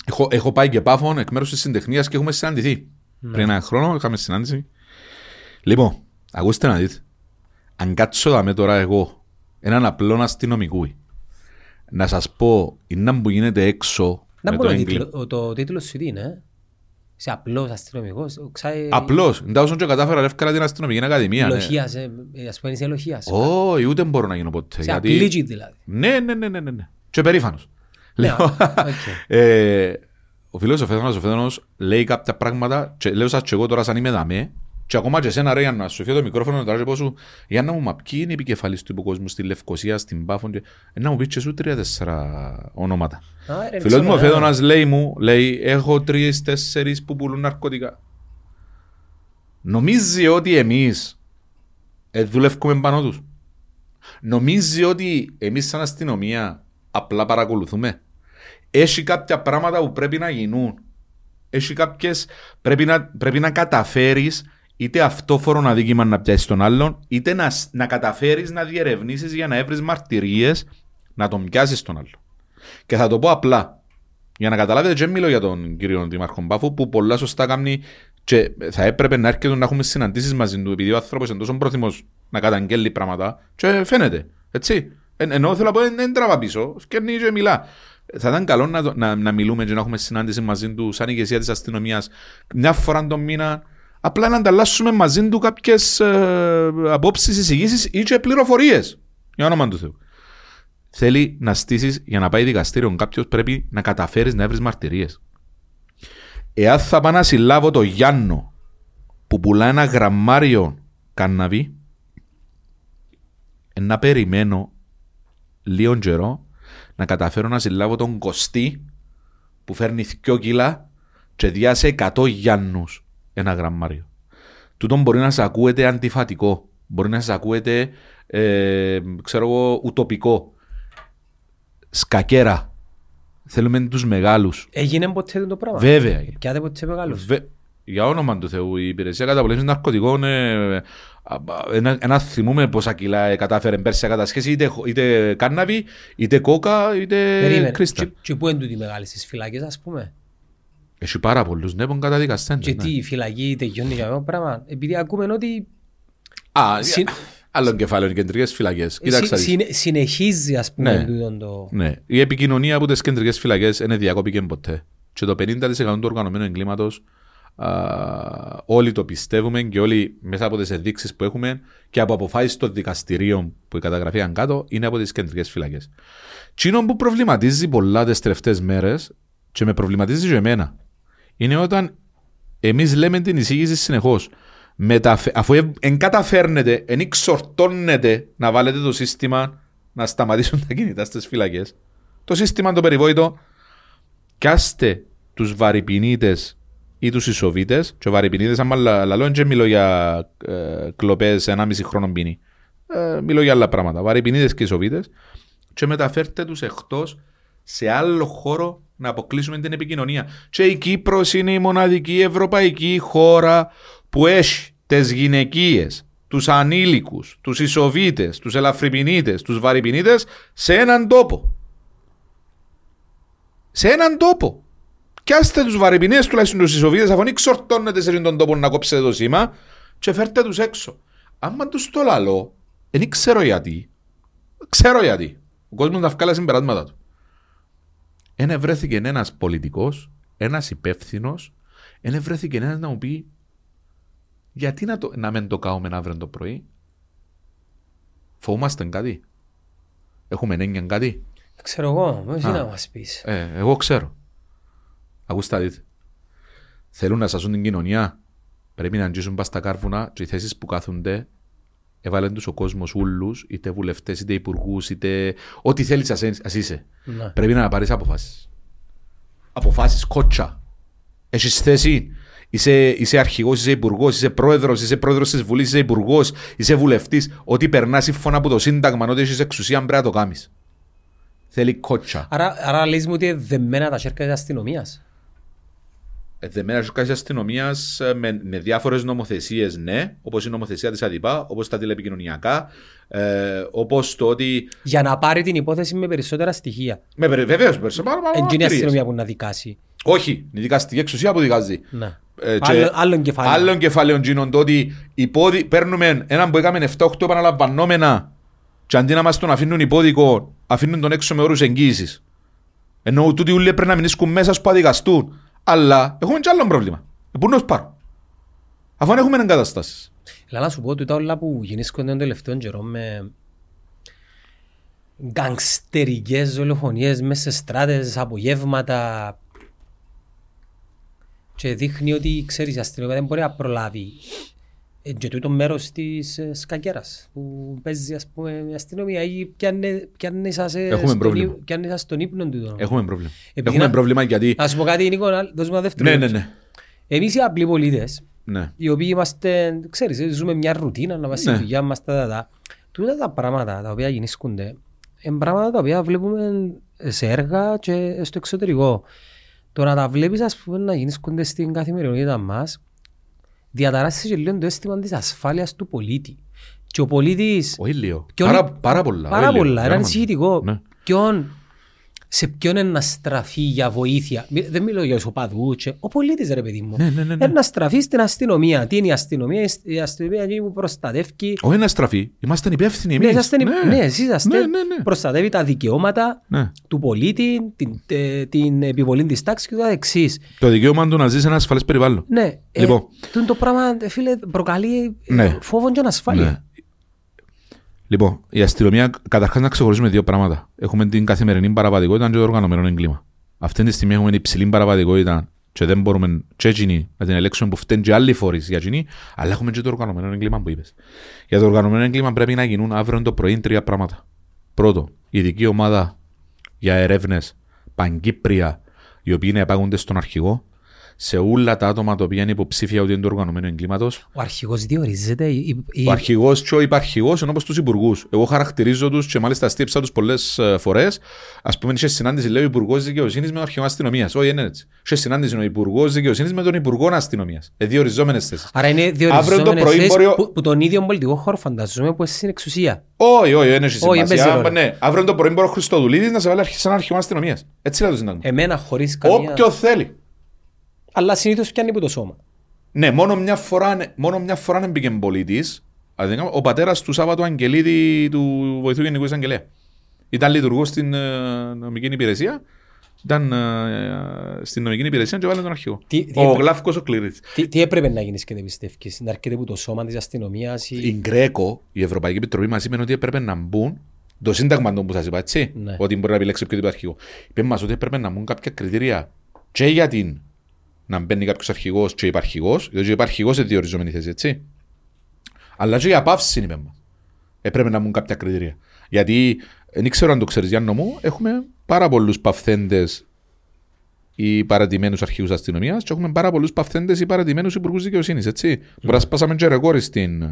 έχω, έχω πάει και πάφων εκ μέρους της συντεχνίας και έχουμε συναντηθεί. Ναι. Πριν ένα χρόνο είχαμε συνάντηση. Λοιπόν, ακούστε να δείτε. Αν κάτσω δαμε τώρα εγώ, έναν απλό αστυνομικού, να σας πω, είναι που γίνεται έξω Δεν με μπορεί το το, έγκλημα. τίτλο, το τίτλος σου τι είναι. ε; Είσαι απλός αστυνομικός. Ξάει... Απλώς, δεν όσον και κατάφερα εύκολα την αστυνομική ακαδημία. ναι. Ελοχίας, ε, ε, ας πούμε είσαι ελοχίας. Όχι, ούτε μπορώ να γίνω ποτέ. Σε γιατί- απλήτσι δηλαδή. Ναι, ναι, ναι, ναι, ναι, ναι. Και περήφανος. Ναι, Λοιπόν, οκ. ε, ο φίλος ο Φέδωνας, ο Φέδωνος λέει κάποια πράγματα και λέω σας και εγώ τώρα σαν είμαι δαμέ και ακόμα και εσένα ρε Γιάννα, σου φύγω το μικρόφωνο τώρα και πω σου Γιάννα μου, μα ποιοι είναι οι επικεφαλής του υποκόσμου στη Λευκοσία, στην Πάφον και ε, να μου πεις και σου τρία-τέσσερα ονόματα. Α, ρε, Φίλος μου ο ξέρω, ε. Φέδωνας λέει μου, λέει έχω τρεις-τέσσερις που πουλούν ναρκωτικά. Νομίζει ότι εμείς ε, δουλεύουμε πάνω τους. Νομίζει ότι εμείς σαν αστυνομία απλά παρακολουθούμε. Έχει κάποια πράγματα που πρέπει να γίνουν. Έχει κάποιες... Πρέπει να, πρέπει να καταφέρεις είτε αυτόφορο αδίκημα να πιάσεις τον άλλον, είτε να, σ- να καταφέρεις να διερευνήσεις για να έβρεις μαρτυρίες να τον πιάσεις τον άλλον. Και θα το πω απλά. Για να καταλάβετε, δεν μιλώ για τον κύριο Δήμαρχο Μπάφου που πολλά σωστά κάνει και θα έπρεπε να έρχεται να έχουμε συναντήσεις μαζί του επειδή ο άνθρωπος είναι τόσο πρόθυμος να καταγγέλει πράγματα και φαίνεται. Έτσι. Εν, ενώ θέλω να πω δεν τραβά πίσω, φκέρνει και μιλά. Θα ήταν καλό να, το- να, να μιλούμε και να έχουμε συνάντηση μαζί του σαν ηγεσία της αστυνομίας μια φορά τον μήνα απλά να ανταλλάσσουμε μαζί του κάποιες ε, απόψεις, εισηγήσεις ή και πληροφορίες. Για όνομα του Θεού. Θέλει να στήσεις για να πάει δικαστήριο κάποιος πρέπει να καταφέρεις να βρεις μαρτυρίες. Εάν θα πάω να συλλάβω το Γιάννο που πουλά ένα γραμμάριο κάναβι, ε, να περιμένω λίγο καιρό να καταφέρω να συλλάβω τον Κωστή που φέρνει 2 κιλά και διάσε 100 Γιάννους ένα γραμμάριο. Τούτον μπορεί να σε ακούεται αντιφατικό, μπορεί να σε ακούεται ε, ξέρω εγώ, ουτοπικό. Σκακέρα. Θέλουμε τους μεγάλους. Έγινε ποτέ το πράγμα; Βέβαια. Πιάτε ποτέ μεγάλος. Βε- Για όνομα του Θεού, η υπηρεσία καταπολέμησης ναρκωτικών ε, α, α, ένα, ένα θυμούμε πόσα κιλά ε, κατάφερε πέρσι να κατασχέσει είτε, είτε κάναβι, είτε κόκα, είτε Περίμενε. κρίστα. Και- Και πού είναι τούτοι μεγάλοι στις φυλακές ας πούμε; Έχει πάρα πολλούς ναι, που είναι καταδικαστέντες, Και ναι. τι η φυλακή τελειώνει για αυτό το πράγμα; Επειδή ακούμε ότι Α, συν- άλλο κεφάλαιο, οι κεντρικές φυλακές. Κοίταξε. συ- να δεις. συνε- συνεχίζει ας πούμε Ναι. τούτον το... Ναι. Η επικοινωνία από τις κεντρικές φυλακές δεν διακόπηκε ποτέ. Και το 50% του οργανωμένου εγκλήματος όλοι το πιστεύουμε και όλοι μέσα από τις ενδείξεις που έχουμε και από αποφάσεις των δικαστηρίων που καταγραφήκαν κάτω είναι από τις κεντρικές φυλακές. Τσίνο που προβληματίζει πολλά τις τελευταίε μέρες και με προβληματίζει και εμένα είναι όταν εμείς λέμε την εισήγηση συνεχώς. Αφού δεν καταφέρνετε, δεν εξορτώνετε να βάλετε το σύστημα να σταματήσουν τα κινητά στις φυλακές. Το σύστημα το περιβόητο, κάστε τους βαρυπινίτες ή τους ισοβίτες. Και ο βαρυπινίτε, άμα λα- λαλώ, δεν μιλώ για ε, κλοπές 1,5 χρόνο πίνη. Ε, μιλώ για άλλα πράγματα. Βαρυπινίτε και ισοβίτες. Και μεταφέρτε τους εκτός σε άλλο χώρο να αποκλείσουμε την επικοινωνία. Και η Κύπρος είναι η μοναδική ευρωπαϊκή χώρα που έχει τις γυναικείες, τους ανήλικους, τους ισοβίτες, τους ελαφρυπινίτες, τους βαρυπινίτες σε έναν τόπο. Σε έναν τόπο. Πιάστε τους βαρυπινίτες τουλάχιστον τους ισοβίτες αφού εξορτώνετε σε τον τόπο να κόψετε το σήμα και φέρτε τους έξω. Άμα τους το λαλώ, δεν ξέρω γιατί. Ξέρω γιατί. Ο κόσμος να βγάλει συμπεράσματα του. Ένα βρέθηκε ένας πολιτικός, ένας υπεύθυνος, ένα βρέθηκε ένας να μου πει γιατί να, το, να μην το κάνουμε αύριο το πρωί; Φοβούμαστε κάτι; Έχουμε έννοια κάτι; Ξέρω εγώ, εσύ Α. να μας πεις. Ε, εγώ ξέρω. Ακούστε να δείτε. Θέλουν να σάσουν την κοινωνία. Πρέπει να αγγίσουν πας στα κάρβουνα και οι θέσεις που κάθονται έβαλαν τους ο κόσμος ούλους, είτε βουλευτές, είτε υπουργούς, είτε ό,τι θέλεις ας, ας είσαι. Ναι. Πρέπει να πάρεις αποφάσεις. αποφάσεις κότσα. Έχεις θέση. Είσαι, είσαι αρχηγός, είσαι υπουργός, είσαι πρόεδρος, είσαι πρόεδρος της Βουλής, είσαι υπουργός, είσαι βουλευτής. Ό,τι περνάς σύμφωνα από το Σύνταγμα, ότι έχεις εξουσία, πρέπει να το κάνεις. Θέλει κότσα. Άρα, άρα λες μου ότι είναι δεμένα τα σέρκα της αστυνομίας. Ε, Δεμένα σου τη αστυνομίας με, με διάφορες νομοθεσίες, ναι, όπως η νομοθεσία της ΑΔΙΠΑ, όπως τα τηλεπικοινωνιακά, ε, όπως το ότι. Για να πάρει την υπόθεση με περισσότερα στοιχεία. Με, Βεβαίως, περισσότερο πάρα Εν είναι η πάρα αστυνομία που να δικάσει. Όχι, είναι η δικαστική εξουσία που δικάζει. Ναι. Ε, και Άλλο- άλλον κεφάλαιο. Άλλον κεφάλαιο γίνον το ότι υπόδι... παίρνουμε έναν που έκαμε 7-8 επαναλαμβανόμενα και αντί να μας τον αφήνουν υπόδικο, αφήνουν τον έξω με όρους εγγύησης. Ενώ τούτοι ούλοι πρέπει να μην ίσκουν μέσα που αδικαστούν. Αλλά έχουμε και άλλο πρόβλημα. Ε, Πού να τους πάρουν. Αφού αν έχουμε εγκαταστάσεις. Έλα να σου πω τούτα όλα που γεννήσκονται τον τελευταίο καιρό με γκαγκστερικές δολοφονίες μέσα σε στράτες, απογεύματα και δείχνει ότι ξέρεις η αστυνομία δεν μπορεί να προλάβει Ε, και τούτο μέρος της ε, σκακέρας που παίζει ας πούμε η αστυνομία ή πιάνει, πιάνει σας, ε, Έχουμε στον πρόβλημα. ύ- πιάνει σας στον ύπνο του. Έχουμε πρόβλημα. Επειδή Έχουμε να- πρόβλημα γιατί... Να σου πω κάτι Νίκο, να δώσουμε ένα δεύτερο. Ναι, ναι, λεπτό. ναι. Εμείς οι απλοί πολίτες ναι. οι οποίοι είμαστε, ξέρεις, ε, ζούμε μια ρουτίνα να είμαστε Ναι. στη δουλειά μας, τα, τα, τα. Τούτα τα πράγματα τα οποία γεννήσκονται, είναι πράγματα τα οποία βλέπουμε σε έργα και στο εξωτερικό. Το να τα βλέπεις, ας πούμε, να γεννήσκονται στην καθημερινότητα μας, διαταράσσεις και λίγο το αίσθημα της ασφάλειας του πολίτη. Και ο πολίτης... Όχι λίγο. ποιον- Πάρα, πάρα πολλά. Πάρα όχι λίγο. πολλά. Είναι Πράγματι. ανησυχητικό. Ναι. Ποιον, σε ποιον είναι να στραφεί για βοήθεια. Μη- Δεν μιλώ για τους οπαδούς. και- Ο πολίτης ρε παιδί μου. Ναι, ναι, ναι, ναι. Είναι να στραφεί στην αστυνομία. Τι είναι η αστυνομία; Η αστυνομία είναι που προστατεύει. Όχι να στραφεί. Είμαστε υπεύθυνοι Ναι, εμείς. είσαστε, ναι. εσείς είσαστε. Ναι, ναι, ναι. Προστατεύει τα δικαιώματα Ναι. του πολίτη, την, ε, την επιβολή της τάξης και το εξής. Το δικαίωμα του να ζει σε ένα ασφαλές περιβάλλον. Ναι, Λοιπόν. ε, τούτο το πράγμα, ε, φίλε, προκαλεί ε, Ναι. φόβο και ανασφάλεια. Ναι. Λοιπόν, η αστυνομία καταρχάς να ξεχωρίζουμε δύο πράγματα. Έχουμε την καθημερινή παραβατικότητα και το οργανωμένο έγκλημα. Αυτή τη στιγμή έχουμε υψηλή παραβατικότητα και δεν μπορούμε και εκείνοι να την ελέγξουμε που φταίνουν και άλλοι φορείς για εκείνοι, αλλά έχουμε και το οργανωμένο έγκλημα που είπες. Για το οργανωμένο έγκλημα πρέπει να γίνουν αύριο το πρωί τρία πράγματα. Πρώτο, ειδική ομάδα για ερεύνε παγκύπρια, οι οποίοι να επάγονται στον αρχηγό, σε όλα τα άτομα τα οποία είναι υποψήφια ότι είναι του οργανωμένου εγκλήματος, Ο αρχηγός διορίζεται. η- η- η- ο αρχηγός και ο υπαρχηγός είναι όπω τους υπουργούς. Εγώ χαρακτηρίζω τους και μάλιστα στύψα τους πολλές φορές. Α πούμε, είχε συνάντηση, λέει ο Υπουργός Δικαιοσύνης με τον Αρχηγός Αστυνομίας. Όχι, είναι έτσι. Είχε συνάντηση ο Υπουργός Δικαιοσύνης με τον Υπουργό Αστυνομίας. Ε, διοριζόμενες θέσεις. Άρα είναι Αύριο το διοριζόμενες πρωί θέσεις μπορεί ο- που, που τον ίδιο πολιτικό χώρο φανταζούμε που είναι στην εξουσία. Όχι, όχι, δεν έχει Όχι, δεν παίζει σημασία. ρόλο. Ναι, αύριο το πρωί μπορεί ο Χριστοδουλίδης να σε βάλει σαν Αρχηγός Αστυνομίας. Έτσι λέει το Σύνταγμα. Εμένα χωρίς καμία... Όποιο θέλει. Αλλά συνήθως πιάνει από το σώμα. Ναι, μόνο μια φορά, μόνο μια φορά μπήκε πολίτη. Ο πατέρας του Σάββατου Αγγελίδη του βοηθού Γενικού Εισαγγελέα. Ήταν λειτουργός στην ε, νομική υπηρεσία. Ήταν ε, στην νομική υπηρεσία και βάλε τον αρχηγό. Τι- τι ο έπρεπε- Γλάφκος ο Κλήρης. Τι, τι έπρεπε να γίνεις και δεν πιστεύεις, να έρχεται από το σώμα της αστυνομίας ή... Η Γκρέκο, η Ευρωπαϊκή Επιτροπή μας είπε ότι έπρεπε να μπουν το σύνταγμα του που σας είπα, έτσι, Ναι. ότι μπορεί να επιλέξει οποιοδήποτε αρχηγό. Είπε μας ότι έπρεπε να μπουν κάποια κριτήρια και για την να μπαίνει κάποιος αρχηγός και υπαρχηγός, διότι ο υπαρχηγός είναι διοριζόμενη θέση, έτσι. Αλλά και για πάυση είπε μας. Έπρεπε να μπουν κάποια κριτήρια. Γιατί, δεν ξέρω αν το ξέρεις Γιάννο μου, έχουμε πάρα πολλούς παυθέντες ή παρατημένους αρχηγούς αστυνομίας και έχουμε πάρα πολλούς παυθέντε ή παρατημένους υπουργούς δικαιοσύνης. Έτσι. Μπορεί να σπάσαμε και ρεκόρ στην,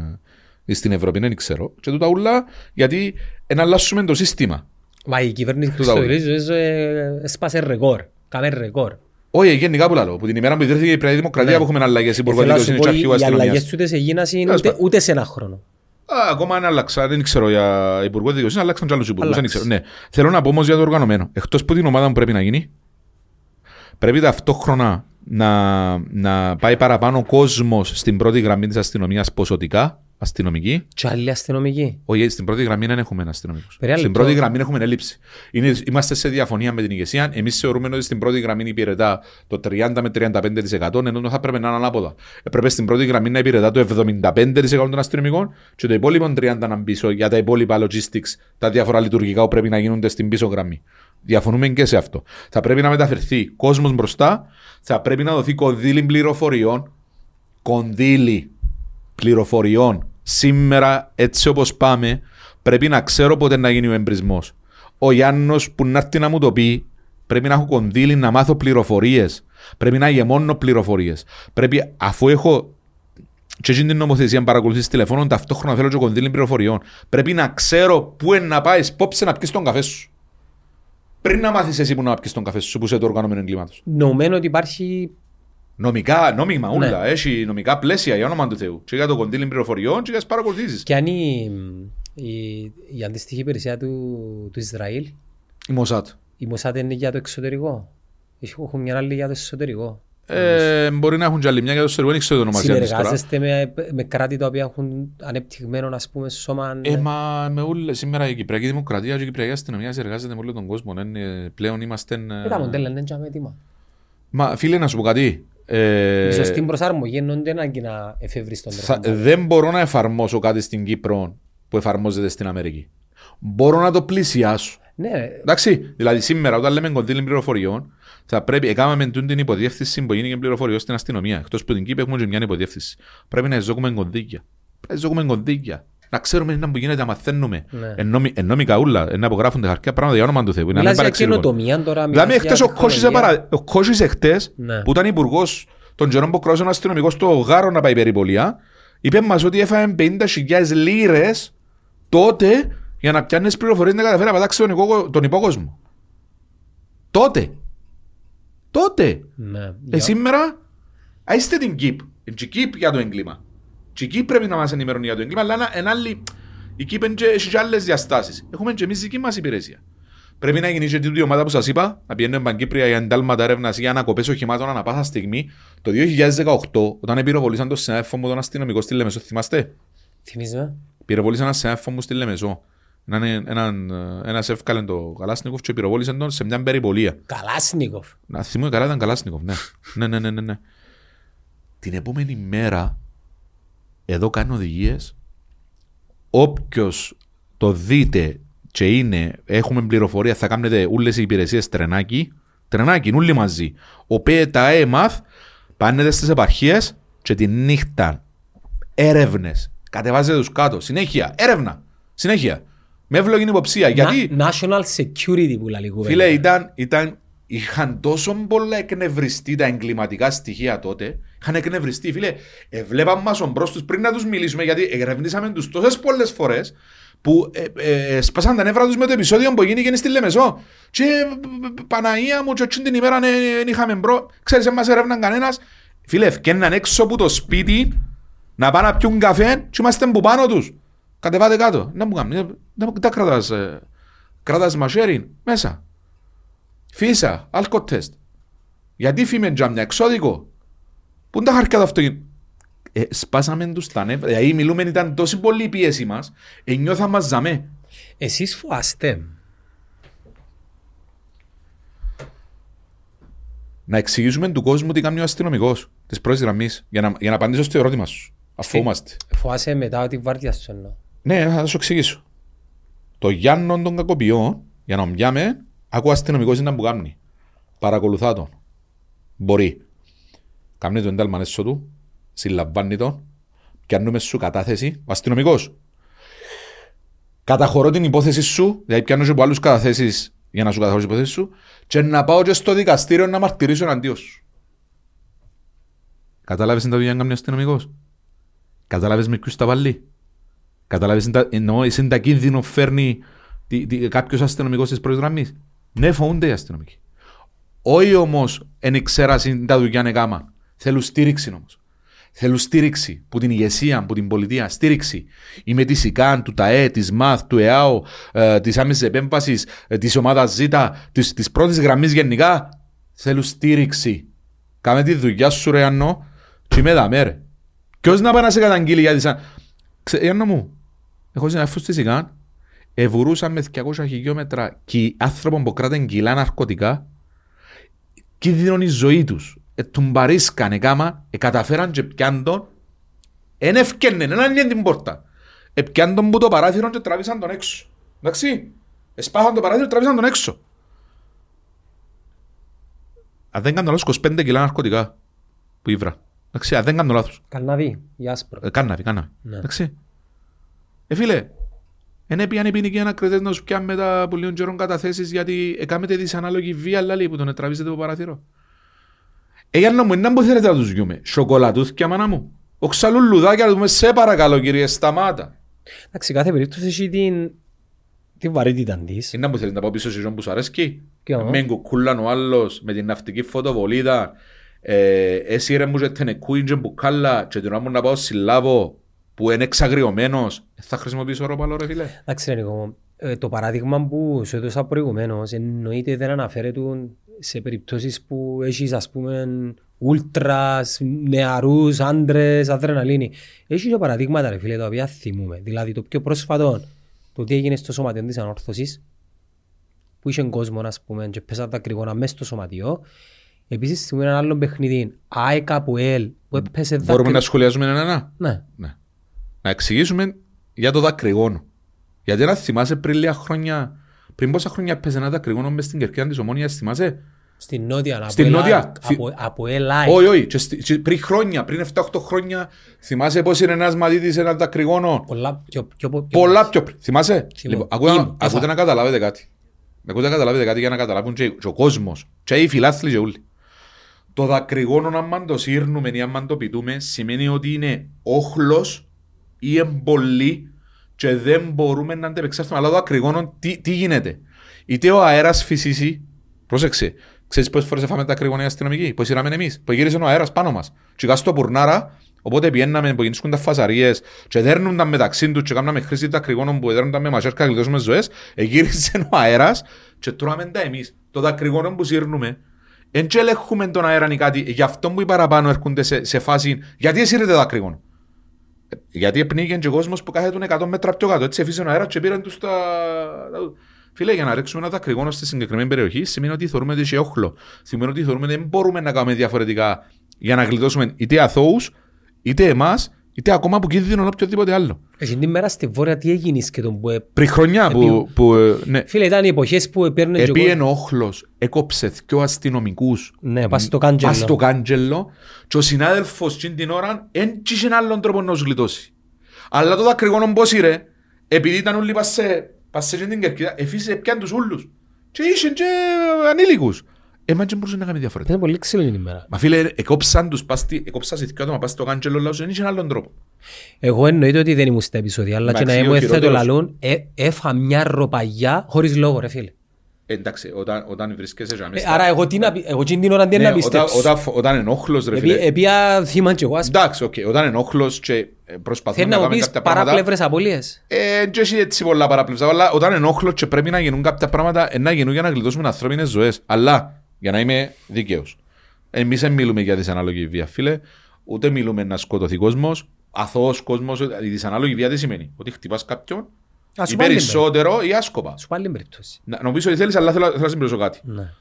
ε, στην Ευρώπη, δεν ξέρω. Και τούτα ούλα γιατί να αλλάσουμε το σύστημα. Μα η κυβέρνηση Τούτα όλα. Χριστοδουλίδης ε, έσπασε ρεκόρ, κάμε ρεκόρ. Όχι, γενικά που λέω. Που την ημέρα που ιδρύθηκε η Πρετή Δημοκρατία Ναι. που έχουμε αλλαγές υπουργού Θέλω να σου δικαιοσύνη πω, και οι- αρχηγού οι αστυνομίας. αλλαγές ούτε σε γίνασαν Τέλος ούτε, πάντων. ούτε σε ένα χρόνο. Ακόμα αν άλλαξα, δεν ξέρω για υπουργό δικαιοσύνης, αλλάξαν και άλλους υπουργούς. Δεν Αλλάξ. ξέρω. Ναι. Θέλω να πω όμως για το οργανωμένο. Εκτός που την ομάδα μου πρέπει να γίνει, πρέπει ταυτόχρονα να, να πάει παραπάνω κόσμος στην πρώτη γραμμή της αστυνομίας ποσοτικά, αστυνομική. Και άλλοι αστυνομικοί. Όχι, στην πρώτη γραμμή δεν έχουμε αστυνομικού. Περί άλλο Στην λεπτό. πρώτη γραμμή έχουμε έλλειψη. Είναι, είμαστε σε διαφωνία με την ηγεσία. Εμείς θεωρούμε ότι στην πρώτη γραμμή υπηρετά το 30 με 35% ενώ θα πρέπει να είναι ανάποδα. Έπρεπε στην πρώτη γραμμή να υπηρετά το 75% των αστυνομικών και το υπόλοιπο 30% να μπει πίσω για τα υπόλοιπα logistics, τα διάφορα λειτουργικά που πρέπει να γίνονται στην πίσω γραμμή. Διαφωνούμε και σε αυτό. Θα πρέπει να μεταφερθεί κόσμος μπροστά, θα πρέπει να δοθεί κονδύλι πληροφοριών, κονδύλι πληροφοριών σήμερα έτσι όπως πάμε πρέπει να ξέρω πότε να γίνει ο εμπρισμός. Ο Γιάννος που να έρθει να μου το πει Πρέπει να έχω κονδύλι να μάθω πληροφορίες. Πρέπει να γεμώνω πληροφορίες. Πρέπει, αφού έχω και έτσι την νομοθεσία παρακολουθήσει τηλεφώνων, ταυτόχρονα θέλω και κονδύλι πληροφοριών. Πρέπει να ξέρω πού είναι να πάεις, πόψε να πιεις τον καφέ σου. Πριν να μάθεις εσύ που να πιεις τον καφέ σου, που είσαι το οργανωμένο εγκλήματος. Νομένω ότι υπάρχει Νομικά, νόμιμα, Ναι. ούλα. Έχει νομικά πλαίσια για όνομα του Θεού. Και για το κονδύλι πληροφοριών και για τις παρακολουθήσεις. και αν η, η, η αντίστοιχη υπηρεσία του, του Ισραήλ, Η Μοσάτ. η Μοσάτ είναι για το εξωτερικό. Έχουν μια άλλη για το εσωτερικό. Ε, μπορεί να έχουν και άλλη μια για το σερβό, δεν ξέρω το ονομασία της τώρα. Συνεργάζεστε με, με κράτη τα οποία έχουν ανεπτυγμένο ας πούμε, σώμα. Ε, μα με ούλε, σήμερα η Κυπριακή Δημοκρατία και η Κυπριακή Αστυνομία συνεργάζεται με όλο τον κόσμο. Είναι, πλέον είμαστε. ε, Ε, τα μοντέλα είναι και έτοιμα. Μα φίλε, να σου πω κάτι. Ε, Η σωστή προσαρμογή εννοείται ανάγκη να εφεύρεις τον θα, τρόπο. δεν μπορώ να εφαρμόσω κάτι στην Κύπρο που εφαρμόζεται στην Αμερική. Μπορώ να το πλησιάσω. Ναι, Εντάξει, δηλαδή σήμερα όταν λέμε κονδύλι πληροφοριών, θα πρέπει, έκαναμε τούτη την υποδιεύθυνση που γίνει και πληροφοριών στην αστυνομία. Εκτός που την Κύπρο έχουμε και μια υποδιεύθυνση. Πρέπει να ζώκουμε κονδύλια. Πρέπει να ζώκουμε κονδύλια. Να ξέρουμε τι να που γίνεται, να μαθαίνουμε. Ναι. Ενώ, ενώ μικαούλα, να απογράφονται χαρτιά πράγματα για όνομα του Θεού. Να μην μιλάς για παρεξηγούμε. καινοτομία τώρα. Δηλαδή, μιλάς για χτες ο Κώσης, τεχνολογία. επαρα- ο Κώσης εχθές, Ναι. που ήταν υπουργός των Τζερών που κράτησε ο αστυνομικός στο Γάρο να πάει περιπολία, είπε μας ότι έφαγε 50.000 λίρες τότε για να πιάνεις πληροφορίες να καταφέρει να πατάξει τον, υπόκο- τον υπόκοσμο. Τότε. Τότε. Ναι. Ε, Για- σήμερα, α, είστε την ΚΙΠ. Είναι και η ΚΙΠ για το έγκλημα. Και η ΚΙΠ πρέπει να μας ενημερώνει για το έγκλημα, αλλά ένα, ένα άλλη, η ΚΙΠ είναι και- έχει και άλλες διαστάσεις. Έχουμε και εμείς δική μας υπηρεσία. Πρέπει να γίνει και τούτη η ομάδα που σας είπα, να πηγαίνουμε Παγκύπρια για εντάλματα έρευνας ή για ανακοπές οχημάτων ανά πάσα στιγμή. Το 2018, όταν επιροβολήσαν το συνάδελφο μου τον αστυνομικό στη Λεμεσό, θυμάστε; Θυμίζεις με. Πυροβόλησαν ένα συνάδελφο μου στη Λεμεσό. Έναν, έναν, ένας εύκαλεν το Καλάσνικοφ και πυροβόλησαν τον σε μια περιπολία. Καλάσνικοφ. Να θυμούμαι καλά ήταν Καλάσνικοφ, ναι. ναι, ναι, ναι, ναι, ναι. Την επόμενη μέρα, εδώ κάνω οδηγίες. Όποιος το δείτε και είναι, έχουμε πληροφορία, θα κάνετε όλες οι υπηρεσίες τρενάκι. Τρενάκι, όλοι μαζί. Ο ΠΕΤΑ ΕΜΑΘ πάνετε στις επαρχίες και τη νύχτα έρευνες. Κατεβάζετε τους κάτω. Συνέχεια, έρευνα. Συνέχεια. Με εύλογη υποψία. Γιατί Να- National security που λέει κουβέντα. Φίλε, ήταν, ήταν, είχαν τόσο πολλά εκνευριστεί τα εγκληματικά στοιχεία τότε. Είχαν εκνευριστεί, φίλε. Ε, βλέπαμε μας μπρος τους πριν να τους μιλήσουμε, γιατί ερευνήσαμε τους τόσες πολλές φορές που ε, ε, ε, σπάσαν τα νεύρα τους με το επεισόδιο που γίνηκε στη Λεμεσό. Και ε, ε, Παναγία μου, και εκείνη την ημέρα δεν είχαμε μπρο. Ξέρεις, δεν μας έρευναν κανένας. Φίλε, ευκέναν έξω από το σπίτι να πάνε να πιούν καφέ και είμαστε που πάνω τους. Κατεβάτε κάτω. Να μου κάνουν. Δεν τα κρατάς. ε, Κρατάς μαχαίρι μέσα. Φύσα, αλκοτέστ. Γιατί φιμέ τζάμια, εξώδικο. Πού είναι τα χαρτιά του αυτοκίνητου. Ε, σπάσαμε τους τα νεύρα. Δηλαδή μιλούμε ήταν τόση πολύ η πίεση μας. Ε, νιώθα μας ζαμέ. Εσείς φοάστε. Να εξηγήσουμε του κόσμου τι κάνει ο αστυνομικός τη πρώτη γραμμή για να, για να απαντήσω στο ερώτημα σου. Αφόμαστε. Φοάσαι μετά τη βάρδια σου εννοώ. Ναι, θα σου εξηγήσω. Το Γιάννον των κακοποιών, για να μοιάμε, ακούω αστυνομικός είναι να μου κάνει. Παρακολουθά τον. Μπορεί. Κάνει το ένταλμα έσω του, συλλαμβάνει τον, πιάνουμε σου κατάθεση, ο αστυνομικός. Καταχωρώ την υπόθεση σου, δηλαδή πιάνω και από άλλους καταθέσεις για να σου καταχωρήσω την υπόθεση σου, και να πάω και στο δικαστήριο να μαρτυρήσω εναντίον σου. Κατάλαβε την τα δουλειά να κάνει ο αστυνομικός; Κατάλαβε με ποιους τα βάλει; Κατάλαβε εννοώ εσύ τα κίνδυνο φέρνει κάποιος αστυνομικός της πρώτης γραμμής; Ναι, φοβούνται οι αστυνομικοί. Όχι όμω εν εξαίραση τα δουλειά να κάμα. Θέλουν στήριξη όμως. Θέλουν στήριξη που την ηγεσία, που την πολιτεία. Στήριξη. Είμαι τη ΙΚΑΝ, του ΤΑΕ, της ΜΑΘ, του ΕΑΟ, ε, της άμεσης επέμβασης, ε, της ομάδας Ζ, της πρώτης γραμμής γενικά. Θέλουν στήριξη. Κάμε τη δουλειά σου, ρε Ανώ, και είμαι δαμέ, ρε. Ποιος να πάει να σε καταγγείλει γιατί σαν... Ξέρετε μου, έχω συναφούς στη ΣΥΚΑΝ, ευουρούσαν με 200 χιλιόμετρα και άνθρωποι που κράταν κιλά ναρκωτικά, κίνδυνον η ζωή τους. Ε, τον παρίσκαν εκάμα, ε, καταφέραν και πιάν τον, εν ευκαινεν, έναν είναι την πόρτα. Ε, πιάν τον που το παράθυρο και τραβήσαν τον έξω. Εντάξει, εσπάχαν το παράθυρο και τραβήσαν τον έξω. Αν δεν κάνω λάθος, 25 κιλά ναρκωτικά που ήβρα. Εντάξει, αν δεν κάνω λάθος. Καλναδί, για άσπρο. Ε, Κάναβι, κάναβι. Ναι. Εντάξει. Ε, φίλε, Εν έπιαν οι ποινικοί ανακριτές να σου πιάνε μετά από λίγο καιρό καταθέσεις γιατί έκαμετε δυσανάλογη βία λέει που τον τραβήσετε από παραθύρο. Ε, για να μου, είναι που θέλετε να τους γιούμε. Σοκολατούθκια μάνα μου. Οξαλού λουδάκια να δούμε σε παρακαλώ κύριε σταμάτα. Εντάξει, κάθε περίπτωση έχει την, την βαρύτητα της. Είναι που θέλετε να πάω πίσω σε που σου αρέσκει. Και εγώ. Με κουκούλαν ο άλλος με την ναυτική φωτοβολίδα. Ε, εσύ ρε μου και τενεκούιν και μπουκάλα και την ώρα μου να πάω συλλάβω που είναι εξαγριωμένος. Ε, Θα χρησιμοποιήσω ρόπαλο ρε φίλε. Εντάξει, ρε Νίκο, ε, το παράδειγμα που σου έδωσα προηγουμένως εννοείται δεν αναφέρεται σε περιπτώσεις που έχεις ας πούμε ούλτρας, νεαρούς, άντρες, αδρεναλίνη. Έχεις και παραδείγματα ρε φίλε τα οποία θυμούμε. Δηλαδή το πιο πρόσφατο, το τι έγινε στο σωματιό της ανόρθωσης που είχε κόσμο ας πούμε και πέσαν τα κρυγόνα μέσα στο σωματιό. Επίσης θυμούμε ένα άλλο παιχνίδι, ΑΕΚ από ΕΛ, που έπεσε Μπορούμε δάκρυ- να σχολιάζουμε ένα-ένα. Ναι. Ναι. Να εξηγήσουμε για το δακρυγόνο. Γιατί να θυμάσαι πριν λίγα χρόνια, πριν πόσα χρόνια έπαιζε ένα δακρυγόνο μες στην κερκίδα της Ομόνιας, θυμάσαι; Στην νότια, από Στην ΕΛ νότια. ΑΕΚ, από, από ΕΛ ΑΕΚ. Όχι, όχι. Και στη- και πριν χρόνια, πριν 7-8 χρόνια, θυμάσαι πώς είναι ένας μαθήτης ένα δακρυγόνο; Πολλά πιο, πιο, πιο, Πολλά πιο πριν. Θυμάσαι; Θυμώ. Λοιπόν, ακούτε, Ήμουν, να- ακούτε έφα. να καταλάβετε κάτι. Ακούτε να καταλάβετε κάτι για να καταλάβουν και, και ο κόσμος. Και οι φιλάθλοι και όλοι. Το δακρυγόνο, αν το σύρνουμε ή αν το πητούμε, σημαίνει ότι είναι όχλος ή εμπολή και δεν μπορούμε να αντεπεξέλθουμε. Αλλά το δακρυγόνο τι, τι γίνεται. Είτε ο αέρας φυσήσει, πρόσεξε, ξέρεις πόσες φορές έφαμε τα κρυγόνα οι αστυνομικοί, πώς ήραμε εμείς, που γύρισε ο αέρας πάνω μας. Και κάτω στο πουρνάρα, οπότε πιέναμε που γίνσκουν τα φασαρίες και δέρνουν μεταξύ τους και κάναμε χρήση τα κρυγόνων που δέρνουν με μαχαίρκα και γλιτώσουμε ζωές, εγύρισε ο αέρας και τρώμε τα εμείς. Το δακρυγόνο που σύρνουμε, εν και ελέγχουμε τον αέρα ή κάτι, γι' αυτό που οι παραπάνω έρχονται σε, σε φάση, γιατί εσύρετε δακρυγόνο; Γιατί πνίγηκε και ο κόσμος που κάθεται 100 μέτρα πιο κάτω. Έτσι έφυγε ο αέρας και πήραν τους τα... τα- Φίλε, για να ρίξουμε ένα δακρυγόνο στη συγκεκριμένη περιοχή σημαίνει ότι θεωρούμε ότι έχει όχλο. Σημαίνει ότι θεωρούμε ότι δεν μπορούμε να κάνουμε διαφορετικά για να γλιτώσουμε είτε αθώους, είτε εμάς, είτε ακόμα που κίνδυνο οποιοδήποτε άλλο. Έχει την μέρα στη βόρεια τι έγινε και τον που... ε- Πριν χρονιά που, Επί- που ε, ναι, Φίλε, ήταν οι εποχές που παίρνουν και ο κόσμος- επίεν όχλος, έκοψε δυο αστυνομικούς Ναι, πας στο κάντζελο. Πας στο κάντζελο και ο συνάδελφος την την ώρα δεν είχε άλλον τρόπο να τους γλιτώσει. Αλλά το δακρυγόνο πώς ήρε, επειδή ήταν όλοι πας σε, πας σε την κερκίδα, εφύσε πιάν τους ούλους. Και είχε και ανήλικους. Εμάς δεν μπορούσε να κάνει διαφορετικά. Είναι πολύ ξύλινη την μέρα. Μα φίλε, εκόψαν τους, πας στη- εκόψαν σε δυο άτομα, πας στο κάντζελο, λαούς, δεν είχε άλλον τρόπο. Εγώ εννοείται ότι δεν ήμουν στα επεισόδια, αλλά και να Εντάξει, ήμουν ο έθετο χειρότερος. λαλούν, ε, έφα μια ροπαγιά χωρίς λόγο ρε φίλε. Ε, Εντάξει, όταν, όταν βρίσκεσαι και Ε, αμέσως- Άρα εγώ, τι να, πι- εγώ την ώρα τι Ναι, να όταν, πιστέψω. όταν, όταν είναι όχλος, ρε Επί- φίλε. Επία θύμα και εγώ, ας πούμε. Εντάξει, οκ, όταν είναι όχλος και ε, προσπαθούμε Θέλει να να μου κάνουμε πεις κάποια πράγματα. παράπλευρες απολύες. Ε, και έχει έτσι πολλά παραπλευσά, αλλά όταν είναι όχλος και πρέπει να γίνουν κάποια πράγματα, ε, να γίνουν για να γλιτώσουμε ανθρώπινες ζωές. Αλλά, για να είμαι δίκαιος, εμείς δεν μιλούμε για δυσανάλογη βία, φίλε, ούτε μιλούμε να σκοτωθεί κόσμος, αθώος κόσμος, η δυσανάλογη βία τι σημαίνει, ότι χτυπάς κάποιον, Ας ή σου πάλι περισσότερο ή άσκοπα. Σου πάλι περίπτωση. Να, νομίζω ότι θέλεις, αλλά θέλω, θέλω να συμπληρώσω κάτι. Ναι.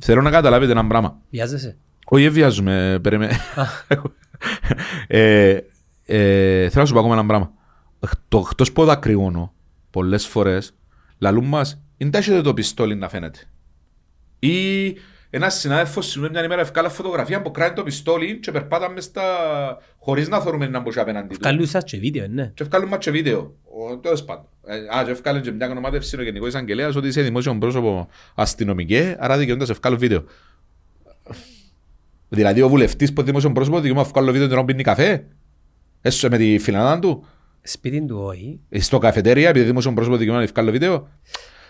Θέλω να καταλάβετε ένα πράγμα. Βιάζεσαι; Όχι, δεν βιάζομαι, περίμενε. ε, ε, θέλω να σου πω ακόμα ένα πράγμα. Το εκτός που δακρυγόνο, πολλές φορές, λαλούν μας, δεν τα έχετε το πιστόλι να φαίνεται. Ή ένας συνάδελφος σημαίνει μια ημέρα ευκάλα φωτογραφία που κράει το πιστόλι και περπάταμε στα... χωρίς να θεωρούμε να μπορεί απέναντι του. Καλούσας και βίντεο, ναι. Και ευκάλουν μας και βίντεο. Ο- Τέλος πάντων. Ε, Α, και ευκάλουν και μια γνωμάτευση ο Γενικός Αγγελέας ότι είσαι δημόσιο πρόσωπο αστυνομικέ, άρα δικαιούνται να σε βγάλω βίντεο. Δηλαδή ο βουλευτής που είναι δημόσιο πρόσωπο δικαιούμαι να βγάλω βίντεο την ώρα που πίνει καφέ. Έσω με τη φιλανάδα του. Σπίτι του όχι. Στο καφετέρια, επειδή δημόσιο πρόσωπο δικαιούμαι να βγάλω βίντεο.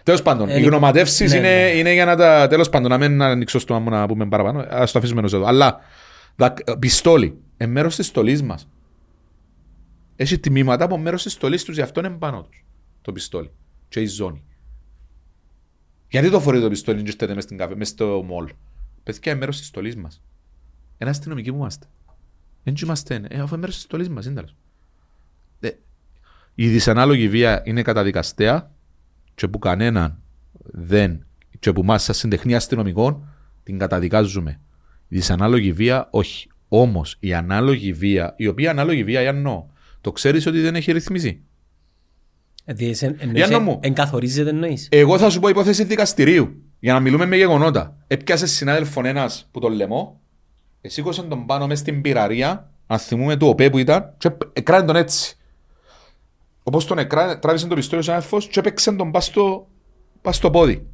Τέλος πάντων, Ε, οι γνωματεύσεις ναι, είναι, ναι. είναι για να τα... Τέλος πάντων, να μην ανοίξω στο άμμο να πούμε παραπάνω. Ας το αφήσουμε εδώ. Αλλά, δα- πιστόλι, είναι μέρος της στολής μας. Έχει τιμήματα από μέρος της στολής τους, γι' αυτό είναι πάνω τους. Το πιστόλι. Και η ζώνη. Γιατί το φορεί το πιστόλι και στέτε μες, στην καφέ, μες στο μόλ; Παιδιά, είναι μέρος της στολής μας. Ένα αστυνομικοί που είμαστε. Δεν είμαστε, ε, αφού είναι μέρος της στολής μας, είναι τέλος. Ε, Η δυσανάλογη βία είναι καταδικαστέα και που κανέναν δεν και που μας σαν συντεχνία αστυνομικών την καταδικάζουμε. Η δυσανάλογη βία όχι. Όμως η ανάλογη βία, η οποία ανάλογη βία, για εννοώ, το ξέρεις ότι δεν έχει ρυθμίσει. Δηλαδή, εσέ- εννοείς, Για να εν- μου. Εγκαθορίζεται εννοείς; Εγώ θα σου πω υπόθεση δικαστηρίου. Για να μιλούμε με γεγονότα. Έπιασε συνάδελφον ένας που τον λαιμό, εσήκωσε τον πάνω μες στην πυραρία, αν θυμούμε του ΟΠΕ που ήταν, και εκράνε τον έτσι. Όπως τον εκρά, τράβησε το πιστόλι ο συνάδελφος και έπαιξε τον πας στο, πας στο πόδι.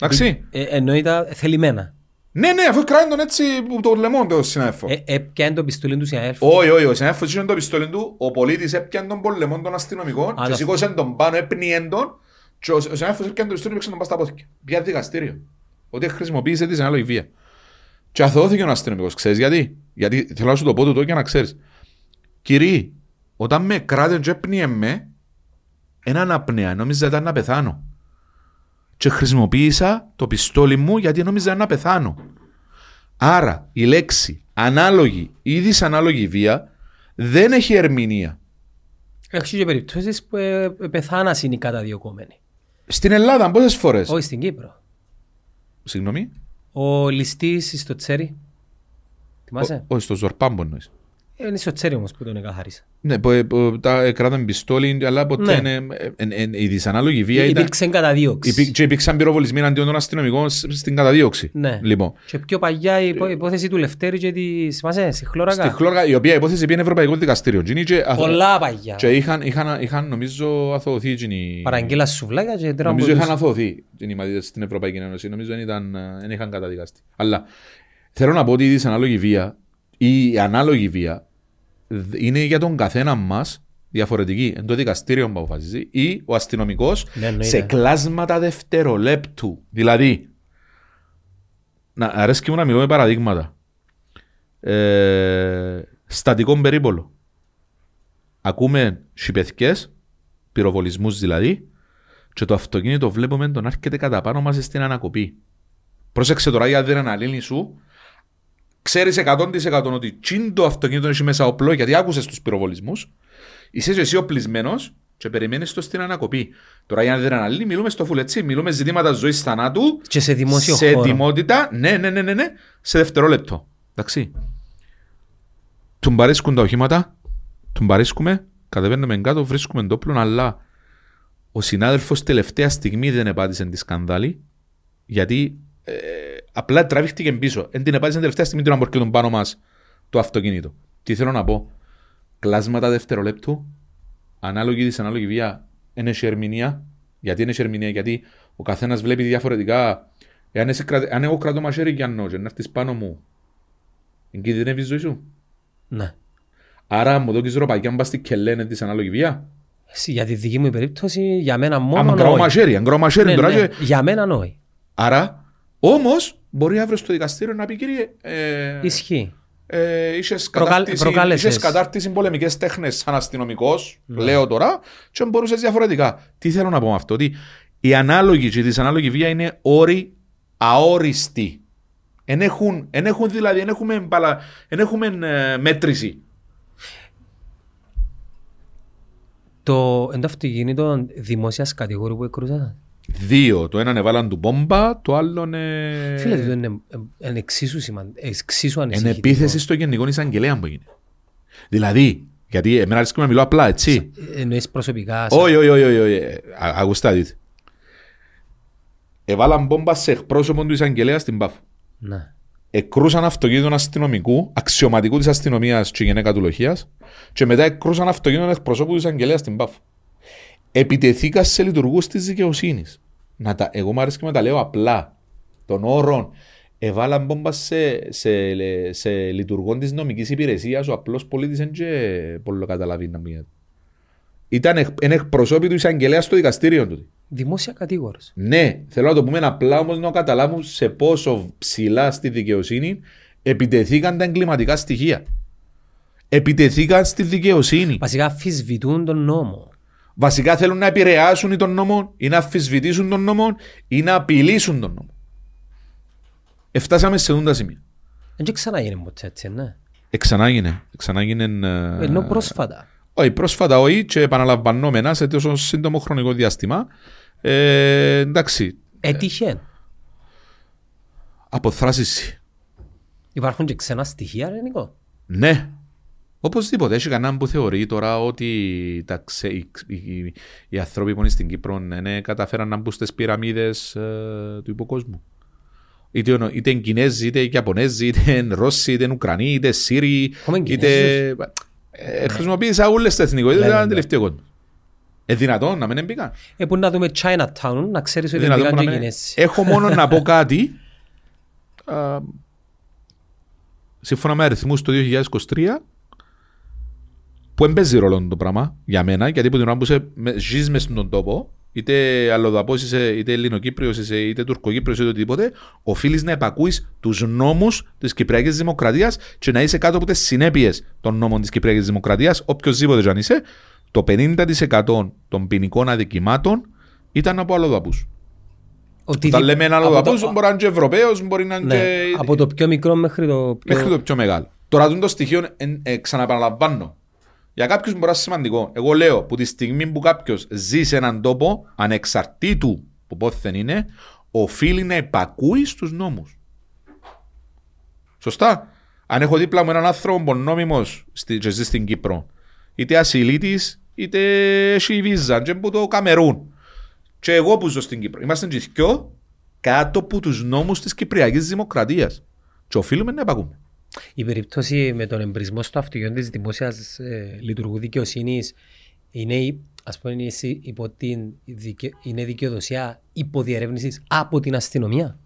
Εντάξει. Ε, εννοείται θελημένα. Ναι, ναι, αφού κράει τον έτσι που το λαιμό το συνάδελφο. Ε, έπιανε το πιστολί του συναδέλφου. Όχι, όχι, ο συνάδελφος είχε το πιστόλι του, ο πολίτης έπιανε τον πολεμό των αστυνομικών Α, και το- σήκωσε τον πάνω, έπνιε τον και ο ο συνάδελφος έπιανε το πιστόλι και έπαιξε τον πας στα πόδια. Πια δικαστήριο. Ότι χρησιμοποίησε τη ανάλογη βία. Και αθωώθηκε ο αστυνομικός. Ξέρεις γιατί; Γιατί θέλω να σου το πω τούτο για να ξέρεις. Κύριοι, όταν με κράτε και έπνιε με, έναν απνέα, νόμιζα ήταν να πεθάνω. Και χρησιμοποίησα το πιστόλι μου γιατί νόμιζα να πεθάνω. Άρα η λέξη ανάλογη ή δυσανάλογη βία δεν έχει ερμηνεία. Έχεις και περιπτώσεις που ε, ε, πεθάνας είναι οι καταδιωκόμενοι. Στην Ελλάδα πόσες φορές; Όχι στην Κύπρο. Συγγνώμη. Ο ληστής στο τσέρι. Θυμάσαι; Όχι, στο Ζορπάμπο εννοείς. Ε, Είναι στο τσέρι όμως που τον εκαθάρισα. Ναι, που, που τα κράταμε πιστόλι, αλλά ποτέ Ναι. είναι, ε, ε, ε, η δυσανάλογη βία ήταν... Υπήρξε καταδίωξη. Υπή, και υπήρξαν πυροβολισμοί αντίον των αστυνομικών σ- στην καταδίωξη. Ναι. Λοιπόν, Και πιο παλιά η υπό- υπόθεση του Λευτέρη και της θυμάσαι, στη Χλώρακα; στη Χλώργα, η οποία υπόθεση πήγαινε Ευρωπαϊκό Δικαστήριο. Και, είναι και, αθω- Πολλά παλιά. και είχαν, είχαν, είχαν, νομίζω, αθωωθεί. εκείνοι- Παραγγέλα σουβλάκια και τρώμε Νομίζω είχαν αθωωθεί οι μαθητές στην Ευρωπαϊκή Ένωση. Νομίζω δεν, ήταν, ε, δεν είχαν καταδικαστεί. Αλλά θέλω να πω ότι η δυσανάλογη βία ή η ανάλογη βία δ- είναι για τον καθένα μας διαφορετική. Εν το δικαστήριο που αποφασίζει ή ο αστυνομικός Ναι, εννοείται. σε κλάσματα δευτερολέπτου. Δηλαδή, να αρέσκει μου να μιλώ με παραδείγματα. Ε, στατικό περίπολο. Ακούμε σιπεθιές, πυροβολισμούς δηλαδή, και το αυτοκίνητο βλέπουμε τον έρχεται κατά πάνω μας στην ανακοπή. Πρόσεξε τώρα για αδρεναλίνη σου. Ξέρεις 100% ότι τσιν το αυτοκίνητο έχει μέσα οπλό γιατί άκουσες τους πυροβολισμούς. Είσαι και εσύ οπλισμένος και περιμένεις το στην ανακοπή. Τώρα για αδρεναλίνη μιλούμε στο φουλ έτσι. Μιλούμε ζητήματα ζωής θανάτου. Και σε δημόσιο σε χώρο. ετοιμότητα, ναι, ναι, ναι, ναι, ναι, σε δευτερόλεπτο. Εντάξει. Του παρέσκουν τα οχήματα, του παρέσκουμε, κατεβαίνουμε κάτω, βρίσκουμε το όπλο, αλλά ο συνάδελφος τελευταία στιγμή δεν επάτησε τη σκανδάλη, γιατί ε, απλά τραβήχτηκε πίσω. Δεν την επάτησε τελευταία στιγμή του να μπορκεί πάνω μας το αυτοκίνητο. Τι θέλω να πω; Κλάσματα δευτερολέπτου, ανάλογη δυσανάλογη βία, είναι σε ερμηνεία. Γιατί είναι σε ερμηνεία, γιατί ο καθένας βλέπει διαφορετικά. Εάν εσύ κράτε- αν εγώ κρατώ μαχαίρι και αν και να έρθεις πάνω μου, εγκυδυνεύει η ζωή σου; Ναι. Άρα μου δώκεις ροπακιά αν πας στη κελένε της ανάλογη βία. Εσύ, Για τη δική μου περίπτωση, για μένα Αν μόνο κρατώ όχι. μαχαίρι, αν κρατώ μαχαίρι Ναι, τώρα ναι. και... Για μένα όχι. Άρα, όμως, μπορεί αύριο στο δικαστήριο να πει κύριε, ε, Ισχύει. ε, είχες Προκάλ- κατάρτιση, προκάλεσες. είχες κατάρτιση πολεμικές τέχνες σαν αστυνομικός, λέω τώρα, και μπορούσες διαφορετικά. Τι θέλω να πω με αυτό, ότι η ανάλογη και η δυσανάλογη βία είναι όροι αόριστοι. Εν έχουν, εν έχουν δηλαδή, εν έχουμε, μπαλα- εν έχουμε ε, μέτρηση. Το εν το αυτοκίνητο δημόσιας κατηγορού που εκρούσατε. Δύο. Το έναν έβαλαν του μπόμπα, το άλλο είναι. Φίλε, το είναι ε, είναι εξίσου σημαντικό, εξίσου Είναι ανησυχητικό. επίθεση στο γενικό εισαγγελέα που έγινε. Δηλαδή, γιατί εμένα αρέσκει να μιλώ απλά, έτσι. Εννοείς προσωπικά. σαν- Όχι, όχι, όχι, όχι, όχι. Α- Ακουστά δείτε. Έβαλαν μπόμπα σε εκπρόσωπο του εισαγγελέα στην Πάφο. Ναι. Εκρούσαν αυτοκίνητο αστυνομικού, αξιωματικού της αστυνομίας και γυναίκα του λοχεία, και μετά εκρούσαν αυτοκίνητο εκπροσώπου του εισαγγελέα στην Πάφο. Επιτεθήκα σε λειτουργούς της δικαιοσύνης. Εγώ μου αρέσει και να τα λέω απλά. Των όρων. Εβάλαν μπόμπας σε, σε, σε λειτουργών της νομικής υπηρεσίας, ο απλός πολίτης δεν και πολύ καταλαβαίνει να μην. Ήταν εκ- ένα εκπροσώπη του εισαγγελέα στο δικαστήριο του. Δημόσια κατήγορος. Ναι, θέλω να το πούμε απλά όμως να καταλάβουν σε πόσο ψηλά στη δικαιοσύνη επιτεθήκαν τα εγκληματικά στοιχεία. Επιτεθήκαν στη δικαιοσύνη. Βασικά αμφισβητούν τον νόμο. Βασικά θέλουν να επηρεάσουν τον νόμο ή να αμφισβητήσουν τον νόμο ή να απειλήσουν τον νόμο. Εφτάσαμε σε ούντα σημεία. Δεν ξαναγίνει ποτέ έτσι, ναι. Εξανάγινε. Εξανάγινε. ε, Ενώ πρόσφατα. Όχι, πρόσφατα όχι και επαναλαμβανόμενα σε τόσο σύντομο χρονικό διάστημα. Ε, εντάξει, Έτυχε. αποθράσιση. Υπάρχουν και ξένα στοιχεία, ρε Νικό. Ναι. Οπωσδήποτε. Έχει κανέναν που θεωρεί τώρα ότι τα ξε... οι, οι, οι άνθρωποι που είναι στην Κύπρο ναι, καταφέραν να μπουν στις πυραμίδες του υποκόσμου. Είτε, ο- είτε είναι Κινέζοι, είτε Ιαπωνέζοι, είτε είναι Ρώσοι, είτε είναι Ουκρανοί, είτε Σύριοι, Έχουμε είτε. Ε, χρησιμοποίησα όλες τις εθνικότητες, Ναι, ήταν ναι, ένα τελευταίο κόσμο. Ε, δυνατόν να μην έμπηκαν. Ε, που να δούμε Chinatown, να ξέρεις ότι Δυνατόν μπήκαν να και μην- Κινέζοι. Έχω μόνο να πω κάτι. Α, σύμφωνα με αριθμούς το 2023 που δεν παίζει ρόλο το πράγμα για μένα γιατί από την ώρα που σε, με, ζεις μες στον τόπο είτε αλλοδαπός είσαι, είτε Ελληνοκύπριος είσαι, είτε Τουρκοκύπριος είτε οτιδήποτε οφείλεις να επακούεις τους νόμους της Κυπριακής Δημοκρατίας και να είσαι κάτω από τις συνέπειες των νόμων της Κυπριακής Δημοκρατίας οποιοδήποτε και αν είσαι το 50% των ποινικών αδικημάτων ήταν από αλλοδαπούς. Ότι Όταν δι- λέμε ένα από αλλοδαπούς το- μπορεί να είναι και Ευρωπαίος, μπορεί να είναι Ναι, και... από το πιο μικρό μέχρι το πιο... μέχρι το πιο μεγάλο. Τώρα τούτο το στοιχείο εν- ε, ξαναπαναλαμβάνω. Για κάποιους μπορεί να είναι σημαντικό. Εγώ λέω που τη στιγμή που κάποιος ζει σε έναν τόπο, ανεξαρτήτου που πόθεν είναι, οφείλει να υπακούει στους νόμους. Σωστά. Αν έχω δίπλα μου έναν άνθρωπο που νόμιμος στη, και ζει στην Κύπρο, είτε ασυλίτης, είτε έχει βίζα, και που το Καμερούν. Και εγώ που ζω στην Κύπρο. Είμαστε και οι δυο κάτω από τους νόμους της Κυπριακής Δημοκρατίας. Και οφείλουμε να υπακούμε. Η περίπτωση με τον εμπρισμό στο αυτοκίνητο της δημόσιας ε, λειτουργού δικαιοσύνης είναι, η- ας πούμε, είναι, εσύ υπό την δικαι... είναι δικαιοδοσία υποδιερεύνησης από την αστυνομία.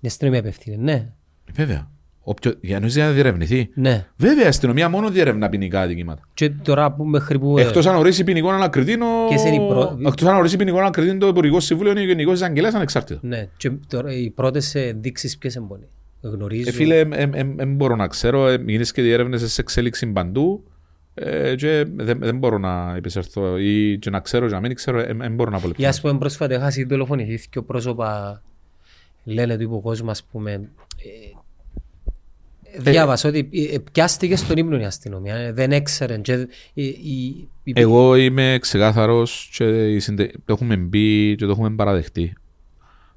Η αστυνομία απευθύνει, ναι. Βέβαια. Όποιο... Για να να διερευνηθεί. ναι. Βέβαια, η αστυνομία μόνο διερευνά ποινικά αδικήματα. Και τώρα που μέχρι που... ε, Εκτός αν ορίσει ποινικό ανακριτή, ο... Ποιες είναι οι προ- Εκτός αν ορίσει ποινικό ανακριτή το Υπουργικό Συμβούλιο είναι ο Γενικός Εισαγγελέας ανεξάρτητος. Ναι, και τώρα οι πρώτες ενδείξεις ποιες εμπονεί; Γνωρίζω. Ε, φίλε, δεν μπορώ να ξέρω. Ε, γίνεις και διέρευνες σε εξέλιξη παντού. Ε, και δεν, δεν μπορώ να επισερθώ ή και να ξέρω και να μην ξέρω, δεν μπορώ να πω Ή λεπτά. ας πούμε πρόσφατα είχα συντολοφονηθεί και πρόσωπα λένε του υποκόσμου ας πούμε ε, διάβασα ότι ε, πιάστηκε στον ύπνο η αστυνομία, ε, δεν έξερε και ε, η- η- Εγώ είμαι ξεκάθαρος και οι συντε... το έχουμε μπει και το έχουμε παραδεχτεί.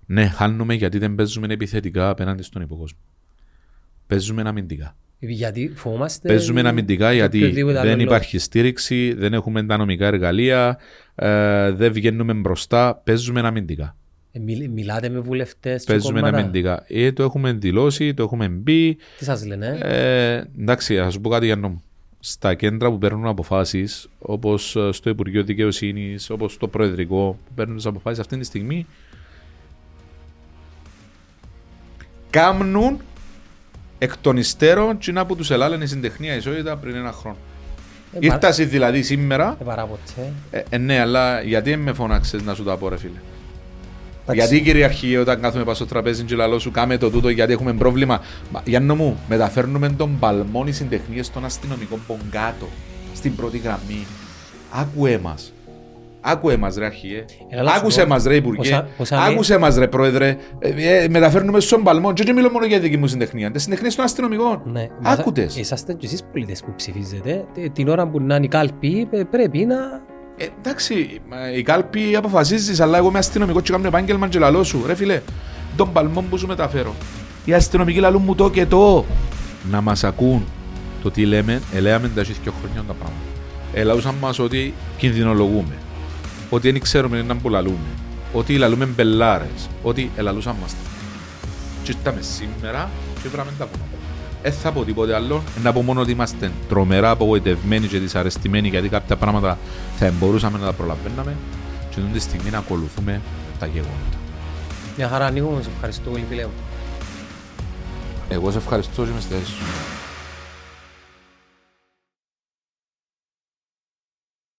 Ναι, χάνουμε γιατί δεν παίζουμε επιθετικά απέναντι στον υποκόσμο. Παίζουμε αμυντικά. γιατί φοβόμαστε Παίζουμε αμυντικά γιατί οποιοδήποτε άλλο δεν λόγο. υπάρχει στήριξη, δεν έχουμε τα νομικά εργαλεία, ε, δεν βγαίνουμε μπροστά. Παίζουμε αμυντικά. Ε, μιλ- μιλάτε με βουλευτές του Παίζουμε κόμματα; αμυντικά. Ε, το έχουμε δηλώσει, το έχουμε μπει. τι σας λένε; Ε; Ε, εντάξει, θα σου πω κάτι για νόμο. Στα κέντρα που παίρνουν αποφάσεις, όπως στο Υπουργείο Δικαιοσύνης, όπως στο Προεδρικό, που παίρνουν τις αποφάσεις αυτή τη στιγμή, κάμνουν εκ των υστέρων τσινά που τους ελάλεν η συντεχνία ισότητα πριν ένα χρόνο. Ε, παρά- Ήρθασαι δηλαδή σήμερα, ε, παρά ποτέ ε, ε, ναι, αλλά γιατί δεν με φωνάξες να σου τα πω, ρε φίλε; Εντάξει. Γιατί κυριαρχεί όταν κάθομαι πάνω στο τραπέζι και λαλό σου κάμε το τούτο γιατί έχουμε πρόβλημα. Μα, Γιάννο μου, μεταφέρνουμε τον παλμόν οι συντεχνίες των αστυνομικών πονκάτω στην πρώτη γραμμή. Άκουε μας. Άκουε μας ρε αρχιέ. Έλα, σου Άκουσε πω. μας ρε υπουργέ. Πόσα- πόσα μη- Άκουσε μας ρε πρόεδρε. Ε, ε, μεταφέρνουμε στον παλμό. Και δεν μιλώ μόνο για δική μου συντεχνία. Τις συντεχνίες των αστυνομικών. ναι. Άκουτες. Είσαστε και εσείς πολίτες που ψηφίζετε ε, την ώρα που να είναι η κάλπη ε, πρέπει να Ε, εντάξει, μα η κάλπη αποφασίζεις, αλλά εγώ είμαι αστυνομικό και κάνω επάγγελμα και λαλό σου. Ρε φίλε, τον παλμό που σου μεταφέρω. Οι αστυνομικοί λαλούν μου το και το. Να μας ακούν το τι λέμε, ελέγαμε τα και χρόνια τα πράγματα. Ελαούσαν μας ότι κινδυνολογούμε. Ότι δεν ξέρουμε να που λαλούμε. Ότι λαλούμε μπελάρες. Ότι ελαλούσαν μας. Και ήρθαμε σήμερα και βράμε τα πούμε. Δεν θα πω τίποτε άλλο. Να πω μόνο ότι είμαστε τρομερά απογοητευμένοι και δυσαρεστημένοι γιατί κάποια πράγματα θα μπορούσαμε να τα προλαβαίναμε και αυτή τη στιγμή να ακολουθούμε τα γεγονότα. μια χαρά ανοίγουμε. Σε ευχαριστώ πολύ φίλε μου. Εγώ σε ευχαριστώ και με στη θέση σου.